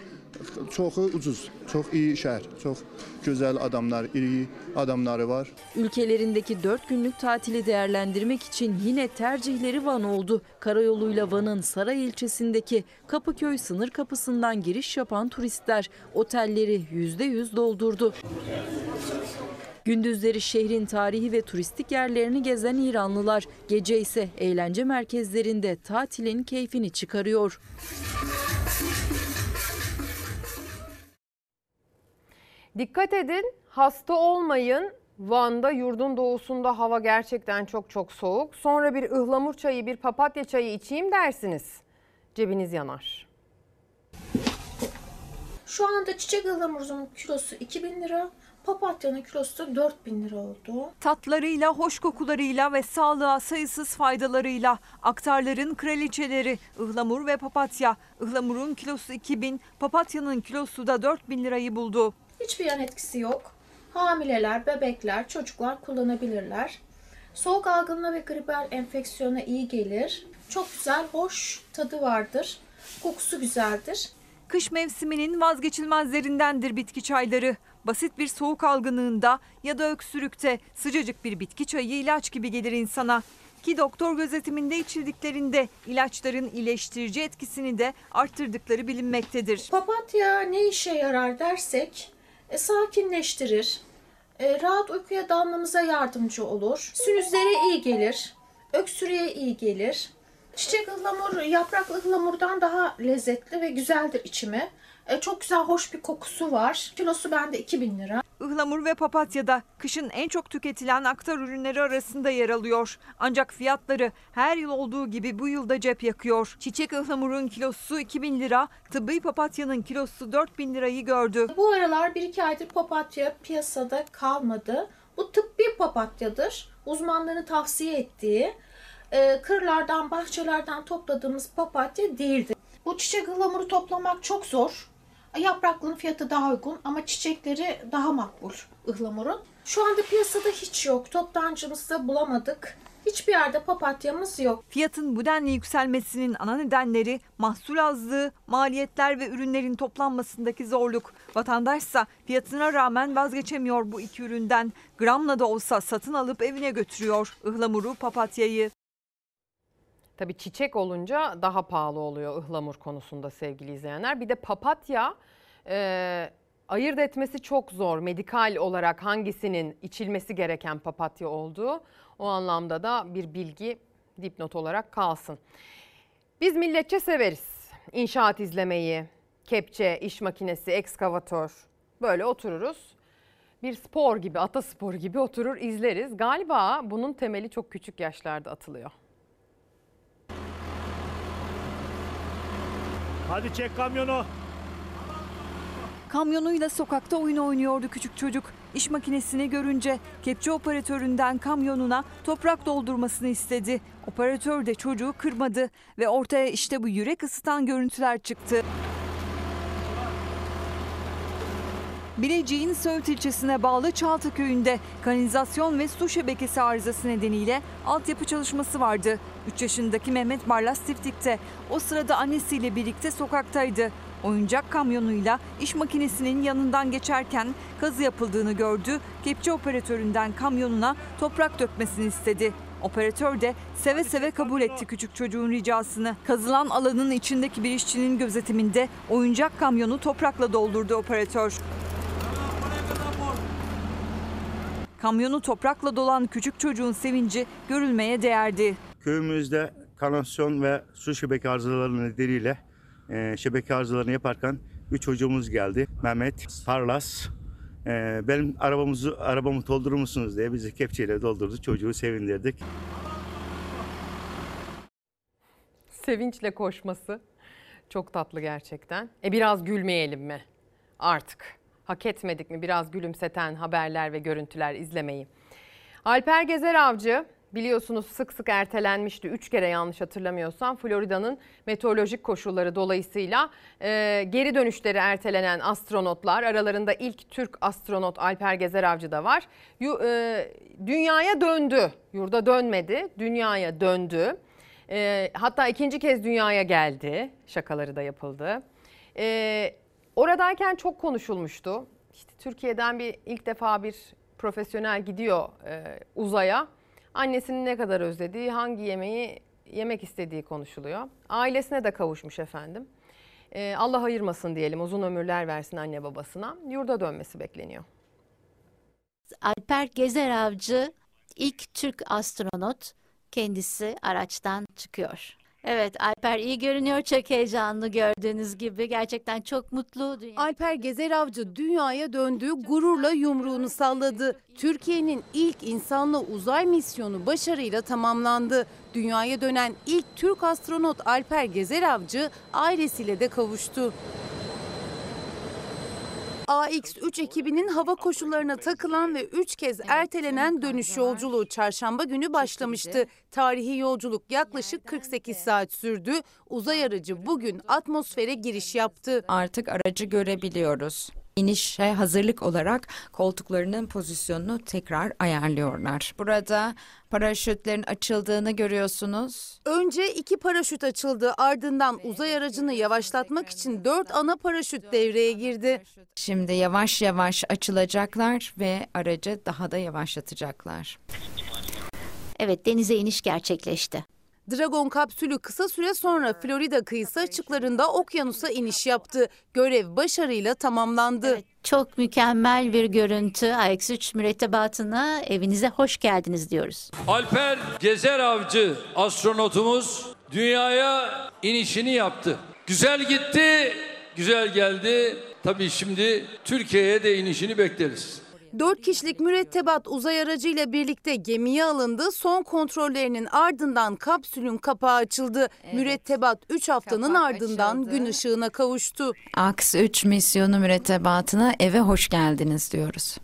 çoxu ucuz. Çox iyi şəhər, çox gözəl adamlar, iri adamları var. Ülkelerindeki 4 günlük tatili değerlendirmek için yine tercihleri Van oldu. Karayoluyla Van'ın Saray ilçesindeki Kapıköy sınır kapısından giriş yapan turistler otelleri %100 doldurdu. Gündüzleri şehrin tarihi ve turistik yerlerini gezen İranlılar, gece ise eğlence merkezlerinde tatilin keyfini çıkarıyor. Dikkat edin hasta olmayın. Van'da yurdun doğusunda hava gerçekten çok çok soğuk. Sonra bir ıhlamur çayı, bir papatya çayı içeyim dersiniz. Cebiniz yanar. Şu anda çiçek ıhlamurunun kilosu 2000 lira, papatyanın kilosu da 4000 lira oldu. Tatlarıyla, hoş kokularıyla ve sağlığa sayısız faydalarıyla aktarların kraliçeleri ıhlamur ve papatya. Ihlamurun kilosu 2000, papatyanın kilosu da 4000 lirayı buldu. Hiçbir yan etkisi yok. Hamileler, bebekler, çocuklar kullanabilirler. Soğuk algınlığı ve gribal enfeksiyona iyi gelir. Çok güzel, hoş tadı vardır. Kokusu güzeldir. Kış mevsiminin vazgeçilmezlerindendir bitki çayları. Basit bir soğuk algınlığında ya da öksürükte sıcacık bir bitki çayı ilaç gibi gelir insana. Ki doktor gözetiminde içildiklerinde ilaçların iyileştirici etkisini de arttırdıkları bilinmektedir. Papatya ne işe yarar dersek, e, sakinleştirir, e, rahat uykuya dalmamıza yardımcı olur, sinüzlere iyi gelir, öksürüğe iyi gelir. Çiçek ıhlamur yapraklı ıhlamurdan daha lezzetli ve güzeldir içimi. E, çok güzel, hoş bir kokusu var. Kilosu bende 2000 lira. Ihlamur ve papatya da kışın en çok tüketilen aktar ürünleri arasında yer alıyor. Ancak fiyatları her yıl olduğu gibi bu yılda cep yakıyor. Çiçek ıhlamurun kilosu 2000 lira, tıbbi papatyanın kilosu 4000 lirayı gördü. Bu aralar 1-2 aydır papatya piyasada kalmadı. Bu tıbbi papatyadır. Uzmanların tavsiye ettiği e, kırlardan, bahçelerden topladığımız papatya değildir. Bu çiçek ıhlamuru toplamak çok zor. Yapraklının fiyatı daha uygun ama çiçekleri daha makbul ıhlamurun. Şu anda piyasada hiç yok. Toptancımızda bulamadık. Hiçbir yerde papatyamız yok. Fiyatın bu denli yükselmesinin ana nedenleri mahsul azlığı, maliyetler ve ürünlerin toplanmasındaki zorluk. Vatandaşsa fiyatına rağmen vazgeçemiyor bu iki üründen. Gramla da olsa satın alıp evine götürüyor ıhlamuru, papatyayı. Tabii çiçek olunca daha pahalı oluyor ıhlamur konusunda sevgili izleyenler. Bir de papatya e, ayırt etmesi çok zor. Medikal olarak hangisinin içilmesi gereken papatya olduğu o anlamda da bir bilgi dipnot olarak kalsın. Biz milletçe severiz inşaat izlemeyi, kepçe, iş makinesi, ekskavatör böyle otururuz. Bir spor gibi, ataspor gibi oturur izleriz. Galiba bunun temeli çok küçük yaşlarda atılıyor. Hadi çek kamyonu. Kamyonuyla sokakta oyun oynuyordu küçük çocuk. İş makinesini görünce kepçe operatöründen kamyonuna toprak doldurmasını istedi. Operatör de çocuğu kırmadı ve ortaya işte bu yürek ısıtan görüntüler çıktı. Bilecik'in Söğüt ilçesine bağlı Çaltı köyünde kanalizasyon ve su şebekesi arızası nedeniyle altyapı çalışması vardı. 3 yaşındaki Mehmet Barlas Tiftik'te. O sırada annesiyle birlikte sokaktaydı. Oyuncak kamyonuyla iş makinesinin yanından geçerken kazı yapıldığını gördü. Kepçe operatöründen kamyonuna toprak dökmesini istedi. Operatör de seve seve kabul etti küçük çocuğun ricasını. Kazılan alanın içindeki bir işçinin gözetiminde oyuncak kamyonu toprakla doldurdu operatör. Kamyonu toprakla dolan küçük çocuğun sevinci görülmeye değerdi. Köyümüzde kanasyon ve su şebeke arızaları nedeniyle e, şebeke arızalarını yaparken bir çocuğumuz geldi. Mehmet Parlas. E, benim arabamızı arabamı doldurur musunuz diye bizi kepçeyle doldurdu. Çocuğu sevindirdik. Sevinçle koşması çok tatlı gerçekten. E biraz gülmeyelim mi? Artık hak etmedik mi biraz gülümseten haberler ve görüntüler izlemeyi? Alper Gezer Avcı biliyorsunuz sık sık ertelenmişti. Üç kere yanlış hatırlamıyorsam Florida'nın meteorolojik koşulları dolayısıyla e, geri dönüşleri ertelenen astronotlar aralarında ilk Türk astronot Alper Gezer Avcı da var. Yu, e, dünyaya döndü, yurda dönmedi, dünyaya döndü. E, hatta ikinci kez dünyaya geldi, şakaları da yapıldı. E, oradayken çok konuşulmuştu. İşte Türkiye'den bir ilk defa bir profesyonel gidiyor e, uzaya. Annesini ne kadar özlediği, hangi yemeği yemek istediği konuşuluyor. Ailesine de kavuşmuş efendim. Ee, Allah ayırmasın diyelim, uzun ömürler versin anne babasına. Yurda dönmesi bekleniyor. Alper Gezer Avcı ilk Türk astronot kendisi araçtan çıkıyor. Evet Alper iyi görünüyor çok heyecanlı gördüğünüz gibi gerçekten çok mutlu. Dünya... Alper Gezer Avcı dünyaya döndüğü gururla yumruğunu salladı. Türkiye'nin ilk insanlı uzay misyonu başarıyla tamamlandı. Dünyaya dönen ilk Türk astronot Alper Gezer Avcı ailesiyle de kavuştu. AX-3 ekibinin hava koşullarına takılan ve 3 kez ertelenen dönüş yolculuğu çarşamba günü başlamıştı. Tarihi yolculuk yaklaşık 48 saat sürdü. Uzay aracı bugün atmosfere giriş yaptı. Artık aracı görebiliyoruz. İnişe hazırlık olarak koltuklarının pozisyonunu tekrar ayarlıyorlar. Burada paraşütlerin açıldığını görüyorsunuz. Önce iki paraşüt açıldı ardından uzay aracını yavaşlatmak için dört ana paraşüt devreye girdi. Şimdi yavaş yavaş açılacaklar ve aracı daha da yavaşlatacaklar. Evet denize iniş gerçekleşti. Dragon kapsülü kısa süre sonra Florida kıyısı açıklarında okyanusa iniş yaptı. Görev başarıyla tamamlandı. Çok mükemmel bir görüntü. AX3 mürettebatına evinize hoş geldiniz diyoruz. Alper Gezer Avcı astronotumuz dünyaya inişini yaptı. Güzel gitti, güzel geldi. Tabii şimdi Türkiye'ye de inişini bekleriz. Dört kişilik mürettebat uzay aracıyla birlikte gemiye alındı. Son kontrollerinin ardından kapsülün kapağı açıldı. mürettebat 3 haftanın Kapak ardından açıldı. gün ışığına kavuştu. AKS 3 misyonu mürettebatına eve hoş geldiniz diyoruz.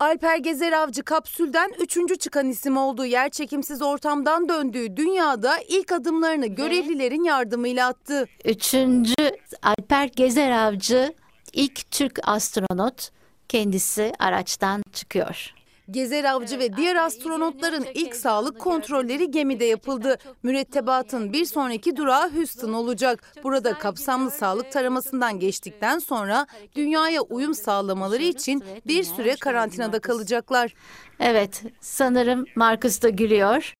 Alper Gezer Avcı kapsülden üçüncü çıkan isim oldu. Yer çekimsiz ortamdan döndüğü dünyada ilk adımlarını görevlilerin yardımıyla attı. Üçüncü Alper Gezer Avcı ilk Türk astronot kendisi araçtan çıkıyor. Gezer Avcı ve diğer astronotların ilk sağlık kontrolleri gemide yapıldı. Mürettebatın bir sonraki durağı Houston olacak. Burada kapsamlı sağlık taramasından geçtikten sonra dünyaya uyum sağlamaları için bir süre karantinada kalacaklar. Evet sanırım Marcus da gülüyor.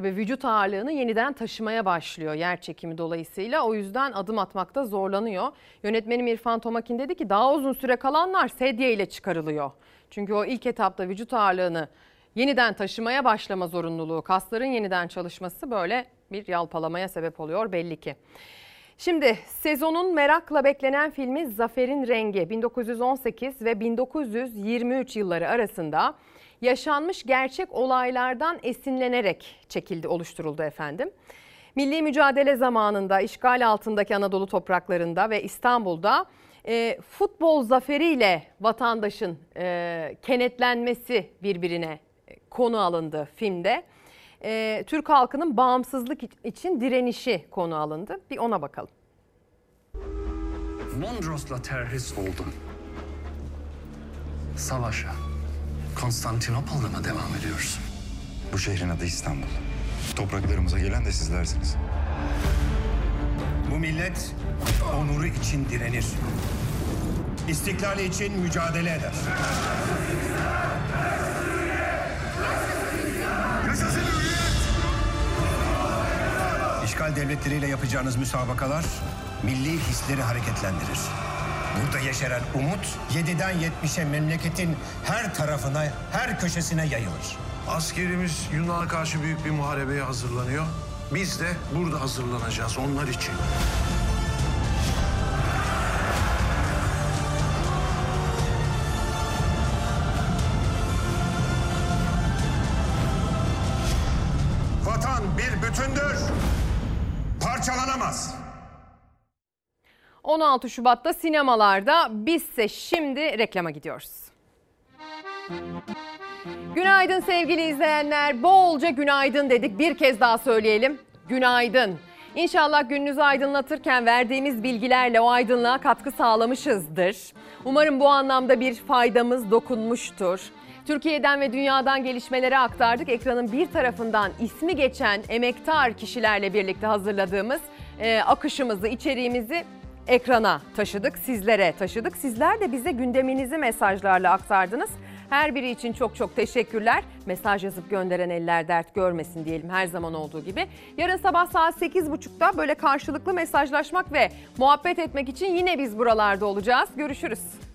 Tabii vücut ağırlığını yeniden taşımaya başlıyor yer çekimi dolayısıyla. O yüzden adım atmakta zorlanıyor. Yönetmenim İrfan Tomakin dedi ki daha uzun süre kalanlar sedye ile çıkarılıyor. Çünkü o ilk etapta vücut ağırlığını yeniden taşımaya başlama zorunluluğu, kasların yeniden çalışması böyle bir yalpalamaya sebep oluyor belli ki. Şimdi sezonun merakla beklenen filmi Zafer'in Rengi 1918 ve 1923 yılları arasında yaşanmış gerçek olaylardan esinlenerek çekildi, oluşturuldu efendim. Milli mücadele zamanında işgal altındaki Anadolu topraklarında ve İstanbul'da e, futbol zaferiyle vatandaşın e, kenetlenmesi birbirine konu alındı filmde. E, Türk halkının bağımsızlık için direnişi konu alındı. Bir ona bakalım. Mondros'la terhis oldum. Savaşa. Konstantinopol'da mı devam ediyoruz? Bu şehrin adı İstanbul. Topraklarımıza gelen de sizlersiniz. Bu millet onuru için direnir. İstiklali için mücadele eder. İşgal devletleriyle yapacağınız müsabakalar milli hisleri hareketlendirir. Burada yeşeren umut 7'den 70'e memleketin her tarafına, her köşesine yayılır. Askerimiz Yunan'a karşı büyük bir muharebeye hazırlanıyor. Biz de burada hazırlanacağız onlar için. 16 Şubat'ta sinemalarda bizse şimdi reklama gidiyoruz. Günaydın sevgili izleyenler. Bolca günaydın dedik. Bir kez daha söyleyelim. Günaydın. İnşallah gününüzü aydınlatırken verdiğimiz bilgilerle o aydınlığa katkı sağlamışızdır. Umarım bu anlamda bir faydamız dokunmuştur. Türkiye'den ve dünyadan gelişmeleri aktardık. Ekranın bir tarafından ismi geçen emektar kişilerle birlikte hazırladığımız e, akışımızı, içeriğimizi ekrana taşıdık, sizlere taşıdık. Sizler de bize gündeminizi mesajlarla aktardınız. Her biri için çok çok teşekkürler. Mesaj yazıp gönderen eller dert görmesin diyelim her zaman olduğu gibi. Yarın sabah saat 8.30'da böyle karşılıklı mesajlaşmak ve muhabbet etmek için yine biz buralarda olacağız. Görüşürüz.